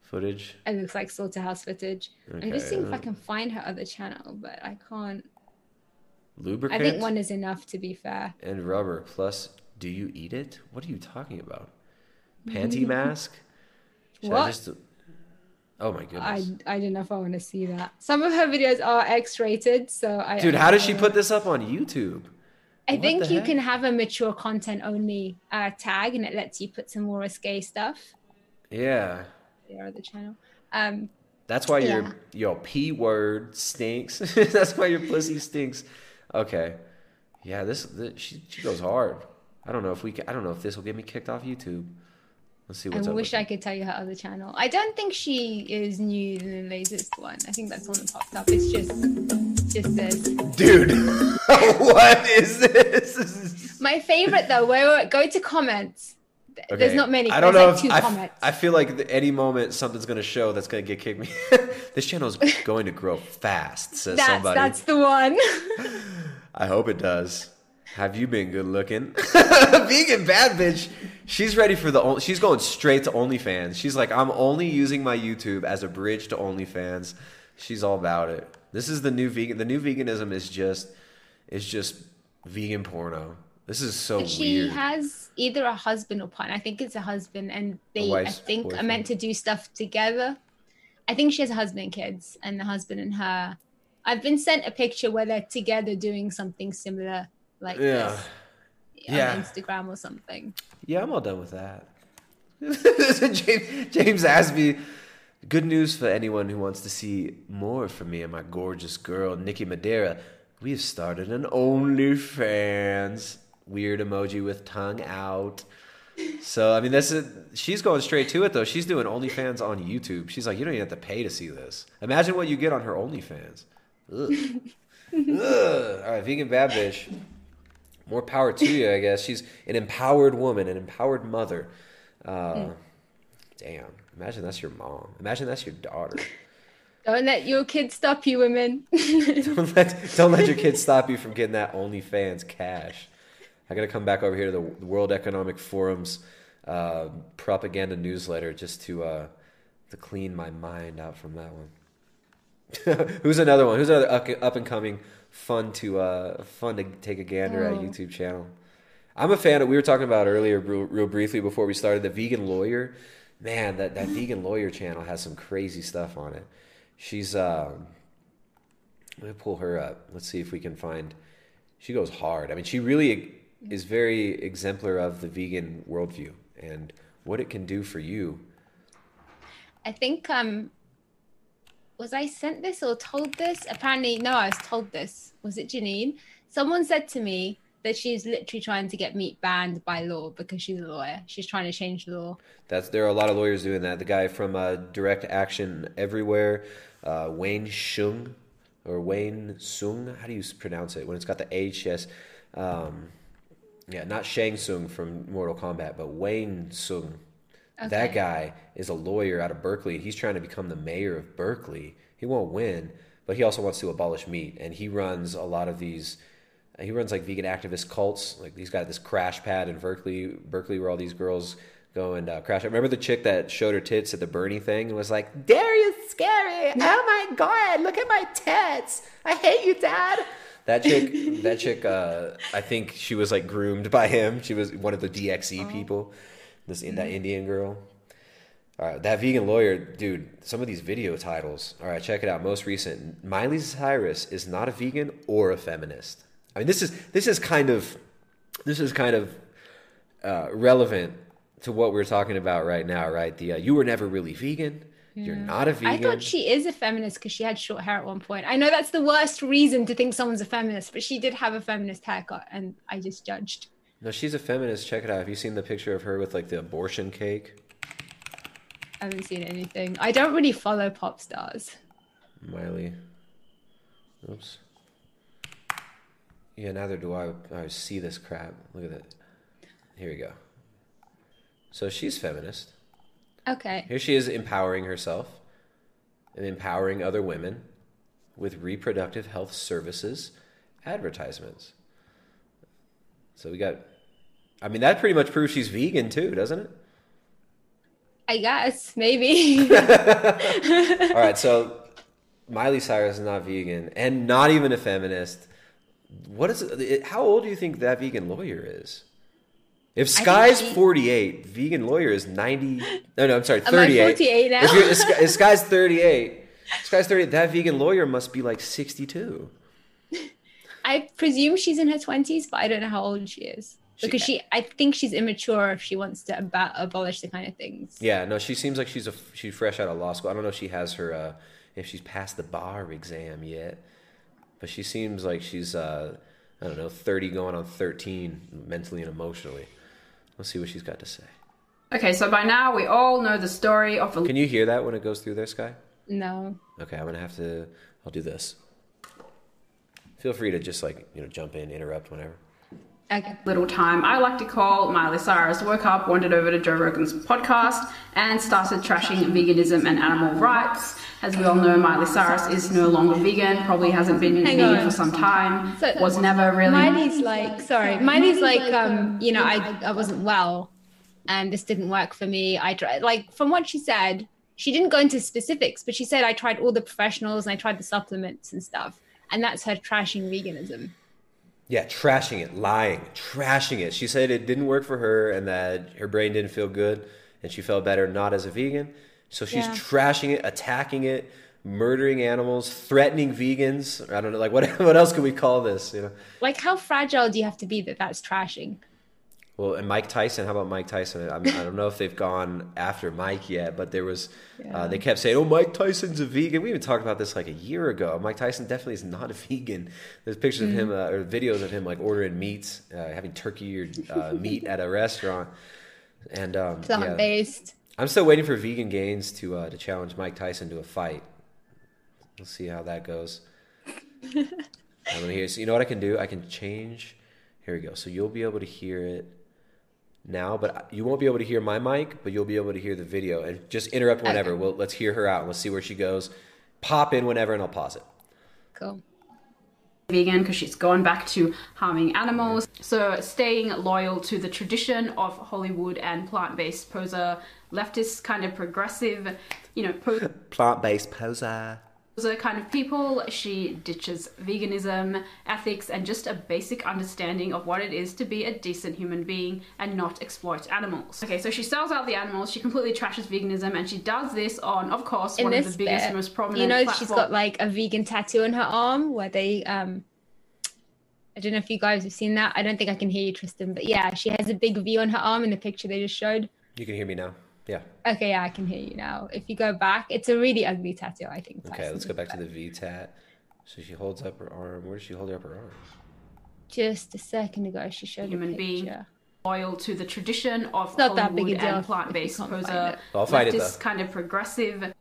Speaker 21: footage?
Speaker 22: It looks like slaughterhouse footage. I'm just seeing if I can find her other channel, but I can't.
Speaker 21: Lubricant
Speaker 22: I think one is enough to be fair.
Speaker 21: and rubber plus do you eat it? What are you talking about? Panty mask? Should I
Speaker 22: What?
Speaker 21: just Oh my goodness.
Speaker 22: I I don't know if I want to see that. Some of her videos are X-rated, so I.
Speaker 21: Dude, how does she put this up on YouTube?
Speaker 22: I
Speaker 21: What
Speaker 22: think you
Speaker 21: heck?
Speaker 22: can have a mature content only uh, tag, and it lets you put some more risque stuff.
Speaker 21: Yeah.
Speaker 22: There are the channel. Um,
Speaker 21: That's why
Speaker 22: Yeah.
Speaker 21: your your p word stinks. That's why your pussy stinks. Okay, yeah, this, this she she goes hard. I don't know if we I don't know if this will get me kicked off YouTube. Let's see
Speaker 22: I
Speaker 21: what's up.
Speaker 22: wish I could tell you her other channel. I don't think she is new the latest one. I think that's one that popped up. It's just just this.
Speaker 21: Dude, what is this?
Speaker 22: My favorite though. Wait, wait, wait, go to comments. Th- There's not many.
Speaker 21: I don't
Speaker 22: There's
Speaker 21: know
Speaker 22: like
Speaker 21: if
Speaker 22: two
Speaker 21: I,
Speaker 22: comments.
Speaker 21: I feel like at any moment something's gonna show that's gonna get kicked me. this channel is going to grow fast, says
Speaker 22: That's
Speaker 21: somebody.
Speaker 22: that's the one.
Speaker 21: I hope it does. Have you been good looking? Vegan bad bitch. She's ready for the. on- She's going straight to OnlyFans. She's like, I'm only using my YouTube as a bridge to OnlyFans. She's all about it. This is the new vegan. The new veganism is just, is just vegan porno. This is so
Speaker 22: she
Speaker 21: weird.
Speaker 22: has either a husband or partner. I think it's a husband, and they, I
Speaker 21: wife's
Speaker 22: think, are meant to do stuff together. I think she has a husband and kids, and the husband and her. I've been sent a picture where they're together doing something similar, like
Speaker 21: Yeah.
Speaker 22: this
Speaker 21: Yeah.
Speaker 22: on Instagram or something.
Speaker 21: Yeah, I'm all done with that. James, James Aspey, Good news for anyone who wants to see more from me and my gorgeous girl, Nikki Madeira. We've started an OnlyFans. Weird emoji with tongue out. So I mean, this is she's going straight to it though. She's doing OnlyFans on YouTube. She's like, you don't even have to pay to see this. Imagine what you get on her OnlyFans. Ugh. Ugh. All right, vegan bad bitch. More power to you, I guess. She's an empowered woman, an empowered mother. Uh, Damn. Imagine that's your mom. Imagine that's your daughter.
Speaker 22: Don't let your kids stop you, women.
Speaker 21: don't let don't let your kids stop you from getting that OnlyFans cash. I gotta come back over here to the World Economic Forum's uh, propaganda newsletter just to uh, to clean my mind out from that one. Who's another one? Who's another up and coming fun to uh, fun to take a gander at
Speaker 22: Oh.
Speaker 21: YouTube channel? I'm a fan of. We were talking about earlier, real, real briefly before we started, the vegan lawyer. Man, that that vegan lawyer channel has some crazy stuff on it. She's um, let me pull her up. Let's see if we can find. She goes hard. I mean, she really is very exemplar of the vegan worldview and what it can do for you.
Speaker 22: I think um was I sent this or told this? Apparently, no, I was told this. Was it Janine? Someone said to me that she's literally trying to get meat banned by law because she's a lawyer. She's trying to change the law.
Speaker 21: That's there are a lot of lawyers doing that. The guy from uh, Direct Action Everywhere, uh, Wayne Shung or Wayne Sung. How do you pronounce it when it's got the H? Yes. Um, yeah, not Shang Tsung from Mortal Kombat, but Wayne Sung. That guy is a lawyer out of Berkeley. He's trying to become the mayor of Berkeley. He won't win, but he also wants to abolish meat, and he runs a lot of these. He runs like vegan activist cults. Like he's got this crash pad in Berkeley, Berkeley, where all these girls go and uh, crash. I remember the chick that showed her tits at the Bernie thing and was like, "Darius, scary! Oh my god, look at my tits! I hate you, Dad." That chick, that chick, uh, I think she was like groomed by him. She was one of the DXE people. This that Indian girl. All right, that vegan lawyer, dude. Some of these video titles. All right, check it out. Most recent, Miley Cyrus is not a vegan or a feminist. I mean, this is this is kind of this is kind of uh, relevant to what we're talking about right now, right? The uh, you were never really vegan. You're not a vegan.
Speaker 22: I thought she is a feminist because she had short hair at one point. I know that's the worst reason to think someone's a feminist, but she did have a feminist haircut, and I just judged.
Speaker 21: No, she's a feminist. Check it out. Have you seen the picture of her with like the abortion cake?
Speaker 22: I haven't seen anything. I don't really follow pop stars.
Speaker 21: Miley. Oops. Yeah, neither do I. I see this crap. Look at that. Here we go. So she's feminist.
Speaker 22: Okay.
Speaker 21: Here she is empowering herself and empowering other women with reproductive health services advertisements. So we got. I mean, that pretty much proves she's vegan too, doesn't it?
Speaker 22: I guess maybe.
Speaker 21: All right, so Miley Cyrus is not vegan and not even a feminist. What is it? How old do you think that vegan lawyer is? If Sky's
Speaker 22: she-
Speaker 21: 48, vegan lawyer is 90. No, no, I'm sorry,
Speaker 22: Am I
Speaker 21: 38.
Speaker 22: 48 now?
Speaker 21: If, if Sky- if Sky's 38, Sky's 38, that vegan lawyer must be like 62.
Speaker 22: I presume she's in her twenties, but I don't know how old she is because she. I think she's immature if she wants to ab- abolish the kind of things.
Speaker 21: Yeah, no, she seems like she's a she's fresh out of law school. I don't know if she has her uh, if she's passed the bar exam yet, but she seems like she's uh, I don't know thirty going on thirteen mentally and emotionally. Let's see what she's got to say.
Speaker 9: Okay, so by now we all know the story of a
Speaker 21: Can you hear that when it goes through there, Sky?
Speaker 22: No.
Speaker 21: Okay, I'm gonna have to. I'll do this. Feel free to just like you know jump in, interrupt whenever.
Speaker 22: Okay.
Speaker 9: little time I like to call Miley Cyrus woke up, wandered over to Joe Rogan's podcast, and started trashing veganism and animal rights. As we all know, Miley Cyrus is no longer vegan, probably hasn't been
Speaker 22: Hang
Speaker 9: vegan
Speaker 22: on.
Speaker 9: for some time,
Speaker 22: So-
Speaker 9: was never really.
Speaker 22: Miley's like, sorry, Miley's like, um, you know, I, I wasn't well, and this didn't work for me. I tried, like, from what she said, she didn't go into specifics, but she said I tried all the professionals and I tried the supplements and stuff, and that's her trashing veganism.
Speaker 21: Yeah, trashing it, lying, trashing it. She said it didn't work for her and that her brain didn't feel good and she felt better not as a vegan. So she's
Speaker 22: Yeah.
Speaker 21: trashing it, attacking it, murdering animals, threatening vegans. I don't know, like what what else can we call this? You know,
Speaker 22: Like, how fragile do you have to be that that's trashing?
Speaker 21: Well, and Mike Tyson. How about Mike Tyson? I'm, I don't know if they've gone after Mike yet, but there was. Uh, they kept saying, "Oh, Mike Tyson's a vegan." We even talked about this like a year ago. Mike Tyson definitely is not a vegan. There's pictures of him
Speaker 22: Mm.
Speaker 21: uh, or videos of him like ordering meats, uh, having turkey or uh, meat at a restaurant, and um, yeah.
Speaker 22: Plant based.
Speaker 21: I'm still waiting for Vegan Gains to uh, to challenge Mike Tyson to a fight. We'll see how that goes. I'm gonna hear. So you know what I can do? I can change. Here we go. So you'll be able to hear it now, but you won't be able to hear my mic, but you'll be able to hear the video. And just interrupt whenever. Well, let's hear her out and let's see where she goes. Pop in whenever, and I'll pause it.
Speaker 22: Cool.
Speaker 9: vegan because she's gone back to harming animals. So staying loyal to the tradition of Hollywood and plant-based poser, leftist kind of progressive, you know, poser
Speaker 21: Plant-based poser.
Speaker 9: Kind of people. She ditches veganism, ethics, and just a basic understanding of what it is to be a decent human being and not exploit animals. Okay, so she sells out the animals. She completely trashes veganism, and she does this on, of course,
Speaker 22: In
Speaker 9: one of the biggest,
Speaker 22: bit,
Speaker 9: most prominent.
Speaker 22: you know, she's got like a vegan tattoo on her arm where they um. I don't know if you guys have seen that. I don't think I can hear you, Tristan. But yeah, she has a big V on her arm in the picture they just showed.
Speaker 21: You can hear me now. Yeah.
Speaker 22: Okay, yeah, I can hear you now. If you go back, it's a really ugly tattoo. I think.
Speaker 21: Okay, let's go back to the V tat. So she holds up her arm. Where does she hold up her arm?
Speaker 22: Just a second ago, she showed
Speaker 9: human
Speaker 22: a
Speaker 9: being
Speaker 22: picture.
Speaker 9: loyal to the tradition of
Speaker 22: It's not that big a deal
Speaker 9: and plant-based
Speaker 22: can't find
Speaker 9: poser.
Speaker 21: I'll find it,
Speaker 9: leftist
Speaker 21: though.
Speaker 9: kind of progressive,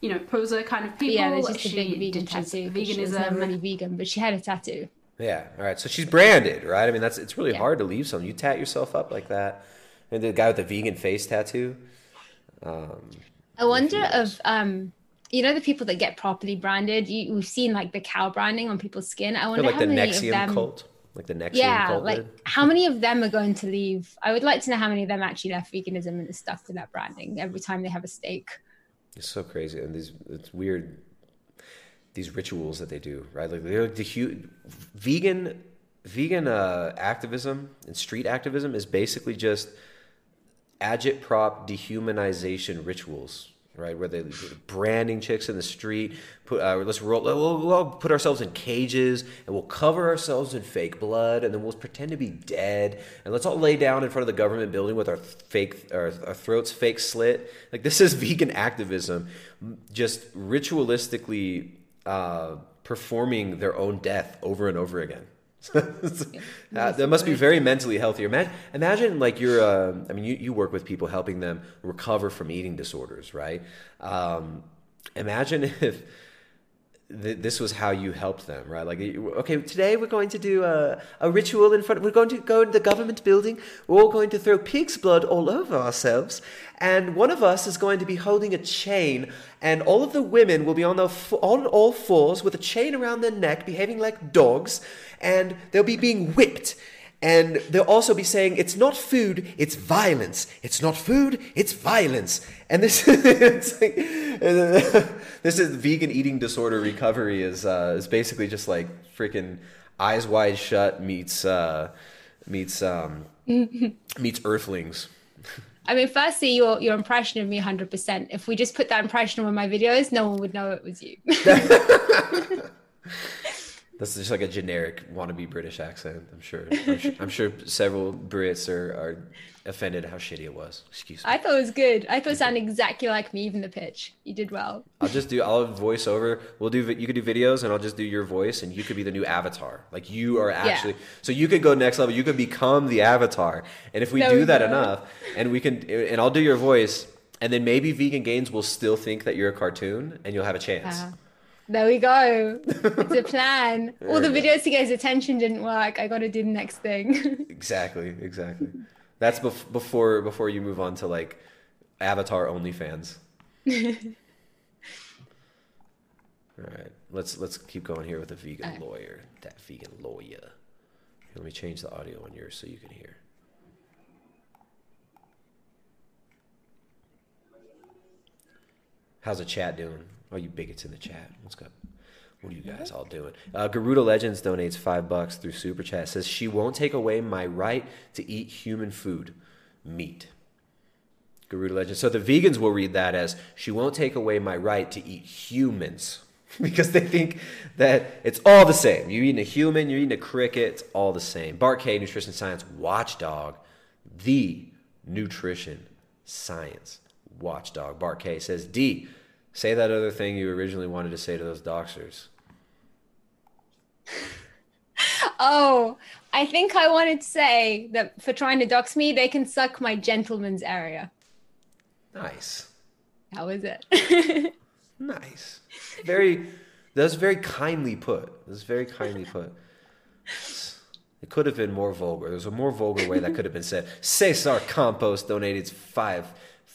Speaker 9: you know, poser kind of people.
Speaker 22: yeah, there's just
Speaker 9: she
Speaker 22: a big vegan
Speaker 9: ditches
Speaker 22: tattoo. 'cause She was really vegan, but she had a tattoo.
Speaker 21: Yeah. All right. So she's branded, right? I mean, that's it's really hard to leave something. You tat yourself up like that, and the guy with the vegan face tattoo. Um,
Speaker 22: I wonder if um, you know, the people that get properly branded. You, we've seen like the cow branding on people's skin. I wonder
Speaker 21: like
Speaker 22: how
Speaker 21: the
Speaker 22: many
Speaker 21: NXIVM
Speaker 22: of them.
Speaker 21: cult, like the NXIVM
Speaker 22: yeah, like
Speaker 21: did.
Speaker 22: how many of them are going to leave? I would like to know how many of them actually left veganism and is stuck to that branding every time they have a steak.
Speaker 21: It's so crazy, and these it's weird. These rituals that they do, right? Like they're the hu- vegan, vegan uh, activism and street activism is basically just agitprop dehumanization rituals, right? Where they branding chicks in the street. Put uh, let's roll. We'll, we'll put ourselves in cages and we'll cover ourselves in fake blood, and then we'll pretend to be dead. And let's all lay down in front of the government building with our fake, our, our throats fake slit. Like this is vegan activism, just ritualistically uh, performing their own death over and over again. That must be very mentally healthy. Imagine, imagine like you're, uh, I mean, you, you work with people helping them recover from eating disorders, right? Um, imagine if th- this was how you helped them, right? Like, okay, today we're going to do a, a ritual in front, we're going to go to the government building, we're all going to throw pig's blood all over ourselves, and one of us is going to be holding a chain, and all of the women will be on, their f- on all fours with a chain around their neck, behaving like dogs, and they'll be being whipped. And they'll also be saying, it's not food, it's violence. It's not food, it's violence. And this, it's like, this is vegan eating disorder recovery is, uh, is basically just like freaking eyes wide shut meets, uh, meets, um, meets earthlings.
Speaker 22: I mean, firstly, your your impression of me, hundred percent. If we just put that impression on my videos, no one would know it was you.
Speaker 21: This is just like a generic wannabe British accent. I'm sure. I'm sure, I'm sure several Brits are, are offended how shitty it was. Excuse me.
Speaker 22: I thought it was good. I thought it sounded exactly like me, even the pitch. You did well.
Speaker 21: I'll just do. I'll voice over. We'll do. You could do videos, and I'll just do your voice, and you could be the new avatar. Like you are actually. Yeah. So you could go next level. You could become the avatar, and if we
Speaker 22: There
Speaker 21: do
Speaker 22: we
Speaker 21: that
Speaker 22: go.
Speaker 21: enough, and we can, and I'll do your voice, and then maybe Vegan Gains will still think that you're a cartoon, and you'll have a chance.
Speaker 22: Uh, there we go. It's a plan. All the videos to get his attention didn't work. I got to do the next thing.
Speaker 21: Exactly. Exactly. That's bef- before before you move on to like Avatar OnlyFans. All right, let's let's keep going here with the vegan lawyer. That vegan lawyer. Here, let me change the audio on yours so you can hear. How's the chat doing? Oh, you bigots in the chat. What's up? What are you guys all doing? Uh, Garuda Legends donates five bucks through Super Chat. Says she won't take away my right to eat human food, meat. Garuda Legends. So the vegans will read that as she won't take away my right to eat humans because they think that it's all the same. You're eating a human, you're eating a cricket, it's all the same. Bart Kay, Nutrition Science Watchdog. the nutrition science watchdog. Bart Kay says, D, say that other thing you originally wanted to say to those doctors.
Speaker 22: Oh, I think I wanted to say that for trying to dox me, they can suck my gentleman's area.
Speaker 21: Nice.
Speaker 22: How is it?
Speaker 21: Nice. Very, that's very kindly put. That's very kindly put. It could have been more vulgar. There's a more vulgar way that could have been said. Cesar Campos donated five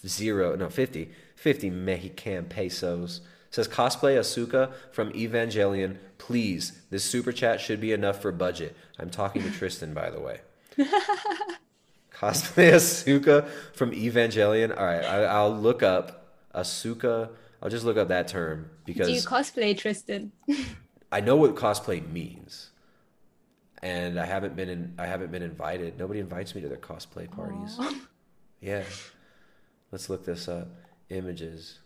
Speaker 21: zero no 50 50 Mexican pesos. Says cosplay Asuka from Evangelion. Please, this super chat should be enough for budget. I'm talking to Tristan, by the way. Cosplay Asuka from Evangelion. All right, I, I'll look up Asuka. I'll just look up that term because
Speaker 22: Do you cosplay Tristan?
Speaker 21: I know what cosplay means, and I haven't been in. I haven't been invited. Nobody invites me to their cosplay parties.
Speaker 22: Aw.
Speaker 21: Yeah, let's look this up. Images.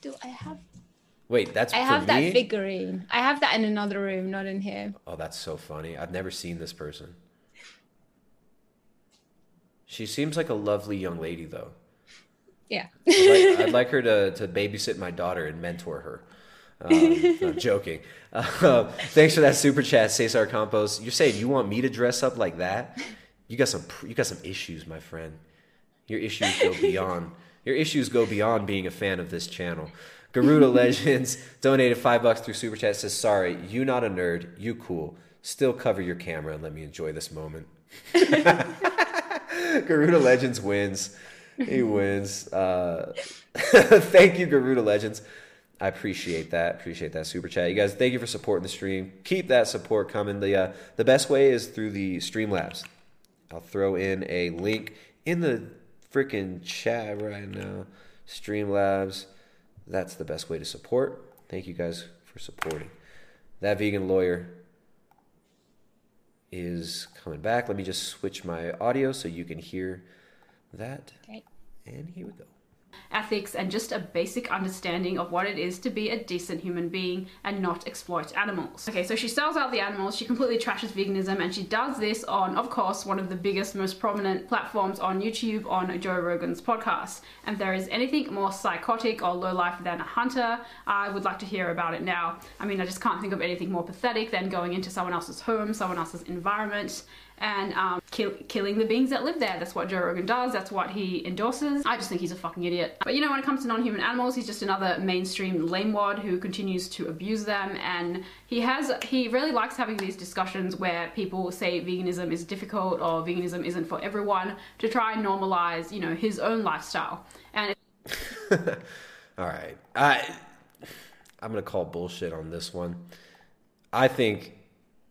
Speaker 22: Do I have?
Speaker 21: Wait, that's
Speaker 22: I have
Speaker 21: me.
Speaker 22: that figurine. I have that in another room, not in here.
Speaker 21: Oh, that's so funny. I've never seen this person. She seems like a lovely young lady, though.
Speaker 22: Yeah.
Speaker 21: I'd like, I'd like her to, to babysit my daughter and mentor her. Um, I'm joking. Uh, thanks for that super chat, Cesar Campos. You're saying you want me to dress up like that? You got some you got some issues, my friend. Your issues go beyond your issues go beyond being a fan of this channel. Garuda Legends donated five bucks through super chat. Says sorry, you not a nerd, you cool. Still cover your camera and let me enjoy this moment. Garuda Legends wins. He wins. Uh, thank you, Garuda Legends. I appreciate that. Appreciate that super chat. You guys, thank you for supporting the stream. Keep that support coming. The uh, the best way is through the Streamlabs. I'll throw in a link in the freaking chat right now. Streamlabs. That's the best way to support. Thank you guys for supporting. That vegan lawyer is coming back. Let me just switch my audio so you can hear that.
Speaker 22: Okay.
Speaker 21: And here we go.
Speaker 9: Ethics, and just a basic understanding of what it is to be a decent human being and not exploit animals. Okay, so she sells out the animals, she completely trashes veganism, and she does this on, of course, one of the biggest, most prominent platforms on YouTube on Joe Rogan's podcast. And if there is anything more psychotic or low life than a hunter, I would like to hear about it now. I mean, I just can't think of anything more pathetic than going into someone else's home, someone else's environment, and um, kill, killing the beings that live there. That's what Joe Rogan does. That's what he endorses. I just think he's a fucking idiot. But you know, when it comes to non-human animals, he's just another mainstream lamewad who continues to abuse them. And he has he really likes having these discussions where people say veganism is difficult or veganism isn't for everyone to try and normalize, you know, his own lifestyle. And
Speaker 21: All right. I I'm gonna call bullshit on this one. I think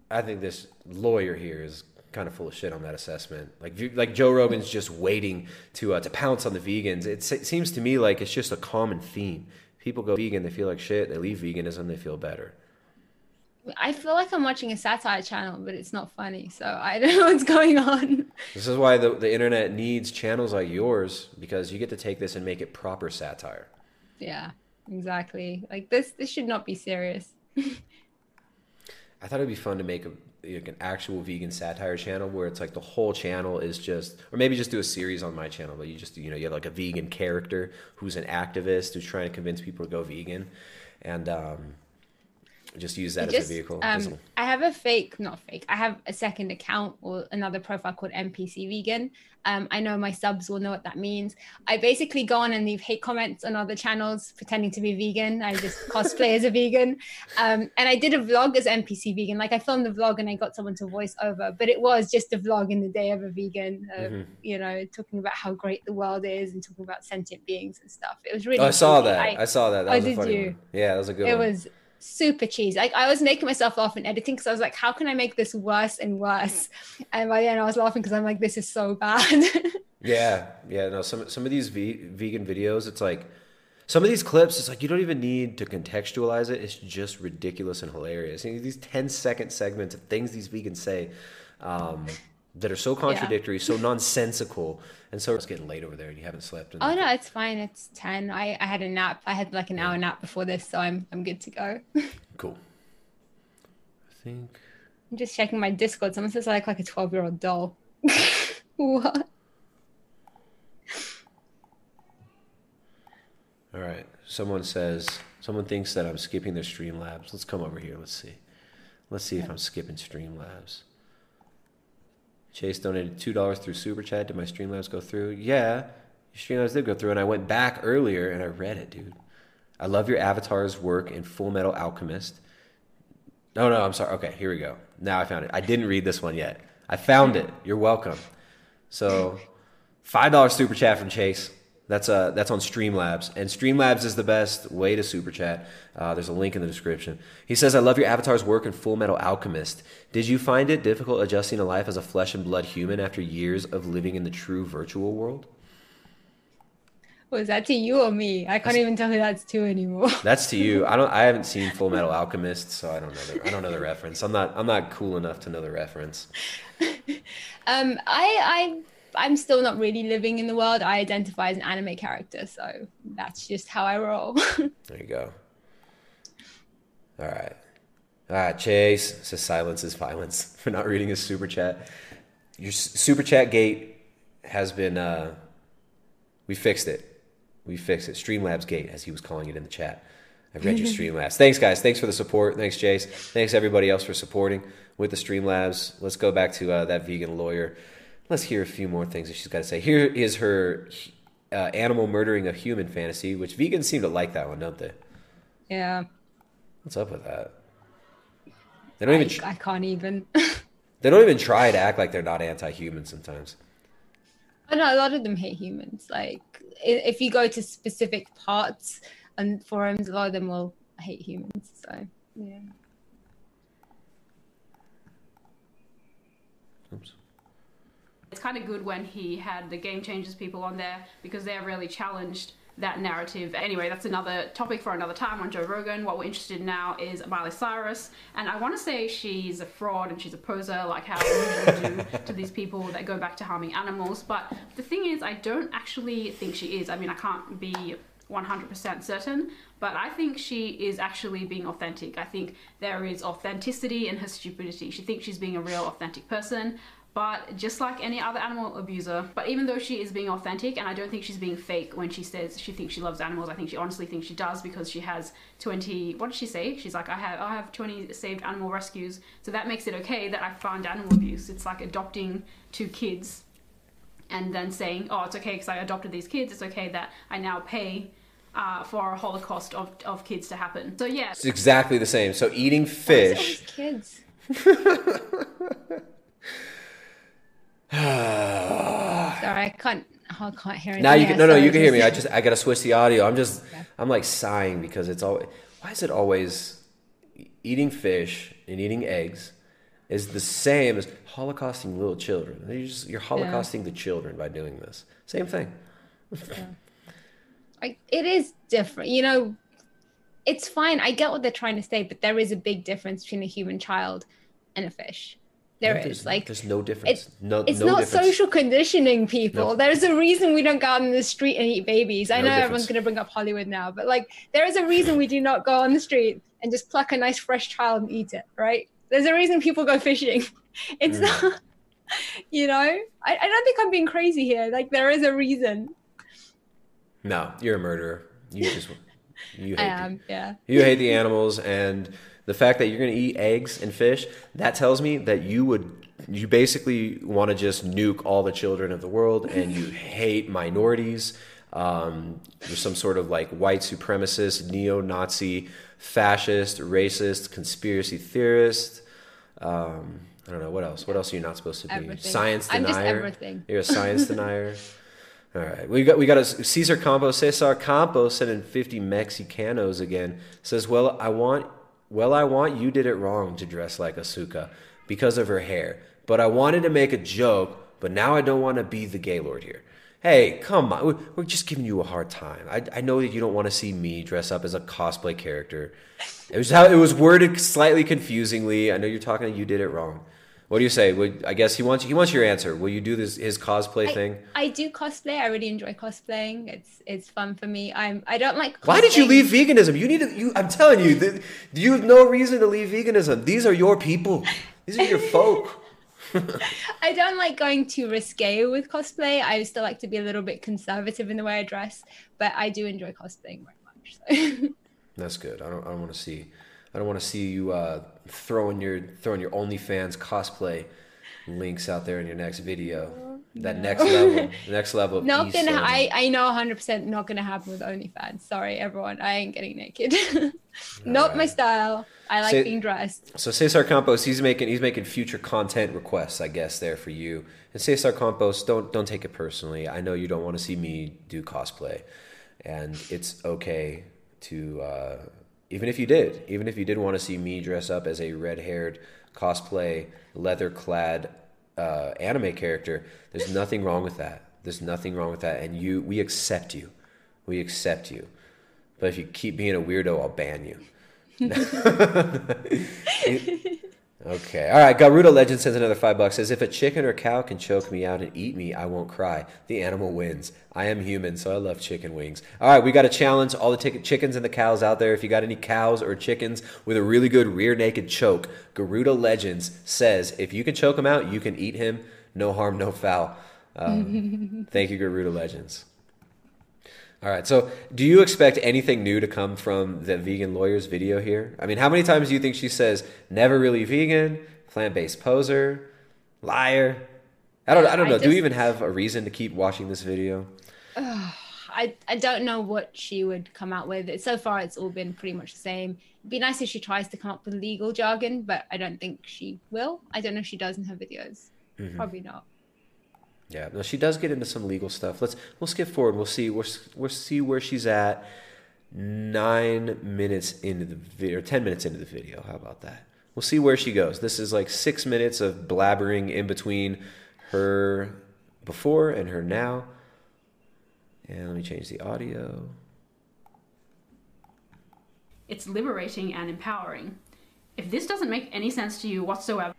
Speaker 21: I think this lawyer here is kind of full of shit on that assessment. Like like Joe Rogan's just waiting to uh, to pounce on the vegans. It, se- seems to me like it's just a common theme. People go vegan, they feel like shit. They leave veganism, they feel better.
Speaker 22: I feel like I'm watching a satire channel, but it's not funny, so I don't know what's going on.
Speaker 21: This is why the, the internet needs channels like yours because you get to take this and make it proper satire.
Speaker 22: Yeah, exactly. Like this, this should not be serious.
Speaker 21: I thought it'd be fun to make a like an actual vegan satire channel where it's like the whole channel is just, or maybe just do a series on my channel. But you just you know you have like a vegan character who's an activist who's trying to convince people to go vegan, and um, just use that
Speaker 22: I
Speaker 21: as a vehicle.
Speaker 22: Um, I have a fake, not fake. I have a second account or another profile called NPC Vegan. Um, I know my subs will know what that means. I basically go on and leave hate comments on other channels pretending to be vegan. I just cosplay as a vegan. Um, and I did a vlog as NPC Vegan. Like I filmed the vlog and I got someone to voice over, but it was just a vlog in the day of a vegan. Uh,
Speaker 21: Mhm.
Speaker 22: You know, talking about how great the world is and talking about sentient beings and stuff. It was really.
Speaker 21: Oh, I saw that. I, saw that. That
Speaker 22: oh,
Speaker 21: was a
Speaker 22: did
Speaker 21: funny
Speaker 22: you?
Speaker 21: one. Yeah, that was a good
Speaker 22: it
Speaker 21: one.
Speaker 22: was super cheesy. Like I was making myself laugh in editing because I was like, how can I make this worse and worse? And by the end, I was laughing because I'm like, this is so bad.
Speaker 21: Yeah, yeah. No, some some of these ve- vegan videos, it's like some of these clips. It's like you don't even need to contextualize it. It's just ridiculous and hilarious. And these 10 second segments of things these vegans say um, that are so contradictory, so nonsensical, and so it's getting late over there, and you haven't slept.
Speaker 22: Oh no, it's fine. It's ten. I, I had a nap. I had like an hour nap before this, so I'm I'm good to go.
Speaker 21: Cool. I think
Speaker 22: I'm just checking my Discord. Someone says I look like a 12 year old doll. What?
Speaker 21: All right. Someone says someone thinks that I'm skipping their Streamlabs. Let's come over here. Let's see. Let's see if I'm skipping Streamlabs. Chase donated two dollars through Super Chat. Did my Streamlabs go through? Yeah, your Streamlabs did go through, and I went back earlier and I read it, dude. I love your avatar's work in Full Metal Alchemist. No, no, I'm sorry. Okay, here we go. Now I found it. I didn't read this one yet. I found it. You're welcome. So, five dollars super chat from Chase. That's uh that's on Streamlabs, and Streamlabs is the best way to super chat. Uh, there's a link in the description. He says, "I love your avatar's work in Full Metal Alchemist. Did you find it difficult adjusting to life as a flesh and blood human after years of living in the true virtual world?"
Speaker 22: Was that to you or me? I can't even tell who that's to anymore.
Speaker 21: That's to you. I don't. I haven't seen Full Metal Alchemist, so I don't know. The, I don't know the reference. I'm not. I'm not cool enough to know the reference.
Speaker 22: Um, I, I, I'm still not really living in the world. I identify as an anime character, so that's just how I roll.
Speaker 21: There you go. All right. All right, Chase says silence is violence for not reading his super chat. Your super chat gate has been, uh, we fixed it. We fixed it. Streamlabs gate, as he was calling it in the chat. I've read your Streamlabs. Thanks, guys. Thanks for the support. Thanks, Chase. Thanks, everybody else, for supporting with the Streamlabs. Let's go back to uh, that vegan lawyer. Let's hear a few more things that she's got to say. Here is her uh, animal murdering a human fantasy, which vegans seem to like that one, don't they?
Speaker 22: yeah,
Speaker 21: What's up with that? They don't even
Speaker 22: I, I can't even.
Speaker 21: they don't even try to act like they're not anti-human sometimes.
Speaker 22: I know a lot of them hate humans. Like if you go to specific parts and forums, a lot of them will hate humans. So yeah.
Speaker 9: It's kind of good when he had the Game Changers people on there because they're really challenged that narrative. Anyway, that's another topic for another time on Joe Rogan. What we're interested in now is Miley Cyrus, and I want to say she's a fraud and she's a poser, like how we usually do to these people that go back to harming animals. But the thing is, I don't actually think she is. I mean, I can't be 100% certain, but I think she is actually being authentic. I think there is authenticity in her stupidity. She thinks she's being a real, authentic person. But just like any other animal abuser, but even though she is being authentic, and I don't think she's being fake when she says she thinks she loves animals, I think she honestly thinks she does because she has 20. What did she say? She's like, I have, I have 20 saved animal rescues, so that makes it okay that I found animal abuse. It's like adopting two kids, and then saying, oh, it's okay because I adopted these kids. It's okay that I now pay. Uh, for a holocaust of, of kids to happen. So yeah,
Speaker 21: It's exactly the same. So eating fish.
Speaker 22: kids.
Speaker 21: now
Speaker 22: Sorry, I can't. I can't hear it.
Speaker 21: you can no no you can hear me. I just I gotta switch the audio. I'm just I'm like sighing because it's always why is it always eating fish and eating eggs is the same as holocausting little children. You're just you're holocausting the children by doing this. Same thing.
Speaker 22: like it is different you know it's fine i get what they're trying to say but there is a big difference between a human child and a fish There
Speaker 21: No,
Speaker 22: is like
Speaker 21: there's no difference. No
Speaker 22: it's
Speaker 21: no
Speaker 22: not
Speaker 21: difference.
Speaker 22: social conditioning people
Speaker 21: No.
Speaker 22: there's a reason we don't go out in the street and eat babies i
Speaker 21: No
Speaker 22: know
Speaker 21: difference.
Speaker 22: everyone's going to bring up hollywood now but like there is a reason we do not go on the street and just pluck a nice fresh child and eat it right there's a reason people go fishing it's
Speaker 21: Mm.
Speaker 22: not you know I, I don't think i'm being crazy here like there is a reason
Speaker 21: No, you're a murderer. You just you
Speaker 22: i
Speaker 21: hate
Speaker 22: am yeah
Speaker 21: You hate the animals, and the fact that you're going to eat eggs and fish, that tells me that you would, you basically want to just nuke all the children of the world, and you hate minorities. Um, you're some sort of like white supremacist, neo Nazi, fascist, racist, conspiracy theorist. Um, I don't know. What else? What else are you not supposed to be?
Speaker 22: Everything.
Speaker 21: Science
Speaker 22: I'm
Speaker 21: denier.
Speaker 22: just everything.
Speaker 21: You're a science denier. All right, we got we got a Cesar Campos. Cesar Campos sending fifty Mexicanos again. Says, well, I want, well, I want you did it wrong to dress like Asuka because of her hair, but I wanted to make a joke, but now I don't want to be the Gaylord here. Hey, come on, We- we're just giving you a hard time. I, I know that you don't want to see me dress up as a cosplay character. It was how it was worded slightly confusingly. I know you're talking. You did it wrong. What do you say? Would, I guess he wants he wants your answer. Will you do this his cosplay thing?
Speaker 22: I do cosplay. I really enjoy cosplaying. It's it's fun for me. I'm I don't like.
Speaker 21: Why did you leave veganism? You need to. You, I'm telling you, that you have no reason to leave veganism. These are your people. These are your folk.
Speaker 22: I don't like going too risque with cosplay. I still like to be a little bit conservative in the way I dress, but I do enjoy cosplaying very much. So.
Speaker 21: That's good. I don't. I don't want to see. I don't want to see you uh, throwing your throwing your OnlyFans cosplay links out there in your next video. That
Speaker 22: No.
Speaker 21: next level, next level.
Speaker 22: Not gonna. I I know 100 percent not gonna happen with OnlyFans. Sorry, everyone. I ain't getting naked. not my style. I like being dressed.
Speaker 21: So Cesar Campos, he's making he's making future content requests, I guess, there for you. And Cesar Campos, don't don't take it personally. I know you don't want to see me do cosplay, and it's okay to uh, even if you did, even if you did want to see me dress up as a red-haired cosplay, leather-clad uh, anime character. There's nothing wrong with that. There's nothing wrong with that, and you we accept you, we accept you. But if you keep being a weirdo, I'll ban you. Okay. All right. Garuda Legend sends another five bucks. Says if a chicken or cow can choke me out and eat me, I won't cry. The animal wins. I am human, so I love chicken wings. All right. We got a challenge. All the tick- chickens and the cows out there. If you got any cows or chickens with a really good rear naked choke, Garuda Legends says if you can choke him out, you can eat him. No harm, no foul. Um, thank you, Garuda Legends. All right. So, do you expect anything new to come from the vegan lawyer's video here? I mean, how many times do you think she says "never really vegan," "plant-based poser," "liar"? I don't. I don't
Speaker 22: I
Speaker 21: know. Do
Speaker 22: just-
Speaker 21: we even have a reason to keep watching this video?
Speaker 22: I I don't know what she would come out with. So far, it's all been pretty much the same. It'd be nice if she tries to come up with legal jargon, but I don't think she will. I don't know if she does in her videos.
Speaker 21: Mhm.
Speaker 22: Probably not.
Speaker 21: Yeah. No, she does get into some legal stuff. Let's. We'll skip forward. We'll see. We'll, we'll see where she's at. Nine minutes into the video, or ten minutes into the video. How about that? We'll see where she goes. This is like six minutes of blabbering in between her before and her now. And let me change the audio.
Speaker 9: It's liberating and empowering. If this doesn't make any sense to you whatsoever,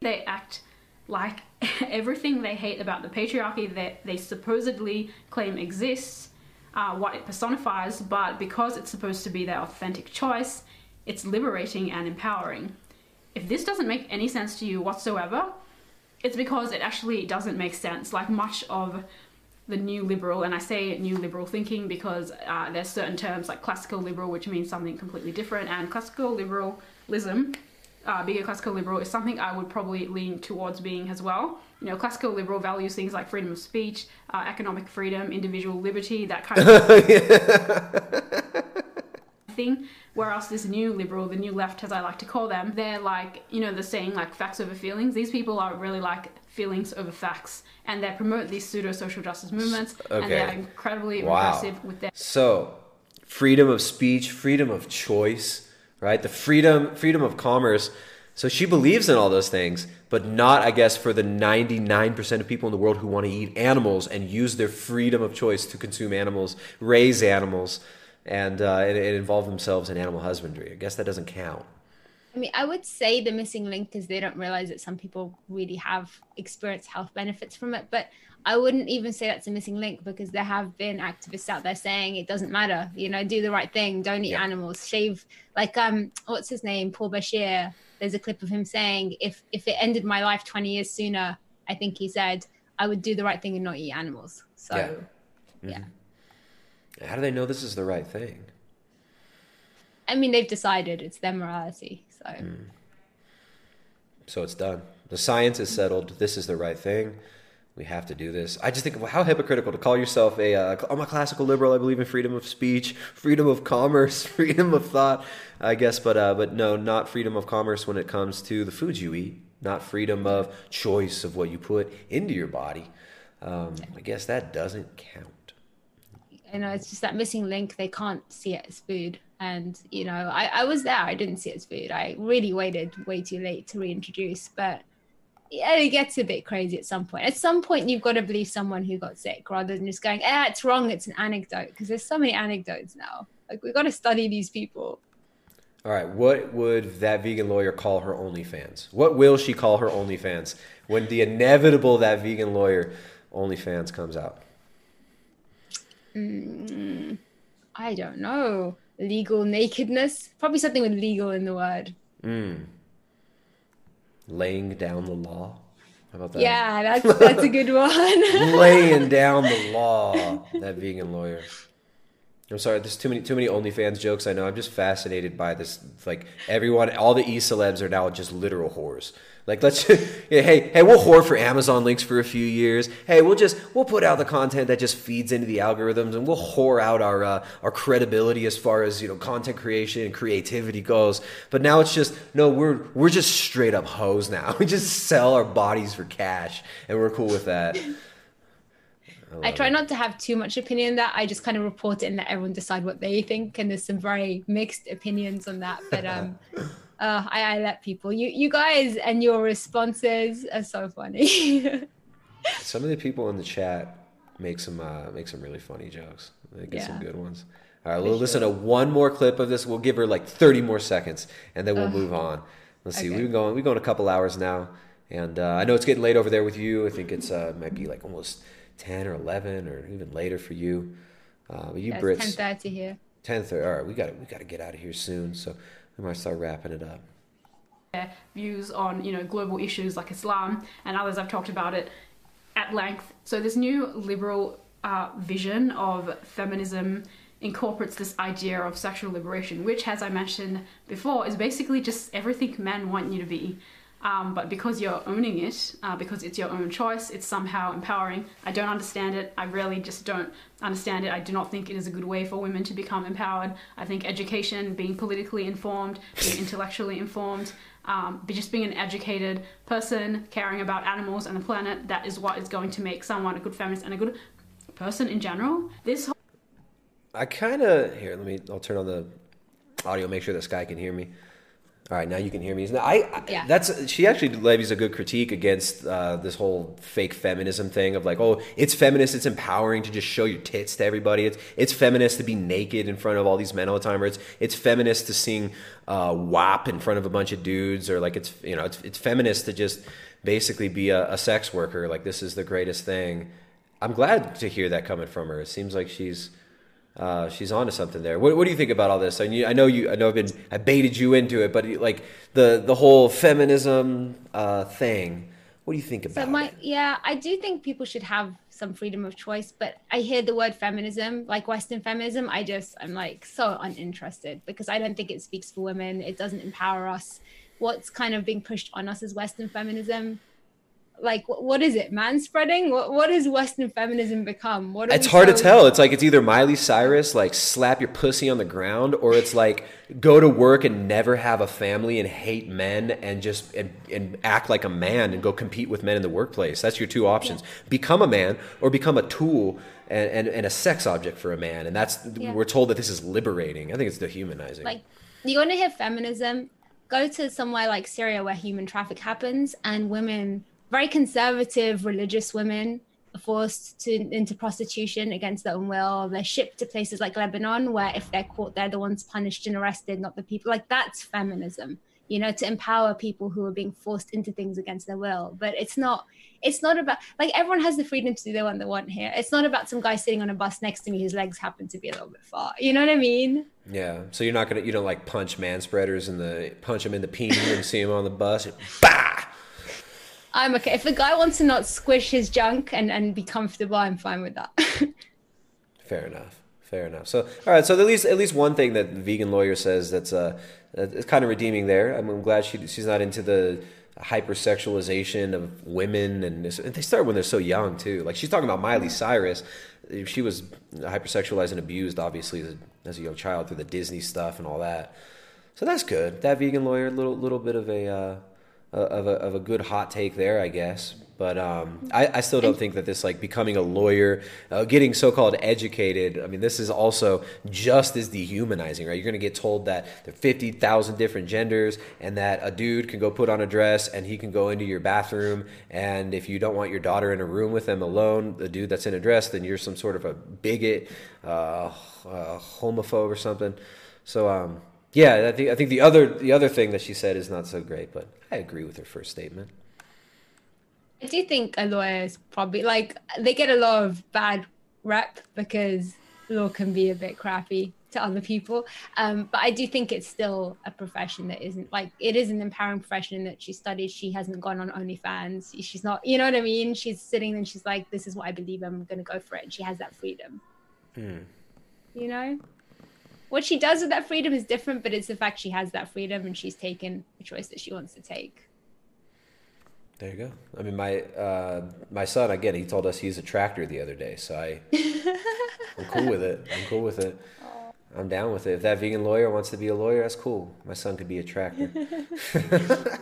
Speaker 9: they act like everything they hate about the patriarchy that they supposedly claim exists, uh, what it personifies, but because it's supposed to be their authentic choice, it's liberating and empowering. If this doesn't make any sense to you whatsoever, it's because it actually doesn't make sense. Like much of the new liberal, and I say new liberal thinking because uh, there's certain terms like classical liberal, which means something completely different, and classical liberalism, uh, being a classical liberal, is something I would probably lean towards being as well. You know, classical liberal values things like freedom of speech, uh, economic freedom, individual liberty, that kind of thing. Whereas this new liberal, the new left, as I like to call them, they're like, you know, the saying like facts over feelings. These people are really like feelings over facts, and they promote these pseudo social justice movements, and they're incredibly
Speaker 21: Wow.
Speaker 9: with their.
Speaker 21: So, freedom of speech, freedom of choice, right? The freedom, freedom of commerce. So she believes in all those things, but not, I guess, for the 99% of people in the world who want to eat animals and use their freedom of choice to consume animals, raise animals, and, uh, and, and involve themselves in animal husbandry. I guess that doesn't count.
Speaker 22: I mean, I would say the missing link is they don't realize that some people really have experienced health benefits from it. But I wouldn't even say that's a missing link because there have been activists out there saying it doesn't matter. You know, do the right thing, don't eat animals, shave. Like um, what's his name, Paul Bashir. There's a clip of him saying, if if it ended my life 20 years sooner, I think he said I would do the right thing and not eat animals. So
Speaker 21: Yeah.
Speaker 22: yeah.
Speaker 21: Mhm. How do they know this is the right thing?
Speaker 22: I mean, they've decided it's their morality. So
Speaker 21: So it's done. The science is settled. This is the right thing. We have to do this. I just think well, how hypocritical to call yourself a uh, I'm a classical liberal. I believe in freedom of speech, freedom of commerce, freedom of thought. I guess, but uh, but no, not freedom of commerce when it comes to the foods you eat. Not freedom of choice of what you put into your body. Um, I guess that doesn't count.
Speaker 22: you know, it's just that missing link. They can't see it as food. And, you know, I, I was there. I didn't see it as food. I really waited way too late to reintroduce. But yeah, it gets a bit crazy at some point. At some point, you've got to believe someone who got sick rather than just going, ah, it's wrong. It's an anecdote. Because there's so many anecdotes now. Like, we've got to study these people.
Speaker 21: All right, what would that vegan lawyer call her OnlyFans? What will she call her OnlyFans when the inevitable that vegan lawyer OnlyFans comes out?
Speaker 22: Mm, I don't know. Legal nakedness? Probably something with legal in the word.
Speaker 21: Mm. Laying down the law. How about that?
Speaker 22: Yeah, that's that's a good one.
Speaker 21: laying down the law. That vegan lawyer. I'm sorry. There's too many too many OnlyFans jokes. I know. I'm just fascinated by this. Like everyone, all the e celebs are now just literal whores. Like let's, yeah, hey, hey, we'll whore for Amazon links for a few years. Hey, we'll just we'll put out the content that just feeds into the algorithms, and we'll whore out our uh, our credibility as far as you know content creation and creativity goes. But now it's just no, we're we're just straight up hoes now. We just sell our bodies for cash, and we're cool with that.
Speaker 22: I try not to have too much opinion on that. I just kind of report it and let everyone decide what they think. And there's some very mixed opinions on that. But um, uh, I, I let people. You you guys and your responses are so funny.
Speaker 21: Some of the people in the chat make some uh, make some really funny jokes. They get some good ones. All right, we'll listen to one more clip of this. We'll give her like 30 more seconds, and then we'll
Speaker 22: Ugh.
Speaker 21: move on. Let's see.
Speaker 22: Okay.
Speaker 21: We've been going. We've gone a couple hours now, and uh, I know it's getting late over there with you. I think it's uh, might be like almost 10 or 11 or even later for you. Uh, but you
Speaker 22: Yeah,
Speaker 21: Brits,
Speaker 22: 10:30 here.
Speaker 21: 10:30. All right, we got we got to get out of here soon, so we might start wrapping it up.
Speaker 9: their views on you know global issues like Islam and others. I've talked about it at length. So this new liberal uh, vision of feminism incorporates this idea of sexual liberation, which, as I mentioned before, is basically just everything men want you to be. Um, but because you're owning it, uh, because it's your own choice, it's somehow empowering. I don't understand it. I really just don't understand it. I do not think it is a good way for women to become empowered. I think education, being politically informed, being intellectually informed, um, but just being an educated person, caring about animals and the planet, that is what is going to make someone a good feminist and a good person in general. This whole
Speaker 21: I kind of here. Let me. I'll turn on the audio. Make sure this guy can hear me. All right, now you can hear me. Now, I, I
Speaker 22: Yeah.
Speaker 21: that's she actually levies a good critique against uh, this whole fake feminism thing of like, oh, it's feminist, it's empowering to just show your tits to everybody. It's it's feminist to be naked in front of all these men all the time, or it's it's feminist to sing uh, WAP in front of a bunch of dudes, or like it's you know it's it's feminist to just basically be a, a sex worker. Like this is the greatest thing. I'm glad to hear that coming from her. It seems like she's uh, she's onto something there. What, what do you think about all this? I, knew, I know you. I know I've been. I baited you into it, but like the the whole feminism uh, thing. What do you think about?
Speaker 22: So my yeah, I do think people should have some freedom of choice, but I hear the word feminism, like Western feminism, I just I'm like so uninterested because I don't think it speaks for women. It doesn't empower us. What's kind of being pushed on us is Western feminism. Like what, what is it? Man spreading? What what has Western feminism become? What
Speaker 21: It's hard to tell. It's like it's either Miley Cyrus like slap your pussy on the ground, or it's like go to work and never have a family and hate men and just and, and act like a man and go compete with men in the workplace. That's your two options: become a man or become a tool and, and, and a sex object for a man. And that's
Speaker 22: Yeah.
Speaker 21: we're told that this is liberating. I think it's dehumanizing.
Speaker 22: like you want to hear feminism go to somewhere like syria where human traffic happens and women very conservative religious women are forced to into prostitution against their own will they're shipped to places like lebanon where if they're caught they're the ones punished and arrested not the people like that's feminism you know to empower people who are being forced into things against their will but it's not it's not about like everyone has the freedom to do the one they want here it's not about some guy sitting on a bus next to me whose legs happen to be a little bit far you know what i mean
Speaker 21: Yeah. So you're not gonna you don't like punch man spreaders in the punch them in the peen and see him on the bus. Bah!
Speaker 22: I'm okay. If the guy wants to not squish his junk and, and be comfortable, I'm fine with that.
Speaker 21: Fair enough. Fair enough. So all right. So at least at least one thing that the vegan lawyer says that's uh it's kind of redeeming there. I'm, I'm glad she she's not into the hypersexualization of women and, this, and they start when they're so young too. Like she's talking about Miley Cyrus. She was hypersexualized and abused obviously as a, as a young child through the Disney stuff and all that. So that's good. That vegan lawyer, little little bit of a uh, of a of a good hot take there, I guess. But um, I, I still don't think that this like becoming a lawyer, uh, getting so-called educated. I mean, this is also just as dehumanizing, right? You're going to get told that there are fifty thousand different genders, and that a dude can go put on a dress and he can go into your bathroom, and if you don't want your daughter in a room with them alone, the dude that's in a dress, then you're some sort of a bigot, uh, uh, homophobe or something. So um, yeah, I think I think the other the other thing that she said is not so great, but I agree with her first statement.
Speaker 22: I do think a lawyer is probably like they get a lot of bad rep because law can be a bit crappy. to other people. Um, but I do think it's still a profession that isn't like it is an empowering profession that she studied. She hasn't gone on OnlyFans. She's not, you know what I mean? She's sitting and she's like, "This is what I believe. I'm going to go for it." And she has that freedom.
Speaker 21: Hmm.
Speaker 22: You know, what she does with that freedom is different, but it's the fact she has that freedom and she's taken a choice that she wants to take.
Speaker 21: There you go. I mean, my uh, my son again. He told us he's a tractor the other day, so I I'm cool with it. I'm cool with it. I'm down with it. If that vegan lawyer wants to be a lawyer, that's cool. My son could be a tractor.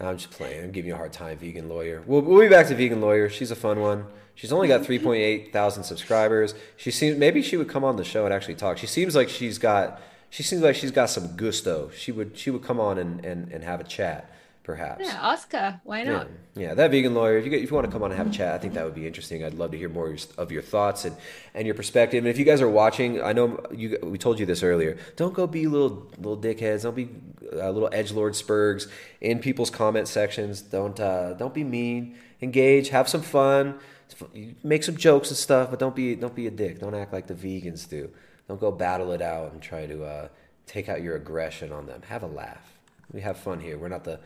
Speaker 21: I'm just playing. I'm giving you a hard time, vegan lawyer. We'll, we'll be back to vegan lawyer. She's a fun one. She's only got 3.8 thousand subscribers. She seems maybe she would come on the show and actually talk. She seems like she's got she seems like she's got some gusto. She would she would come on and, and, and have a chat, perhaps.
Speaker 22: Yeah, Oscar, why not?
Speaker 21: yeah, that vegan lawyer. If you get, if you want to come on and have a chat, I think that would be interesting. I'd love to hear more of your, of your thoughts and, and your perspective. And if you guys are watching, I know you we told you this earlier. Don't go be little little dickheads. Don't be uh, little edge lord spurgs in people's comment sections. Don't uh, don't be mean. Engage. Have some fun. It's fu- you Make some jokes and stuff, but don't be don't be a dick. Don't act like the vegans do. Don't go battle it out and try to uh, take out your aggression on them. Have a laugh. We have fun here. We're not the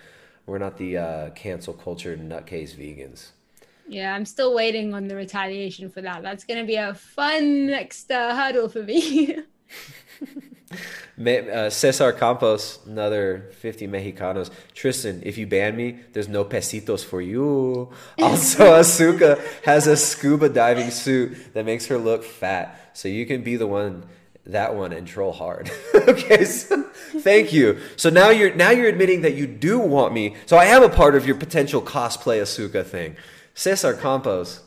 Speaker 21: we're not the uh, cancel culture nutcase vegans.
Speaker 22: Yeah, I'm still waiting on the retaliation for that. That's going to be a fun next uh, hurdle for me.
Speaker 21: Uh, Cesar Campos, another 50 Mexicanos. Tristan, if you ban me, there's no pesitos for you. Also, Asuka has a scuba diving suit that makes her look fat. So you can be the one, that one, and troll hard. okay, so thank you. So now you're now you're admitting that you do want me. So I am a part of your potential cosplay Asuka thing. Cesar Campos,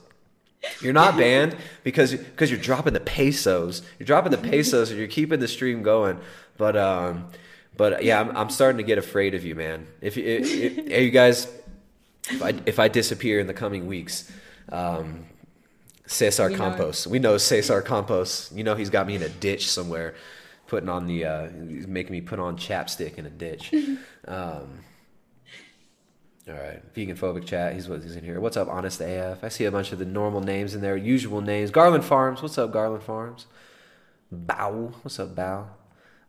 Speaker 21: you're not banned because because you're dropping the pesos. You're dropping the pesos, and you're keeping the stream going. But um, but yeah, I'm, I'm starting to get afraid of you, man. If you if, you guys, if I if I disappear in the coming weeks, um, Cesar
Speaker 22: You know.
Speaker 21: Campos. We know Cesar Campos. You know he's got me in a ditch somewhere, putting on the uh, he's making me put on chapstick in a ditch. Um, all right, vegan phobic chat. He's what he's in here. What's up, honest AF? I see a bunch of the normal names in there, usual names. Garland Farms. What's up, Garland Farms? Bow. What's up, Bow?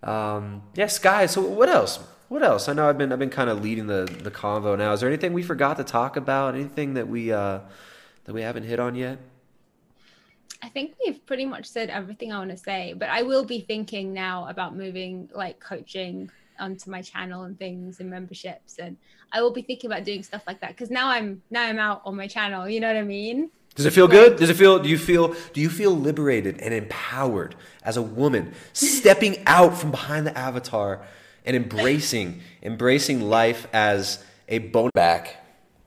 Speaker 21: Um, yes, guys. So what else? What else? I know I've been I've been kind of leading the the convo now. Is there anything we forgot to talk about? Anything that we uh that we haven't hit on yet?
Speaker 22: I think we've pretty much said everything I want to say, but I will be thinking now about moving like coaching onto my channel and things and memberships and I will be thinking about doing stuff like that because now I'm now I'm out on my channel, you know what I mean?
Speaker 21: Does it feel good? Does it feel do you feel do you feel liberated and empowered as a woman stepping out from behind the avatar and embracing embracing life as a bone back?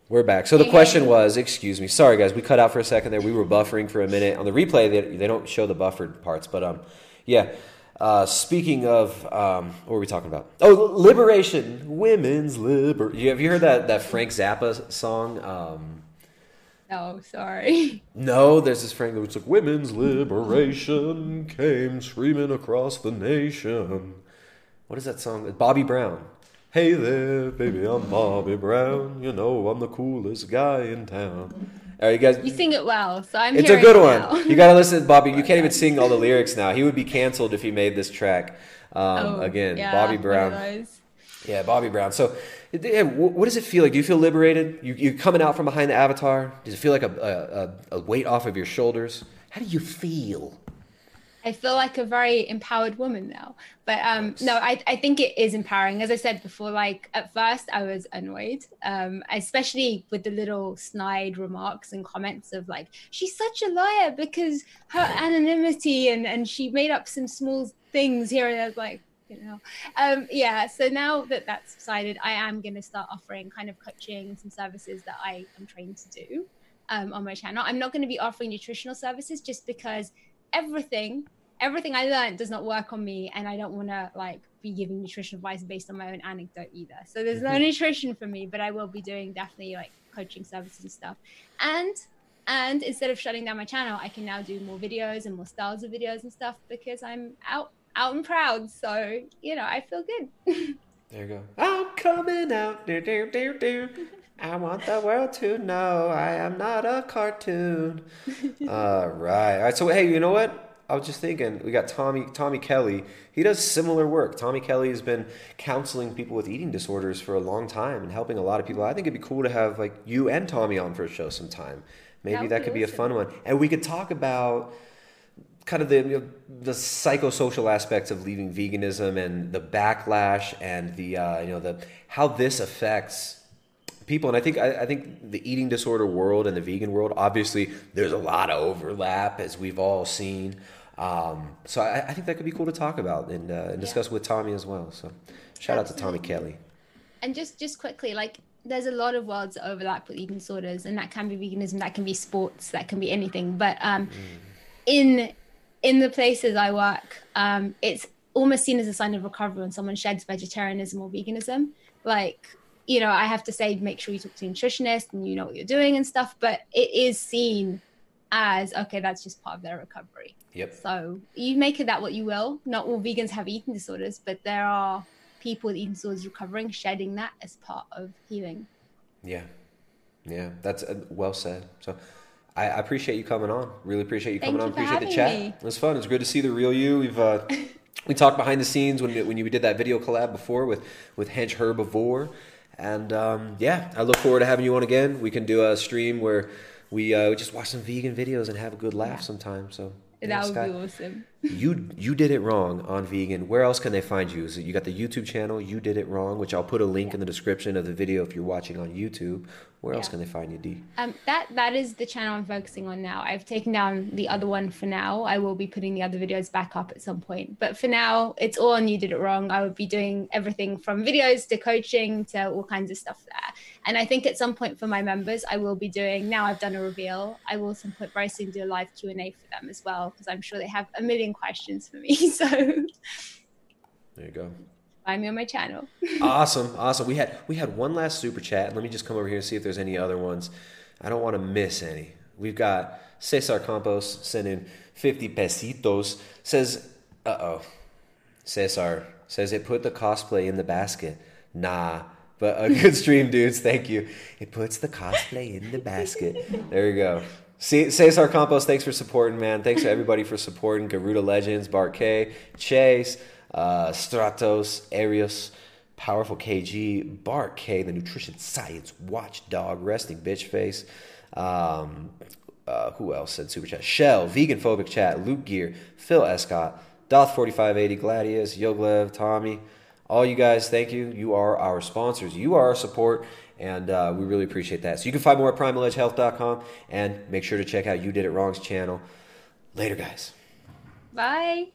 Speaker 21: We're back. So the question was, excuse me, sorry guys, we cut out for a second there. We were buffering for a minute. On the replay, they, they don't show the buffered parts, but um, yeah. Uh, speaking of, um, what were we talking about? Oh, liberation, women's liber. You, have you heard that that Frank Zappa song? Um,
Speaker 22: Oh, sorry.
Speaker 21: no, there's this Frank that's like, women's liberation came screaming across the nation. What is that song? Bobby Brown. Hey there, baby, I'm Bobby Brown. You know, I'm the coolest guy in town. All right, you guys.
Speaker 22: You sing it well, so I'm
Speaker 21: It's a good one.
Speaker 22: now.
Speaker 21: You gotta listen to Bobby. You can't even sing all the lyrics now. He would be canceled if he made this track. Um,
Speaker 22: Oh,
Speaker 21: again,
Speaker 22: yeah,
Speaker 21: Bobby Brown. Yeah, Bobby Brown. So, yeah, what does it feel like? Do you feel liberated? You you coming out from behind the avatar? Does it feel like a, a, a weight off of your shoulders? How do you feel?
Speaker 22: I feel like a very empowered woman now. But um, no, I, I think it is empowering. As I said before, like at first I was annoyed, um, especially with the little snide remarks and comments of like, she's such a liar because her anonymity and, and she made up some small things here and there. Like, you know, um, yeah. So now that that's decided, I am going to start offering kind of coaching and some services that I am trained to do um, on my channel. I'm not going to be offering nutritional services just because everything everything I learned does not work on me, and I don't want to like be giving nutrition advice based on my own anecdote either. So there's no
Speaker 21: Mhm.
Speaker 22: nutrition for me, but I will be doing definitely like coaching services and stuff. And and instead of shutting down my channel, I can now do more videos and more styles of videos and stuff because I'm out out and proud. So you know, I feel good.
Speaker 21: There you go. I'm coming out. Do, do, do, do. I want the world to know I am not a cartoon. All right. All right. So, hey, you know what? I was just thinking, we got Tommy Tommy Kelly. He does similar work. Tommy Kelly has been counseling people with eating disorders for a long time and helping a lot of people. I think it'd be cool to have like you and Tommy on for a show sometime. Maybe
Speaker 22: That
Speaker 21: that
Speaker 22: be
Speaker 21: could be a fun one, and we could talk about kind of the you know, the psychosocial aspects of leaving veganism and the backlash and the uh, you know the how this affects people. And I think I, I think the eating disorder world and the vegan world, obviously, there's a lot of overlap as we've all seen. Um, so I, I think that could be cool to talk about and, uh, and discuss with Tommy as well. So shout out to Tommy Kelly.
Speaker 22: and just just quickly like there's a lot of worlds that overlap with eating disorders and that can be veganism that can be sports that can be anything but um in in the places i work um it's almost seen as a sign of recovery when someone sheds vegetarianism or veganism like you know i have to say make sure you talk to a nutritionist and you know what you're doing and stuff but it is seen as okay that's just part of their recovery
Speaker 21: Yep.
Speaker 22: so you make of that what you will. Not all vegans have eating disorders, but there are people with eating disorders recovering, shedding that as part of healing.
Speaker 21: Yeah. Yeah. That's uh, well said. So I, appreciate you coming on. Really appreciate you coming
Speaker 22: you
Speaker 21: on. Appreciate the chat.
Speaker 22: me.
Speaker 21: It was fun. It was good to see the real you. We've uh, we talked behind the scenes when when you did that video collab before with with Hench Herbivore, and um, yeah, I look forward to having you on again. We can do a stream where we uh, we just watch some vegan videos and have a good laugh sometime. So yeah,
Speaker 22: that would
Speaker 21: Sky,
Speaker 22: be awesome.
Speaker 21: you you did it wrong on vegan. Where else can they find you? Is it, you got the YouTube channel? You did it wrong, which I'll put a link in the description of the video if you're watching on YouTube. Where else can they find you, D?
Speaker 22: Um, that that is the channel I'm focusing on now. I've taken down the other one for now. I will be putting the other videos back up at some point, but for now, it's all on you did it wrong. I would be doing everything from videos to coaching to all kinds of stuff there. And I think at some point for my members, I will be doing. Now I've done a reveal. I will some point very soon do a live Q and A for them as well because I'm sure they have a million questions for me. So
Speaker 21: There you go.
Speaker 22: find me on my channel.
Speaker 21: awesome, awesome. We had we had one last super chat. Let me just come over here and see if there's any other ones. I don't want to miss any. We've got Cesar Campos sending 50 pesitos. Says, uh oh. Cesar says it put the cosplay in the basket. Nah. But a good stream, dudes. Thank you. It puts the cosplay in the basket. There you go. Cesar Campos, thanks for supporting, man. Thanks to everybody for supporting. Garuda Legends, Bart Kay, Chase, uh, Stratos, Arius, Powerful KG, Bart Kay, the Nutrition Science Watchdog, Resting Bitch Face. Um, uh, who else said super chat? Shell, Vegan Phobic Chat, Luke Gear, Phil Escott, Doth4580, Gladius, Yoglev, Tommy. All you guys, thank you. You are our sponsors. You are our support, and uh, we really appreciate that. So you can find more at primaledgehealth.com and make sure to check out You Did It Wrong's channel. Later, guys.
Speaker 22: Bye.